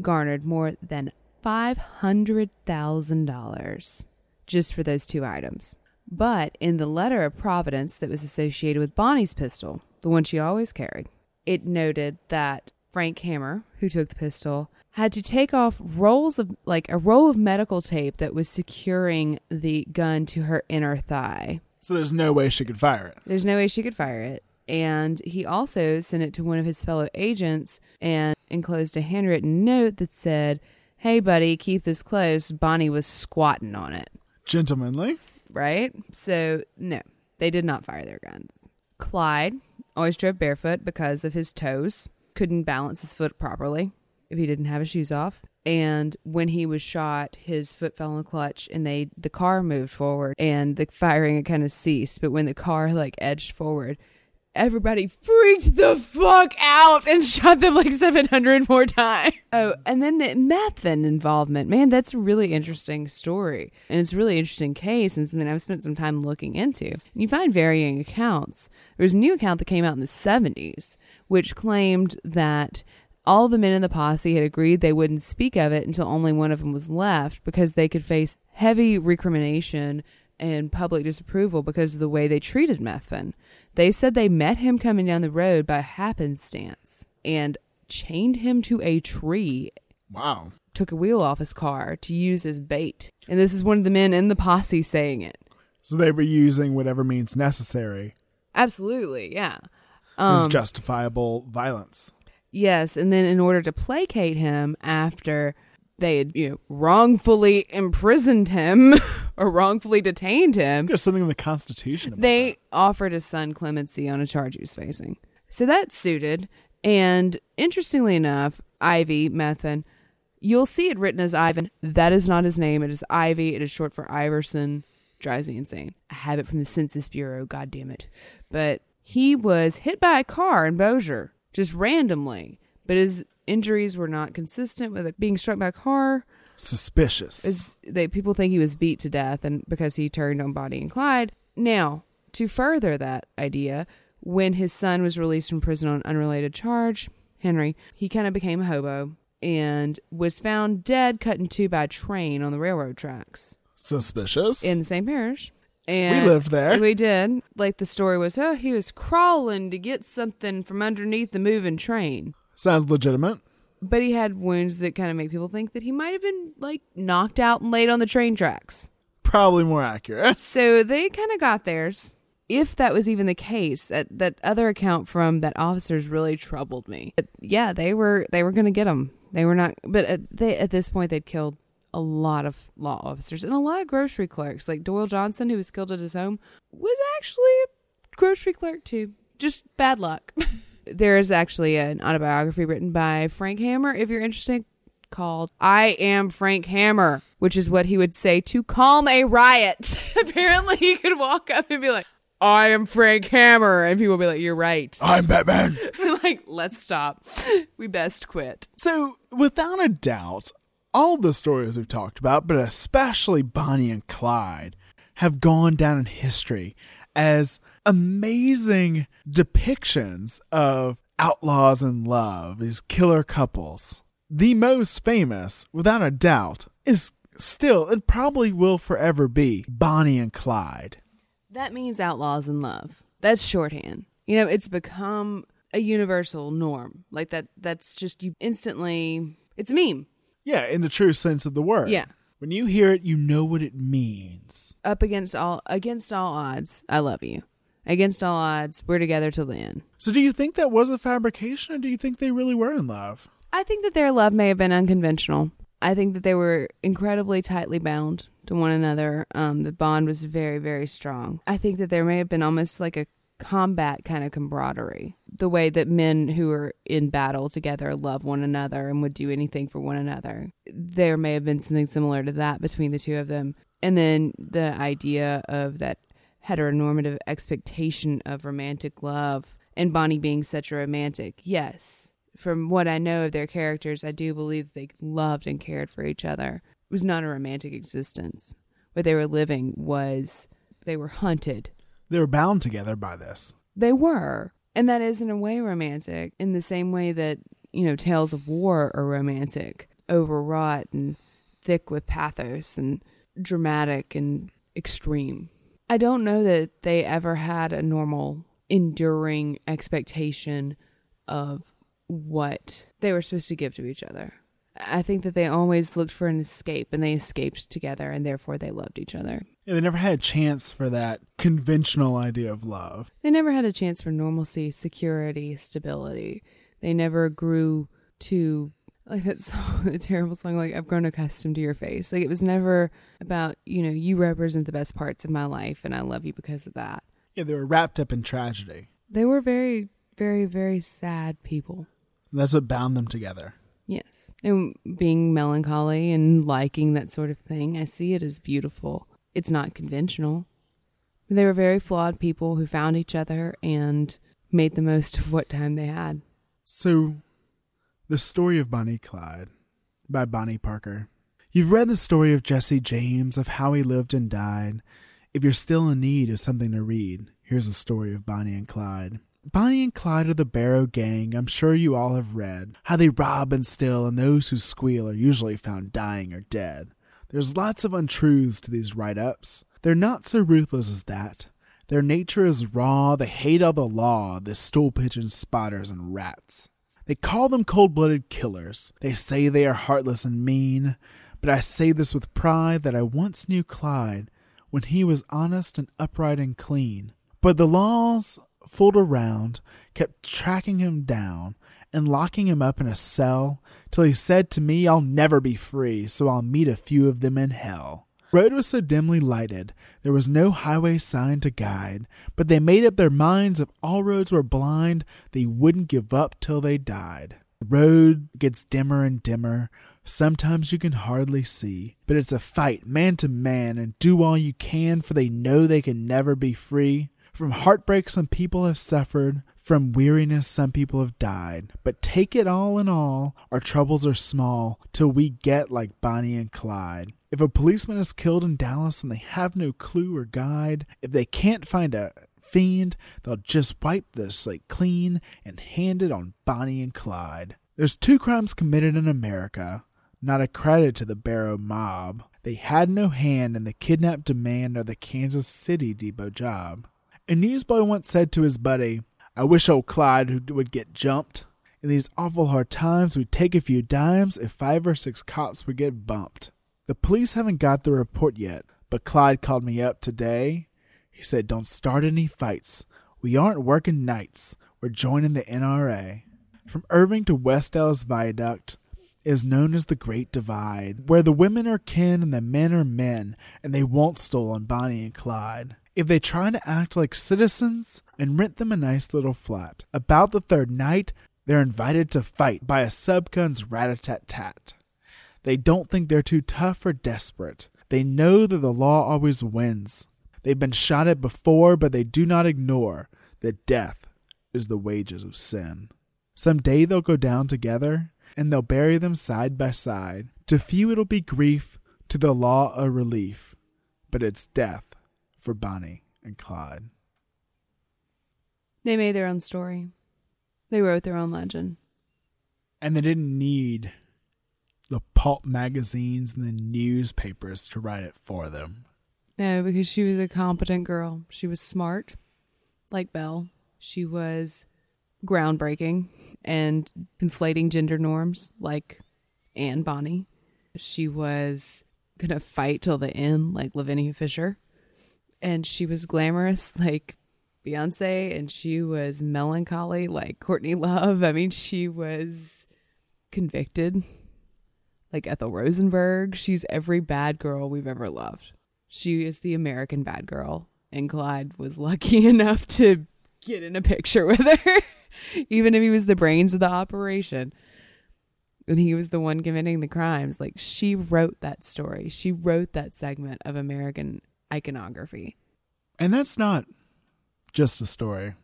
garnered more than $500,000 just for those two items. But in the letter of provenance that was associated with Bonnie's pistol, the one she always carried, it noted that Frank Hammer, who took the pistol, had to take off rolls of like a roll of medical tape that was securing the gun to her inner thigh. So there's no way she could fire it. There's no way she could fire it. And he also sent it to one of his fellow agents and enclosed a handwritten note that said, Hey, buddy, keep this close. Bonnie was squatting on it. Gentlemanly. Right? So, no, they did not fire their guns. Clyde always drove barefoot because of his toes, couldn't balance his foot properly if he didn't have his shoes off. And when he was shot, his foot fell in the clutch and they the car moved forward and the firing had kind of ceased. But when the car like edged forward, everybody freaked the fuck out and shot them like 700 more times. Oh, and then the Methvin involvement. Man, that's a really interesting story. And it's a really interesting case. And something I've spent some time looking into. And you find varying accounts. There was a new account that came out in the 70s, which claimed that all the men in the posse had agreed they wouldn't speak of it until only one of them was left because they could face heavy recrimination and public disapproval because of the way they treated Methvin. They said they met him coming down the road by happenstance and chained him to a tree. Wow. Took a wheel off his car to use as bait. And this is one of the men in the posse saying it. So they were using whatever means necessary Absolutely, yeah. Um, justifiable violence. Yes, and then in order to placate him after they had, you know, wrongfully imprisoned him or wrongfully detained him, There's something in the Constitution about they offered his son clemency on a charge he was facing. So that suited. And interestingly enough, Ivy Methvin, you'll see it written as Ivan. That is not his name. It is Ivy. It is short for Iverson. Drives me insane. I have it from the Census Bureau. God damn it. But he was hit by a car in Bossier just randomly. But his injuries were not consistent with it being struck by a car. Suspicious. Is they people think he was beat to death and because he turned on Bonnie and Clyde. Now, to further that idea, when his son was released from prison on an unrelated charge, Henry, he kind of became a hobo and was found dead cut in two by a train on the railroad tracks Suspicious. in the same parish. And we lived there. We did. Like the story was, oh, he was crawling to get something from underneath the moving train. Sounds legitimate. But he had wounds that kind of make people think that he might have been like knocked out and laid on the train tracks. Probably more accurate. So they kind of got theirs. If that was even the case, that that other account from that officers really troubled me. But yeah, they were they were going to get him. They were not, but at, they at this point they'd killed a lot of law officers and a lot of grocery clerks. Like Doyle Johnson, who was killed at his home, was actually a grocery clerk too. Just bad luck. there is actually an autobiography written by Frank Hammer, if you're interested, called I Am Frank Hammer, which is what he would say to calm a riot. Apparently, he could walk up and be like, I am Frank Hammer. And people would be like, You're right. I'm Batman. like, let's stop. We best quit. So, without a doubt, all the stories we've talked about, but especially Bonnie and Clyde, have gone down in history as amazing depictions of outlaws in love, these killer couples. The most famous, without a doubt, is still and probably will forever be Bonnie and Clyde. That means outlaws in love. That's shorthand. You know, it's become a universal norm. Like that that's just you instantly it's a meme. Yeah, in the true sense of the word. Yeah. When you hear it, you know what it means. Up against all against all odds, I love you. Against all odds, we're together till the end. So, do you think that was a fabrication, or do you think they really were in love? I think that their love may have been unconventional. I think that they were incredibly tightly bound to one another. Um, the bond was very, very strong. I think that there may have been almost like a combat kind of camaraderie. The way that men who are in battle together love one another and would do anything for one another. There may have been something similar to that between the two of them. And then the idea of that heteronormative expectation of romantic love and Bonnie being such a romantic. Yes, from what I know of their characters, I do believe they loved and cared for each other. It was not a romantic existence. What they were living was they were hunted. They were bound together by this. They were. And that is, in a way, romantic, in the same way that, you know, tales of war are romantic, overwrought and thick with pathos and dramatic and extreme. I don't know that they ever had a normal, enduring expectation of what they were supposed to give to each other. I think that they always looked for an escape and they escaped together and therefore they loved each other. Yeah, they never had a chance for that conventional idea of love. They never had a chance for normalcy, security, stability. They never grew to like that song, the terrible song, like I've grown accustomed to your face. Like it was never about, you know, you represent the best parts of my life and I love you because of that. Yeah, they were wrapped up in tragedy. They were very, very, very sad people. That's what bound them together. Yes. And being melancholy and liking that sort of thing, I see it as beautiful. It's not conventional. They were very flawed people who found each other and made the most of what time they had. So, The Story of Bonnie Clyde by Bonnie Parker. You've read the story of Jesse James, of how he lived and died. If you're still in need of something to read, here's the story of Bonnie and Clyde. Bonnie and Clyde are the Barrow Gang. I'm sure you all have read how they rob and steal, and those who squeal are usually found dying or dead. There's lots of untruths to these write ups. They're not so ruthless as that. Their nature is raw, they hate all the law, the stool pigeons, spotters, and rats. They call them cold blooded killers. They say they are heartless and mean, but I say this with pride that I once knew Clyde when he was honest and upright and clean. But the laws fooled around, kept tracking him down and locking him up in a cell till he said to me, I'll never be free, so I'll meet a few of them in hell. Road was so dimly lighted, there was no highway sign to guide, but they made up their minds if all roads were blind, they wouldn't give up till they died. The road gets dimmer and dimmer, sometimes you can hardly see, but it's a fight, man to man, and do all you can, for they know they can never be free. From heartbreak, some people have suffered. From weariness, some people have died. But take it all in all, our troubles are small till we get like Bonnie and Clyde. If a policeman is killed in Dallas and they have no clue or guide, if they can't find a fiend, they'll just wipe the slate clean and hand it on Bonnie and Clyde. There's two crimes committed in America, not a credit to the Barrow mob. They had no hand in the kidnap demand or the Kansas City depot job. A newsboy once said to his buddy, I wish old Clyde would get jumped. In these awful hard times, we'd take a few dimes if five or six cops would get bumped. The police haven't got the report yet, but Clyde called me up today. He said, Don't start any fights. We aren't working nights. We're joining the NRA. From Irving to West Dallas Viaduct is known as the Great Divide, where the women are kin and the men are men, and they won't stole on Bonnie and Clyde. If they try to act like citizens and rent them a nice little flat, about the third night, they're invited to fight by a subgun's rat a tat tat. They don't think they're too tough or desperate. They know that the law always wins. They've been shot at before, but they do not ignore that death is the wages of sin. Some day they'll go down together, and they'll bury them side by side. To few it'll be grief, to the law a relief, but it's death for Bonnie and Clyde. They made their own story. They wrote their own legend. And they didn't need the pulp magazines and the newspapers to write it for them. No, because she was a competent girl. She was smart, like Belle. She was groundbreaking and inflating gender norms, like Anne Bonny. She was gonna fight till the end, like Lavinia Fisher. And she was glamorous, like Beyonce, and she was melancholy, like Courtney Love. I mean, she was convicted, like Ethel Rosenberg. She's every bad girl we've ever loved. She is the American bad girl, and Clyde was lucky enough to get in a picture with her, even if he was the brains of the operation. And he was the one committing the crimes. Like she wrote that story. She wrote that segment of American iconography. And that's not just a story.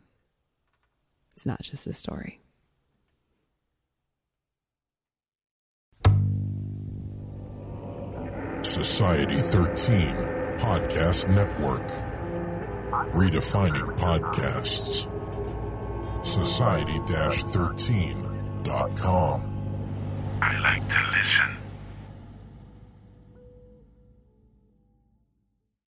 It's not just a story. Society 13 Podcast Network. Redefining podcasts. Society 13.com. I like to listen.